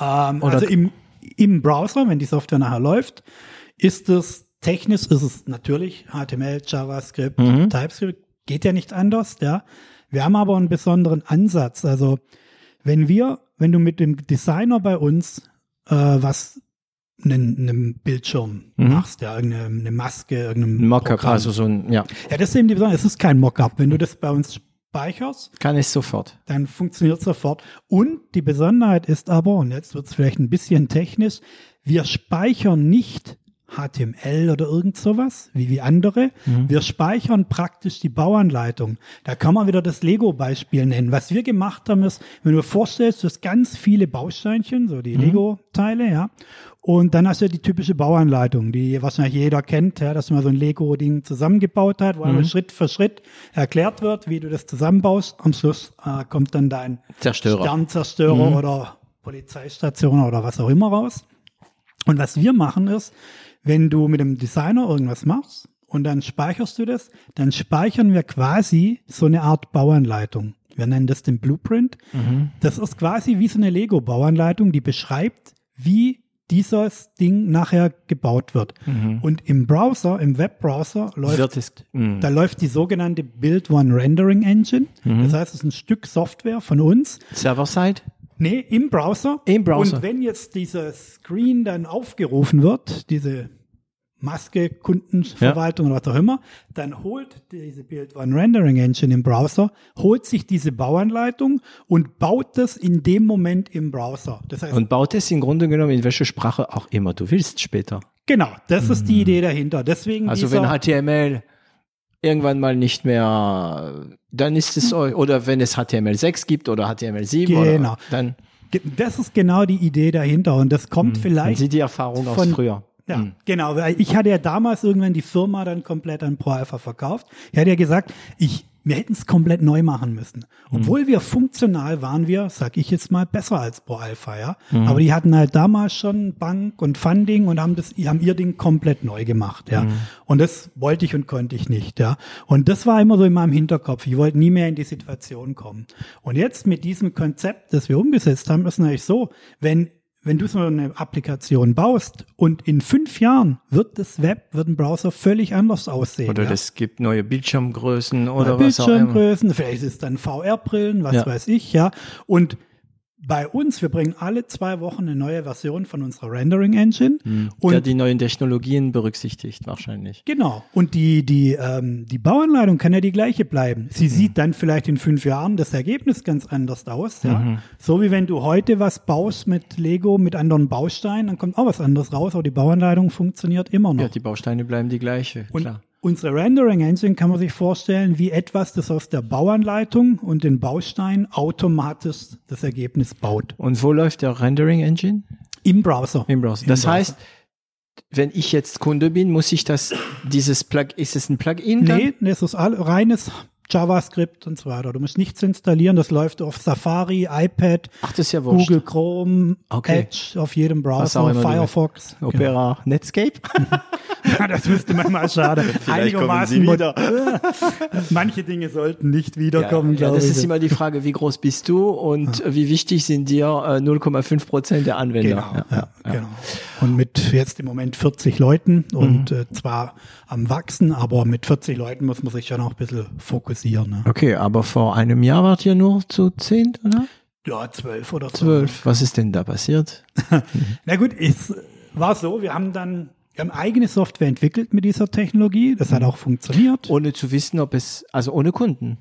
Speaker 1: Ähm,
Speaker 2: Oder-
Speaker 1: also im, im Browser, wenn die Software nachher läuft, ist es technisch, ist es natürlich HTML, JavaScript,
Speaker 2: Mhm.
Speaker 1: TypeScript, geht ja nicht anders, ja. Wir haben aber einen besonderen Ansatz. Also wenn wir, wenn du mit dem Designer bei uns äh, was einen, einen Bildschirm machst, ja, irgendeine eine Maske, irgendein
Speaker 2: Ein Mockup, also so ein, ja,
Speaker 1: Ja, das ist eben die Besonderheit. Es ist kein Mockup. Wenn du das bei uns speicherst,
Speaker 2: kann ich sofort.
Speaker 1: dann funktioniert es sofort. Und die Besonderheit ist aber, und jetzt wird es vielleicht ein bisschen technisch, wir speichern nicht HTML oder irgend sowas, wie, wie andere. Wir speichern praktisch die Bauanleitung. Da kann man wieder das Lego-Beispiel nennen. Was wir gemacht haben, ist, wenn du dir vorstellst, du hast ganz viele Bausteinchen, so die Lego-Teile, ja. Und dann hast du die typische Bauanleitung, die wahrscheinlich jeder kennt, ja, dass man so ein Lego-Ding zusammengebaut hat, wo einmal Schritt für Schritt erklärt wird, wie du das zusammenbaust. Am Schluss äh, kommt dann dein
Speaker 2: Zerstörer.
Speaker 1: Sternzerstörer oder Polizeistation oder was auch immer raus. Und was wir machen ist, wenn du mit dem Designer irgendwas machst und dann speicherst du das, dann speichern wir quasi so eine Art Bauanleitung. Wir nennen das den Blueprint. Das ist quasi wie so eine Lego-Bauanleitung, die beschreibt, wie dieses Ding nachher gebaut wird. Und im Browser, im Webbrowser läuft
Speaker 2: es, mh.
Speaker 1: da läuft die sogenannte Build One Rendering Engine. Das heißt, es ist ein Stück Software von uns.
Speaker 2: Server-Side?
Speaker 1: Nee, im Browser.
Speaker 2: Im Browser.
Speaker 1: Und wenn jetzt dieser Screen dann aufgerufen wird, diese Maske, Kundenverwaltung oder was auch immer, dann holt diese Build One Rendering Engine im Browser, holt sich diese Bauanleitung und baut das in dem Moment im Browser. Das heißt,
Speaker 2: Und baut es im Grunde genommen in welche Sprache auch immer du willst später.
Speaker 1: genau, das ist die Idee dahinter. Deswegen
Speaker 2: Also wenn HTML irgendwann mal nicht mehr, dann ist es, eu- oder wenn es HTML6 gibt oder HTML7,
Speaker 1: Genau.
Speaker 2: oder, dann,
Speaker 1: Das ist genau die Idee dahinter und das kommt
Speaker 2: dann
Speaker 1: vielleicht
Speaker 2: sieht die Erfahrung aus
Speaker 1: von-
Speaker 2: früher.
Speaker 1: Ja, genau. weil Ich hatte ja damals irgendwann die Firma dann komplett an Pro Alpha verkauft. Ich hatte ja gesagt, ich, wir hätten es komplett neu machen müssen. Obwohl wir funktional waren wir, sag ich jetzt mal, besser als Pro Alpha, ja. Aber die hatten halt damals schon Bank und Funding und haben das, haben ihr Ding komplett neu gemacht, ja. Und das wollte ich und konnte ich nicht, ja. Und das war immer so in meinem Hinterkopf. Ich wollte nie mehr in die Situation kommen. Und jetzt mit diesem Konzept, das wir umgesetzt haben, ist natürlich so, wenn wenn du so eine Applikation baust und in fünf Jahren wird das Web, wird ein Browser völlig anders aussehen.
Speaker 2: Oder
Speaker 1: ja?
Speaker 2: es gibt neue Bildschirmgrößen oder
Speaker 1: Oder
Speaker 2: was auch immer.
Speaker 1: Bildschirmgrößen, vielleicht ist es dann VR-Brillen, was
Speaker 2: Ja.
Speaker 1: weiß ich, ja. Und bei uns, wir bringen alle zwei Wochen eine neue Version von unserer Rendering Engine. Und
Speaker 2: der die neuen Technologien berücksichtigt wahrscheinlich.
Speaker 1: Genau. Und die, die, ähm, die Bauanleitung kann ja die gleiche bleiben. Sie sieht dann vielleicht in fünf Jahren das Ergebnis ganz anders aus. Ja? So wie wenn du heute was baust mit Lego, mit anderen Bausteinen, dann kommt auch was anderes raus, aber die Bauanleitung funktioniert immer noch.
Speaker 2: Ja, die Bausteine bleiben die gleiche,
Speaker 1: Und
Speaker 2: klar.
Speaker 1: Unsere Rendering Engine kann man sich vorstellen wie etwas, das aus der Bauanleitung und den Bausteinen automatisch das Ergebnis baut.
Speaker 2: Und wo läuft der Rendering Engine?
Speaker 1: Im Browser.
Speaker 2: Im Browser.
Speaker 1: Im
Speaker 2: Das
Speaker 1: Browser.
Speaker 2: heißt, wenn ich jetzt Kunde bin, muss ich das, dieses Plug, ist es ein Plugin? dann?
Speaker 1: Nee, das ist all, reines JavaScript und so weiter. Du musst nichts installieren, das läuft auf Safari, iPad,
Speaker 2: Ach, das ja.
Speaker 1: Google Chrome,
Speaker 2: Okay.
Speaker 1: Edge, auf jedem Browser, Firefox.
Speaker 2: Opera, Netscape?
Speaker 1: Genau. das müsste man mal schade. Einigermaßen
Speaker 2: wieder.
Speaker 1: Manche Dinge sollten nicht wiederkommen,
Speaker 2: ja,
Speaker 1: glaube
Speaker 2: das
Speaker 1: ich.
Speaker 2: ist immer die Frage, wie groß bist du und wie wichtig sind dir äh, 0,5 Prozent der Anwender?
Speaker 1: Genau,
Speaker 2: Ja,
Speaker 1: ja, genau. Und mit jetzt im Moment 40 Leuten und
Speaker 2: Mhm.
Speaker 1: äh, zwar am Wachsen, aber mit 40 Leuten muss man sich schon auch ein bisschen fokussieren. Ne?
Speaker 2: Okay, aber vor einem Jahr wart ihr nur zu 10, oder?
Speaker 1: Ja, zwölf oder so.
Speaker 2: 12. Was ist denn da passiert?
Speaker 1: Na gut, es war so, wir haben dann, wir haben eigene Software entwickelt mit dieser Technologie. Das
Speaker 2: Mhm.
Speaker 1: hat auch funktioniert.
Speaker 2: Ohne zu wissen, ob es, also ohne Kunden.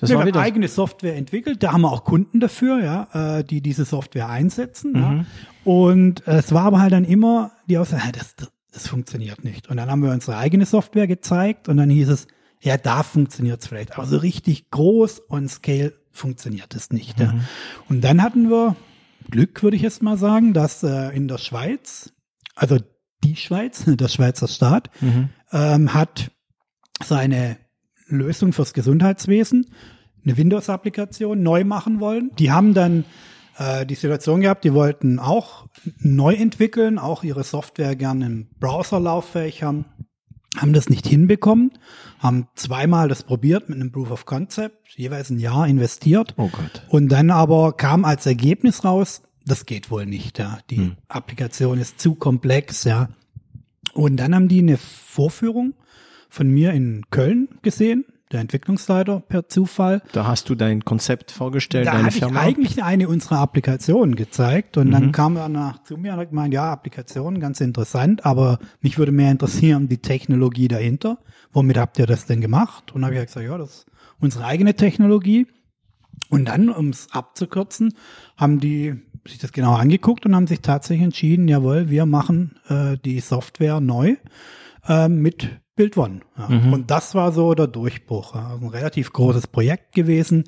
Speaker 2: Das
Speaker 1: wir
Speaker 2: war
Speaker 1: haben eigene Software entwickelt, da haben wir auch Kunden dafür, ja, äh, die diese Software einsetzen. Ja.
Speaker 2: Mhm.
Speaker 1: Und äh, es war aber halt dann immer die Aussage, "Ah, das, das, funktioniert nicht. Und dann haben wir unsere eigene Software gezeigt und dann hieß es, ja, da funktioniert es vielleicht. Aber so richtig groß on scale funktioniert es nicht. Ja. Und dann hatten wir Glück, würde ich jetzt mal sagen, dass äh, in der Schweiz, also die Schweiz, der Schweizer Staat, ähm, hat seine Lösung fürs Gesundheitswesen, eine Windows-Applikation neu machen wollen. Die haben dann äh, die Situation gehabt, die wollten auch neu entwickeln, auch ihre Software gerne im Browser lauffähig haben, haben das nicht hinbekommen, haben zweimal das probiert mit einem Proof of Concept, jeweils ein Jahr investiert.
Speaker 2: Oh Gott.
Speaker 1: Und dann aber kam als Ergebnis raus, das geht wohl nicht, ja. Die Applikation ist zu komplex, ja. Und dann haben die eine Vorführung von mir in Köln gesehen, der Entwicklungsleiter per Zufall.
Speaker 2: Da hast du dein Konzept vorgestellt,
Speaker 1: Da
Speaker 2: deine
Speaker 1: hatte ich
Speaker 2: Firma.
Speaker 1: eigentlich eine unserer Applikationen gezeigt und dann kam er nach zu mir und hat gemeint, ja, Applikation, ganz interessant, aber mich würde mehr interessieren die Technologie dahinter. Womit habt ihr das denn gemacht? Und habe ich gesagt, ja, das ist unsere eigene Technologie. Und dann, um es abzukürzen, haben die sich das genau angeguckt und haben sich tatsächlich entschieden, jawohl, wir machen äh, die Software neu äh, mit Build One. Ja. Und das war so der Durchbruch. Ja. Also ein relativ großes Projekt gewesen.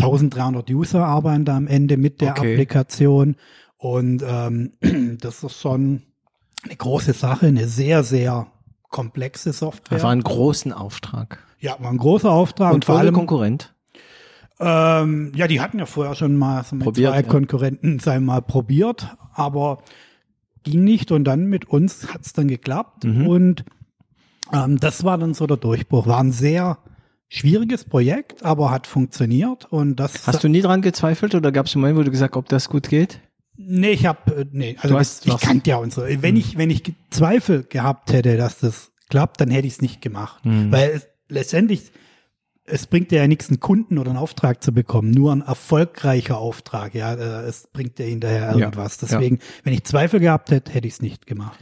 Speaker 1: 1300 User arbeiten da am Ende mit der
Speaker 2: Okay.
Speaker 1: Applikation. Und ähm, das ist schon eine große Sache, eine sehr, sehr komplexe Software.
Speaker 2: Das war ein großen Auftrag.
Speaker 1: ja, war ein großer Auftrag.
Speaker 2: Und
Speaker 1: vor
Speaker 2: vor allem Konkurrent.
Speaker 1: ähm, ja, die hatten ja vorher schon mal so mit
Speaker 2: Probiert,
Speaker 1: zwei
Speaker 2: ja.
Speaker 1: Konkurrenten sei mal probiert, aber ging nicht und dann mit uns hat's dann geklappt
Speaker 2: Mhm.
Speaker 1: und ähm, das war dann so der Durchbruch. War ein sehr schwieriges Projekt, aber hat funktioniert und das.
Speaker 2: Hast du nie dran gezweifelt oder gab es einen Moment, wo du gesagt, ob das gut geht?
Speaker 1: Nee, ich habe nee, also
Speaker 2: hast
Speaker 1: ich
Speaker 2: was-
Speaker 1: kannte ja unsere. Wenn ich wenn ich Zweifel gehabt hätte, dass das klappt, dann hätte ich es nicht gemacht, weil es, letztendlich es bringt dir ja nichts, einen Kunden oder einen Auftrag zu bekommen, nur ein erfolgreicher Auftrag, ja, äh, es bringt dir hinterher
Speaker 2: Ja,
Speaker 1: irgendwas. Deswegen, wenn ich Zweifel gehabt hätte, hätte ich es nicht gemacht.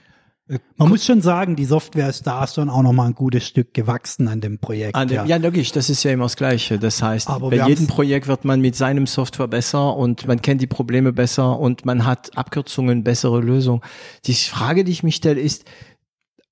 Speaker 1: Man muss schon sagen, die Software ist da schon auch noch mal ein gutes Stück gewachsen an dem Projekt.
Speaker 2: An dem,
Speaker 1: ja.
Speaker 2: ja. logisch, das ist ja immer das Gleiche. Das heißt,
Speaker 1: Aber
Speaker 2: bei jedem Projekt wird man mit seinem Software besser und man kennt die Probleme besser und man hat Abkürzungen, bessere Lösungen. Die Frage, die ich mich stelle, ist,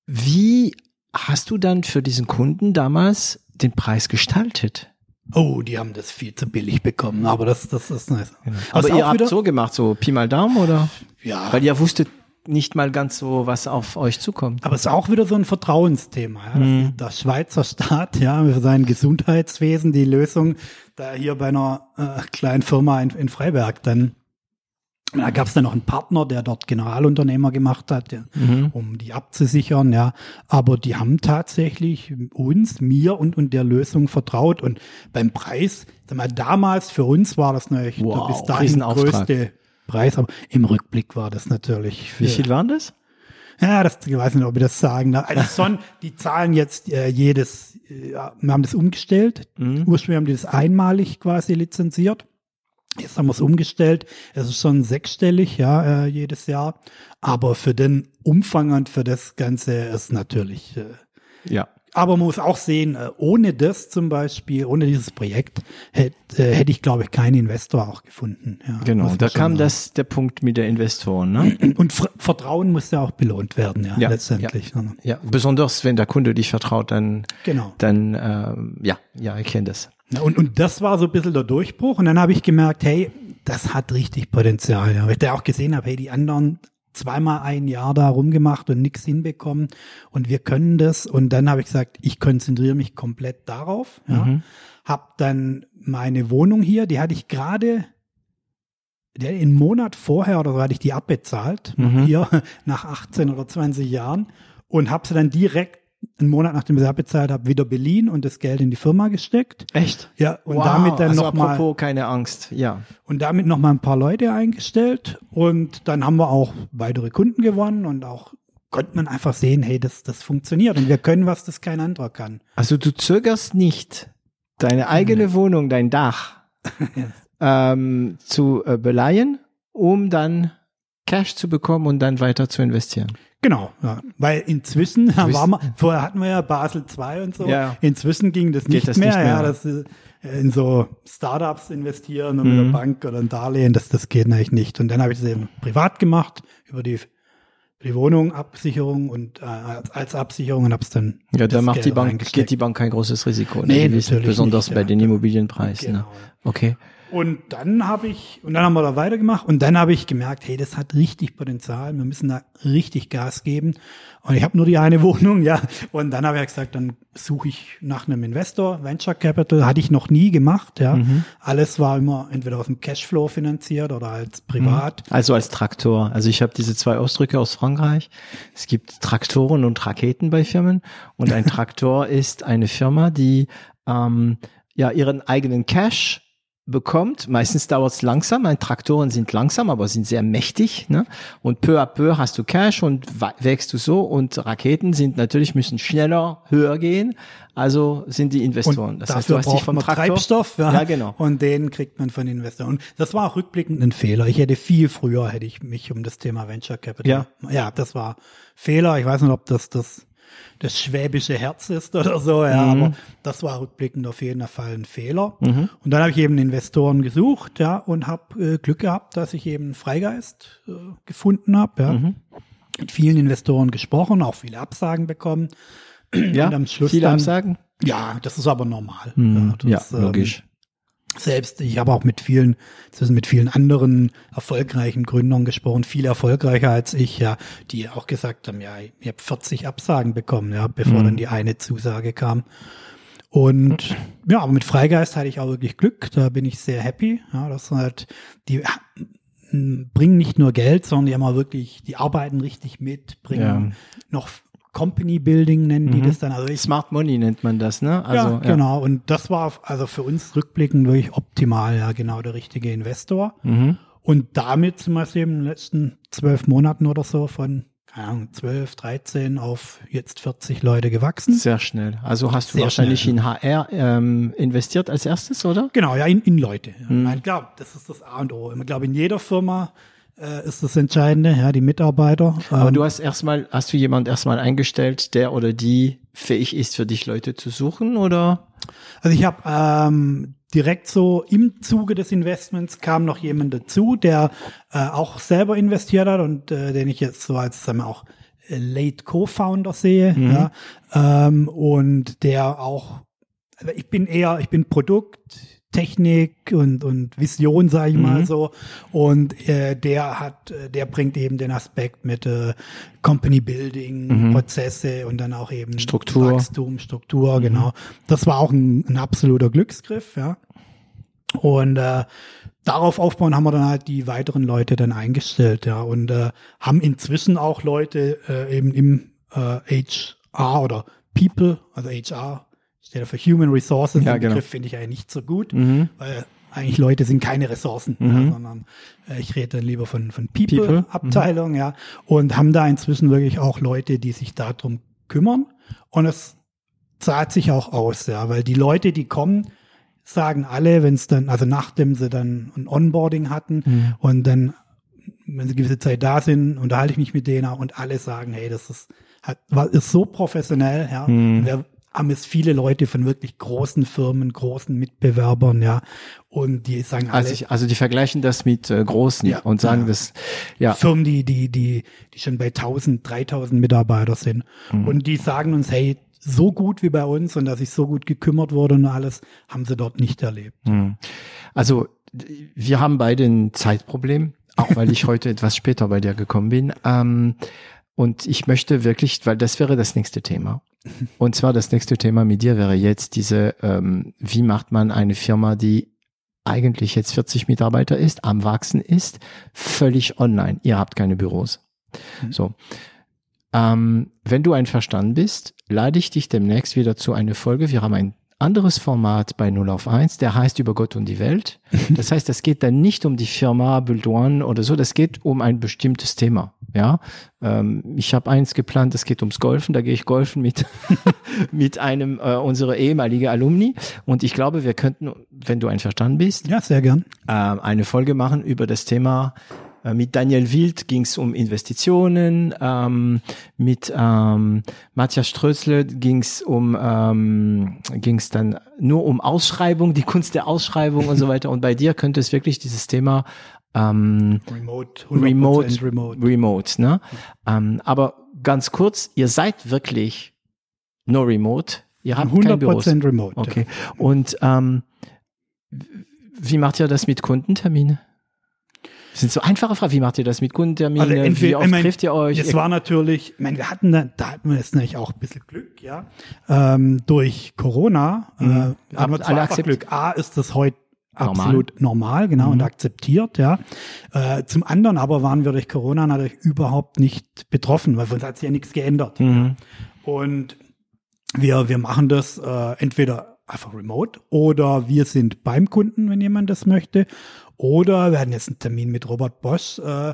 Speaker 2: wie hast du dann für diesen Kunden damals den Preis gestaltet?
Speaker 1: Oh, die haben das viel zu billig bekommen, aber das, das ist nice.
Speaker 2: Aber
Speaker 1: Was
Speaker 2: ihr habt so gemacht, so Pi mal Daumen oder?
Speaker 1: Ja.
Speaker 2: Weil ihr wusstet nicht mal ganz so, was auf euch zukommt.
Speaker 1: Aber es ist auch wieder so ein Vertrauensthema. Ja?
Speaker 2: Mhm.
Speaker 1: Der Schweizer Staat, ja, für sein Gesundheitswesen, die Lösung da hier bei einer äh, kleinen Firma in, in Freiberg dann. Da gab es dann noch einen Partner, der dort Generalunternehmer gemacht hat, der,
Speaker 2: Mhm.
Speaker 1: um die abzusichern, ja. Aber die haben tatsächlich uns, mir und, und der Lösung vertraut. Und beim Preis, sag mal, damals für uns war das natürlich
Speaker 2: Wow,
Speaker 1: der bis dahin größte Preis, aber im Rückblick war das natürlich
Speaker 2: Wie viel waren das?
Speaker 1: ja, das, ich weiß nicht, ob ich das sagen darf. Also schon, die zahlen jetzt äh, jedes, äh, wir haben das umgestellt. Ursprünglich haben die das einmalig quasi lizenziert. Jetzt haben wir es umgestellt. Es ist schon sechsstellig, ja, äh, jedes Jahr. Aber für den Umfang und für das Ganze ist natürlich, äh,
Speaker 2: Ja.
Speaker 1: Aber man muss auch sehen, äh, ohne das zum Beispiel, ohne dieses Projekt, hätte äh, hätte ich, glaube ich, keinen Investor auch gefunden. Ja,
Speaker 2: Genau, da kam
Speaker 1: sagen.
Speaker 2: das der Punkt mit der Investoren, ne?
Speaker 1: Und Ver Vertrauen muss ja auch belohnt werden, ja,
Speaker 2: Ja,
Speaker 1: letztendlich. ne?
Speaker 2: Ja, besonders wenn der Kunde dich vertraut, dann,
Speaker 1: Genau.
Speaker 2: dann ähm, ja, ja, ich kenne das.
Speaker 1: Ja, Und, und das war so ein bisschen der Durchbruch. Und dann habe ich gemerkt, hey, das hat richtig Potenzial. Ja. Weil ich da auch gesehen habe, hey, die anderen zweimal ein Jahr da rumgemacht und nichts hinbekommen. Und wir können das. Und dann habe ich gesagt, ich konzentriere mich komplett darauf. Ja. Hab dann meine Wohnung hier, die hatte ich gerade der einen Monat vorher oder so hatte ich die abbezahlt, hier nach 18 oder 20 Jahren und habe sie dann direkt einen Monat nachdem ich abbezahlt habe, wieder beliehen und das Geld in die Firma gesteckt.
Speaker 2: Echt?
Speaker 1: Ja, und
Speaker 2: wow,
Speaker 1: damit dann
Speaker 2: also
Speaker 1: noch mal
Speaker 2: apropos keine Angst, ja.
Speaker 1: und damit noch mal ein paar Leute eingestellt und dann haben wir auch weitere Kunden gewonnen und auch konnte man einfach sehen, hey, das das funktioniert und wir können was, das kein anderer kann.
Speaker 2: Also du zögerst nicht, deine eigene Wohnung, dein Dach ähm, zu äh, beleihen, um dann Cash zu bekommen und dann weiter zu investieren.
Speaker 1: Genau, ja. weil inzwischen
Speaker 2: bist-
Speaker 1: war wir, vorher hatten wir ja Basel 2 und so.
Speaker 2: Ja.
Speaker 1: Inzwischen ging das nicht
Speaker 2: das
Speaker 1: mehr,
Speaker 2: nicht mehr.
Speaker 1: ja, das ist in so Startups investieren und mit
Speaker 2: Mhm.
Speaker 1: der Bank oder ein Darlehen, das das geht eigentlich nicht. Und dann habe ich es eben privat gemacht über die die Wohnung Absicherung und äh, als Absicherung und hab's dann.
Speaker 2: Ja, da
Speaker 1: das
Speaker 2: macht die
Speaker 1: Geld
Speaker 2: Bank,
Speaker 1: reingesteckt.
Speaker 2: geht die Bank kein großes Risiko.
Speaker 1: Nee,
Speaker 2: Die wissen,
Speaker 1: natürlich
Speaker 2: besonders
Speaker 1: nicht,
Speaker 2: bei
Speaker 1: ja,
Speaker 2: den
Speaker 1: genau.
Speaker 2: Immobilienpreisen. Ne?
Speaker 1: Genau.
Speaker 2: Okay.
Speaker 1: Und dann habe ich, und dann haben wir da weitergemacht und dann habe ich gemerkt, hey, das hat richtig Potenzial, wir müssen da richtig Gas geben. Und ich habe nur die eine Wohnung, ja. Und dann habe ich gesagt, dann suche ich nach einem Investor. Venture Capital hatte ich noch nie gemacht, ja.
Speaker 2: Mhm.
Speaker 1: Alles war immer entweder aus dem Cashflow finanziert oder als privat.
Speaker 2: Also als Traktor. Also ich habe diese zwei Ausdrücke aus Frankreich. Es gibt Traktoren und Raketen bei Firmen. Und ein Traktor ist eine Firma, die ähm, ja ihren eigenen Cash bekommt. Meistens dauert es langsam. Ein Traktoren sind langsam, aber sind sehr mächtig. Ne? Und peu à peu hast du Cash und wächst du so. Und Raketen sind natürlich müssen schneller, höher gehen. Also sind die Investoren.
Speaker 1: Und
Speaker 2: das heißt, du hast dich vom Traktor.
Speaker 1: Treibstoff, ja.
Speaker 2: Ja, genau.
Speaker 1: Und den kriegt man von Investoren. Und das war auch rückblickend ein Fehler. Ich hätte viel früher hätte ich mich um das Thema Venture Capital.
Speaker 2: Ja.
Speaker 1: Ja, das war Fehler. Ich weiß nicht, ob das das das schwäbische Herz ist oder so, ja,
Speaker 2: Mhm.
Speaker 1: aber das war rückblickend auf jeden Fall ein Fehler. Und dann habe ich eben Investoren gesucht, ja, und habe äh, Glück gehabt, dass ich eben einen Freigeist äh, gefunden habe, ja.
Speaker 2: Mhm.
Speaker 1: Mit vielen Investoren gesprochen, auch viele Absagen bekommen.
Speaker 2: Ja,
Speaker 1: Und am Schluss
Speaker 2: viele
Speaker 1: dann-
Speaker 2: Absagen.
Speaker 1: Ja, das ist aber normal.
Speaker 2: Mhm. Ja,
Speaker 1: das, ähm,
Speaker 2: logisch.
Speaker 1: Selbst, ich habe auch mit vielen, zwischen mit vielen anderen erfolgreichen Gründern gesprochen, viel erfolgreicher als ich, ja, die auch gesagt haben, ja, ich habe 40 Absagen bekommen, ja, bevor
Speaker 2: Mhm.
Speaker 1: dann die eine Zusage kam. Und ja, aber mit Freigeist hatte ich auch wirklich Glück, da bin ich sehr happy. Ja, das halt, die bringen nicht nur Geld, sondern die haben auch wirklich, die arbeiten richtig mit, bringen
Speaker 2: Ja.
Speaker 1: noch Company Building nennen die
Speaker 2: Mhm.
Speaker 1: das dann. Also ich
Speaker 2: Smart Money nennt man das, ne? Also,
Speaker 1: ja, genau. Und das war also für uns rückblickend wirklich optimal, ja, genau der richtige Investor.
Speaker 2: Mhm.
Speaker 1: Und damit sind wir eben in den letzten zwölf Monaten oder so von, keine Ahnung, zwölf, dreizehn auf jetzt 40 Leute gewachsen.
Speaker 2: Sehr schnell. Also hast du
Speaker 1: Sehr
Speaker 2: wahrscheinlich
Speaker 1: schnell,
Speaker 2: in HR ähm, investiert als erstes, oder?
Speaker 1: Genau, ja, in, in Leute. Ja.
Speaker 2: Mhm.
Speaker 1: Ich glaube, das ist das A und O. Ich glaube, in jeder Firma äh, ist das Entscheidende, ja, die Mitarbeiter.
Speaker 2: Aber
Speaker 1: Ähm,
Speaker 2: du hast erstmal, hast du jemand erstmal eingestellt, der oder die fähig ist, für dich Leute zu suchen, oder?
Speaker 1: Also ich habe ähm, direkt so im Zuge des Investments kam noch jemand dazu, der äh, auch selber investiert hat und äh, den ich jetzt so als sagen wir auch Late Co-Founder sehe, ja, ähm, und der auch, also ich bin eher, ich bin Produkt, Technik und und Vision, sage ich mal so, und äh, der hat, äh, der bringt eben den Aspekt mit äh, Company Building, Prozesse und dann auch eben
Speaker 2: Struktur.
Speaker 1: Wachstum, Struktur, genau. Das war auch ein, ein absoluter Glücksgriff, ja. Und äh, darauf aufbauen haben wir dann halt die weiteren Leute dann eingestellt, ja, und äh, haben inzwischen auch Leute äh, eben im äh, HR oder People, also HR steht für Human Resources,
Speaker 2: Ja,
Speaker 1: den
Speaker 2: genau.
Speaker 1: Begriff finde ich eigentlich nicht so gut,
Speaker 2: Mhm.
Speaker 1: weil eigentlich Leute sind keine Ressourcen, ja, sondern äh, ich rede dann lieber von, von People-Abteilung, ja, und haben da inzwischen wirklich auch Leute, die sich darum kümmern und es zahlt sich auch aus, ja, weil die Leute, die kommen, sagen alle, wenn es dann, also nachdem sie dann ein Onboarding hatten und dann, wenn sie gewisse Zeit da sind, unterhalte ich mich mit denen und alle sagen, hey, das ist, hat, war, ist so professionell, ja. Wir haben es viele Leute von wirklich großen Firmen, großen Mitbewerbern, ja, und die sagen alle,
Speaker 2: Also, ich, also die vergleichen das mit äh, großen
Speaker 1: Ja,
Speaker 2: und sagen
Speaker 1: ja.
Speaker 2: das, ja,
Speaker 1: Firmen, die, die, die, die schon bei 1000, 3000 Mitarbeiter sind.
Speaker 2: Mhm.
Speaker 1: Und die sagen uns, hey, so gut wie bei uns und dass ich so gut gekümmert wurde und alles, haben sie dort nicht erlebt.
Speaker 2: Hm. Also wir haben beide ein Zeitproblem, auch weil ich heute etwas später bei dir gekommen bin. Ähm, und ich möchte wirklich, weil das wäre das nächste Thema. Und zwar das nächste Thema mit dir wäre jetzt diese, ähm, wie macht man eine Firma, die eigentlich jetzt 40 Mitarbeiter ist, am Wachsen ist, völlig online. Ihr habt keine Büros. So. Ähm, wenn du einverstanden bist, lade ich dich demnächst wieder zu einer Folge. Wir haben ein anderes Format bei 0 auf 1, der heißt über Gott und die Welt. Das heißt, es geht dann nicht um die Firma Build One oder so, das geht um ein bestimmtes Thema. Ja, ähm, ich habe eins geplant, es geht ums Golfen, da gehe ich golfen mit mit einem äh, unserer ehemaligen Alumni und ich glaube, wir könnten, wenn du einverstanden bist,
Speaker 1: Ja, sehr gern.
Speaker 2: ähm, eine Folge machen über das Thema Äh, mit Daniel Wild ging es um Investitionen, ähm, mit ähm, Matthias Strößle ging es um ähm, ging es dann nur um Ausschreibung, die Kunst der Ausschreibung und so weiter. Und bei dir könnte es wirklich dieses Thema ähm,
Speaker 1: Remote,
Speaker 2: Remote,
Speaker 1: Remote.
Speaker 2: Remote, ne? Ähm, aber ganz kurz, ihr seid wirklich nur Remote. Ihr habt kein Büros.
Speaker 1: 100% Remote. ja.
Speaker 2: Okay. Und ähm, wie macht ihr das mit Kundenterminen? Das sind so einfache Fragen. Wie macht ihr das mit Kundenterminen?
Speaker 1: Also
Speaker 2: wie
Speaker 1: entweder,
Speaker 2: oft
Speaker 1: ich mein,
Speaker 2: trifft ihr euch?
Speaker 1: Es war natürlich, ich meine, wir hatten da, da hatten wir jetzt natürlich auch ein bisschen Glück, ja. Ähm, durch Corona äh,
Speaker 2: Mhm.
Speaker 1: haben wir zwar
Speaker 2: alle
Speaker 1: Glück. A ist das heute. Absolut normal, genau,
Speaker 2: Mhm.
Speaker 1: und akzeptiert, ja. Äh, zum anderen aber waren wir durch Corona natürlich überhaupt nicht betroffen, weil für uns hat sich ja nichts geändert.
Speaker 2: Mhm.
Speaker 1: Und wir, wir machen das äh, entweder einfach remote oder wir sind beim Kunden, wenn jemand das möchte. Oder wir hatten jetzt einen Termin mit Robert Bosch äh,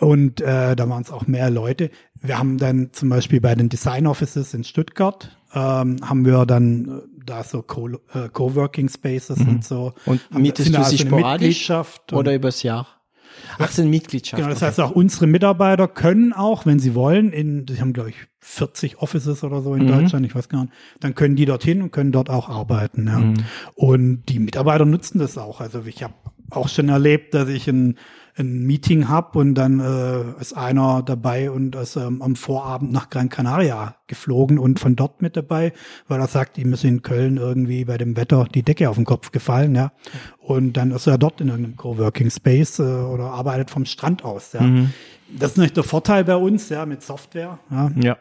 Speaker 1: und äh, da waren es auch mehr Leute. Wir haben dann zum Beispiel bei den Design Offices in Stuttgart ähm, haben wir dann da so Co äh, Coworking Spaces und so.
Speaker 2: Mhm. Und
Speaker 1: Haben-
Speaker 2: mietest du sie
Speaker 1: also
Speaker 2: sporadisch oder übers Jahr? Ach, sind Mitgliedschaften.
Speaker 1: Genau, das heißt auch unsere Mitarbeiter können auch, wenn sie wollen, in, die haben glaube ich 40 Offices oder so in
Speaker 2: Mhm.
Speaker 1: Deutschland, ich weiß gar nicht, dann können die dorthin und können dort auch arbeiten. Ja.
Speaker 2: Mhm.
Speaker 1: Und die Mitarbeiter nutzen das auch. Also ich habe auch schon erlebt, dass ich ein, ein Meeting hab und dann äh, ist einer dabei und ist ähm, am Vorabend nach Gran Canaria geflogen und von dort mit dabei, weil er sagt, ihm ist in Köln irgendwie bei dem Wetter die Decke auf den Kopf gefallen, ja. Und dann ist er dort in irgendeinem Coworking Space äh, oder arbeitet vom Strand aus, ja.
Speaker 2: Mhm.
Speaker 1: Das ist natürlich der Vorteil bei uns, ja, mit Software. Ja.
Speaker 2: Ja.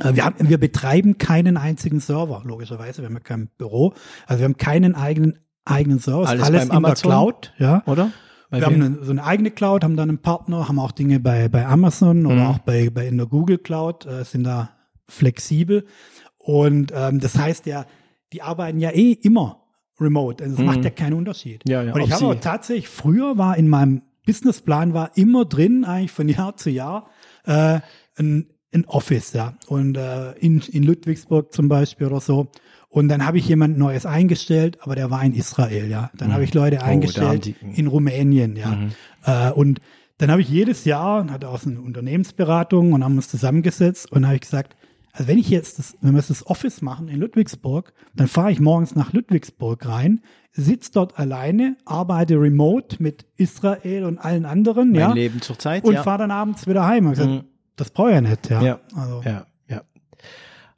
Speaker 1: Äh, Wir, haben, wir betreiben keinen einzigen Server, logischerweise. Wir haben ja kein Büro. Also wir haben keinen eigenen eigenen ist
Speaker 2: Alles
Speaker 1: alles in
Speaker 2: Amazon?
Speaker 1: der Cloud, ja.
Speaker 2: Oder? Bei
Speaker 1: Wir haben
Speaker 2: wem?
Speaker 1: eine, so eine eigene Cloud, haben dann einen Partner, haben auch Dinge bei, bei Amazon oder
Speaker 2: Mhm.
Speaker 1: auch bei, bei in der Google Cloud, äh, sind da flexibel. Und ähm, das heißt ja, die arbeiten ja eh immer remote. Also es
Speaker 2: Mhm.
Speaker 1: macht ja keinen Unterschied.
Speaker 2: Ja, ja,
Speaker 1: Und ich habe auch tatsächlich, früher war in meinem Businessplan war immer drin, eigentlich von Jahr zu Jahr, äh, ein, ein Office, ja. Und äh, in, in Ludwigsburg zum Beispiel oder so. Und dann habe ich jemand Neues eingestellt, aber der war in Israel, ja. Dann habe ich Leute
Speaker 2: Oh,
Speaker 1: eingestellt
Speaker 2: die-
Speaker 1: in Rumänien, ja.
Speaker 2: Mhm.
Speaker 1: Äh, und dann habe ich jedes Jahr, hatte auch so eine Unternehmensberatung und haben uns zusammengesetzt und habe ich gesagt, also wenn ich jetzt das, wenn wir das Office machen in Ludwigsburg, dann fahre ich morgens nach Ludwigsburg rein, sitze dort alleine, arbeite remote mit Israel und allen anderen,
Speaker 2: Mein
Speaker 1: ja,
Speaker 2: Leben zur Zeit,
Speaker 1: und
Speaker 2: ja.
Speaker 1: fahre dann abends wieder heim. Und gesagt,
Speaker 2: Mhm.
Speaker 1: Das brauche ich ja nicht, ja.
Speaker 2: Ja.
Speaker 1: Also,
Speaker 2: Ja, ja.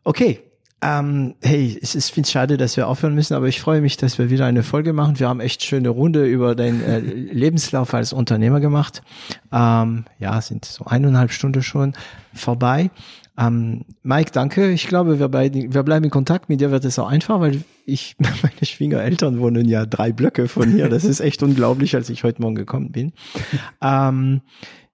Speaker 2: Okay. Ähm, hey, es ist finde schade, dass wir aufhören müssen, aber ich freue mich, dass wir wieder eine Folge machen. Wir haben echt schöne Runde über deinen äh, Lebenslauf als Unternehmer gemacht. Ähm, ja, sind so eineinhalb Stunden schon vorbei. Ähm, Mike, danke. Ich glaube, wir, beide, wir bleiben in Kontakt. Mit dir wird es auch einfach, weil ich, meine Schwiegereltern wohnen ja drei Blöcke von hier. Das ist echt unglaublich, als ich heute Morgen gekommen bin. Ähm,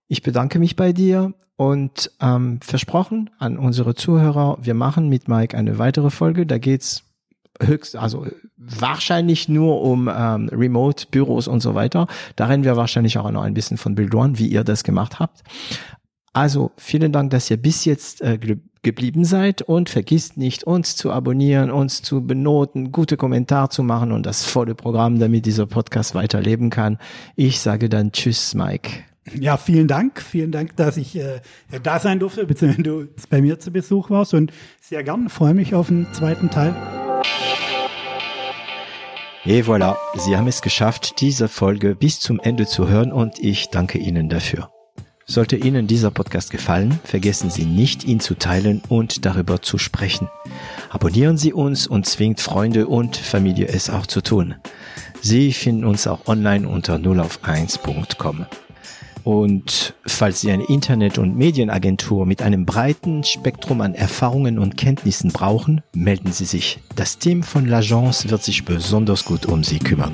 Speaker 2: ich bedanke mich bei dir und ähm, versprochen an unsere Zuhörer, wir machen mit Mike eine weitere Folge. Da geht's höchst, also wahrscheinlich nur um ähm, Remote-Büros und so weiter. Da reden wir wahrscheinlich auch noch ein bisschen von Build One, wie ihr das gemacht habt. Also vielen Dank, dass ihr bis jetzt äh, ge- geblieben seid und vergisst nicht, uns zu abonnieren, uns zu benoten, gute Kommentar zu machen und das volle Programm, damit dieser Podcast weiterleben kann. Ich sage dann Tschüss, Mike.
Speaker 1: Ja, vielen Dank. Vielen Dank, dass ich äh, da sein durfte, beziehungsweise du bei mir zu Besuch warst und sehr gern. Freue mich auf den zweiten Teil.
Speaker 2: Et voilà, Sie haben es geschafft, diese Folge bis zum Ende zu hören und ich danke Ihnen dafür. Sollte Ihnen dieser Podcast gefallen, vergessen Sie nicht, ihn zu teilen und darüber zu sprechen. Abonnieren Sie uns und zwingt Freunde und Familie es auch zu tun. Sie finden uns auch online unter 0auf1.com. Und falls Sie eine Internet- und Medienagentur mit einem breiten Spektrum an Erfahrungen und Kenntnissen brauchen, melden Sie sich. Das Team von L'Agence wird sich besonders gut um Sie kümmern.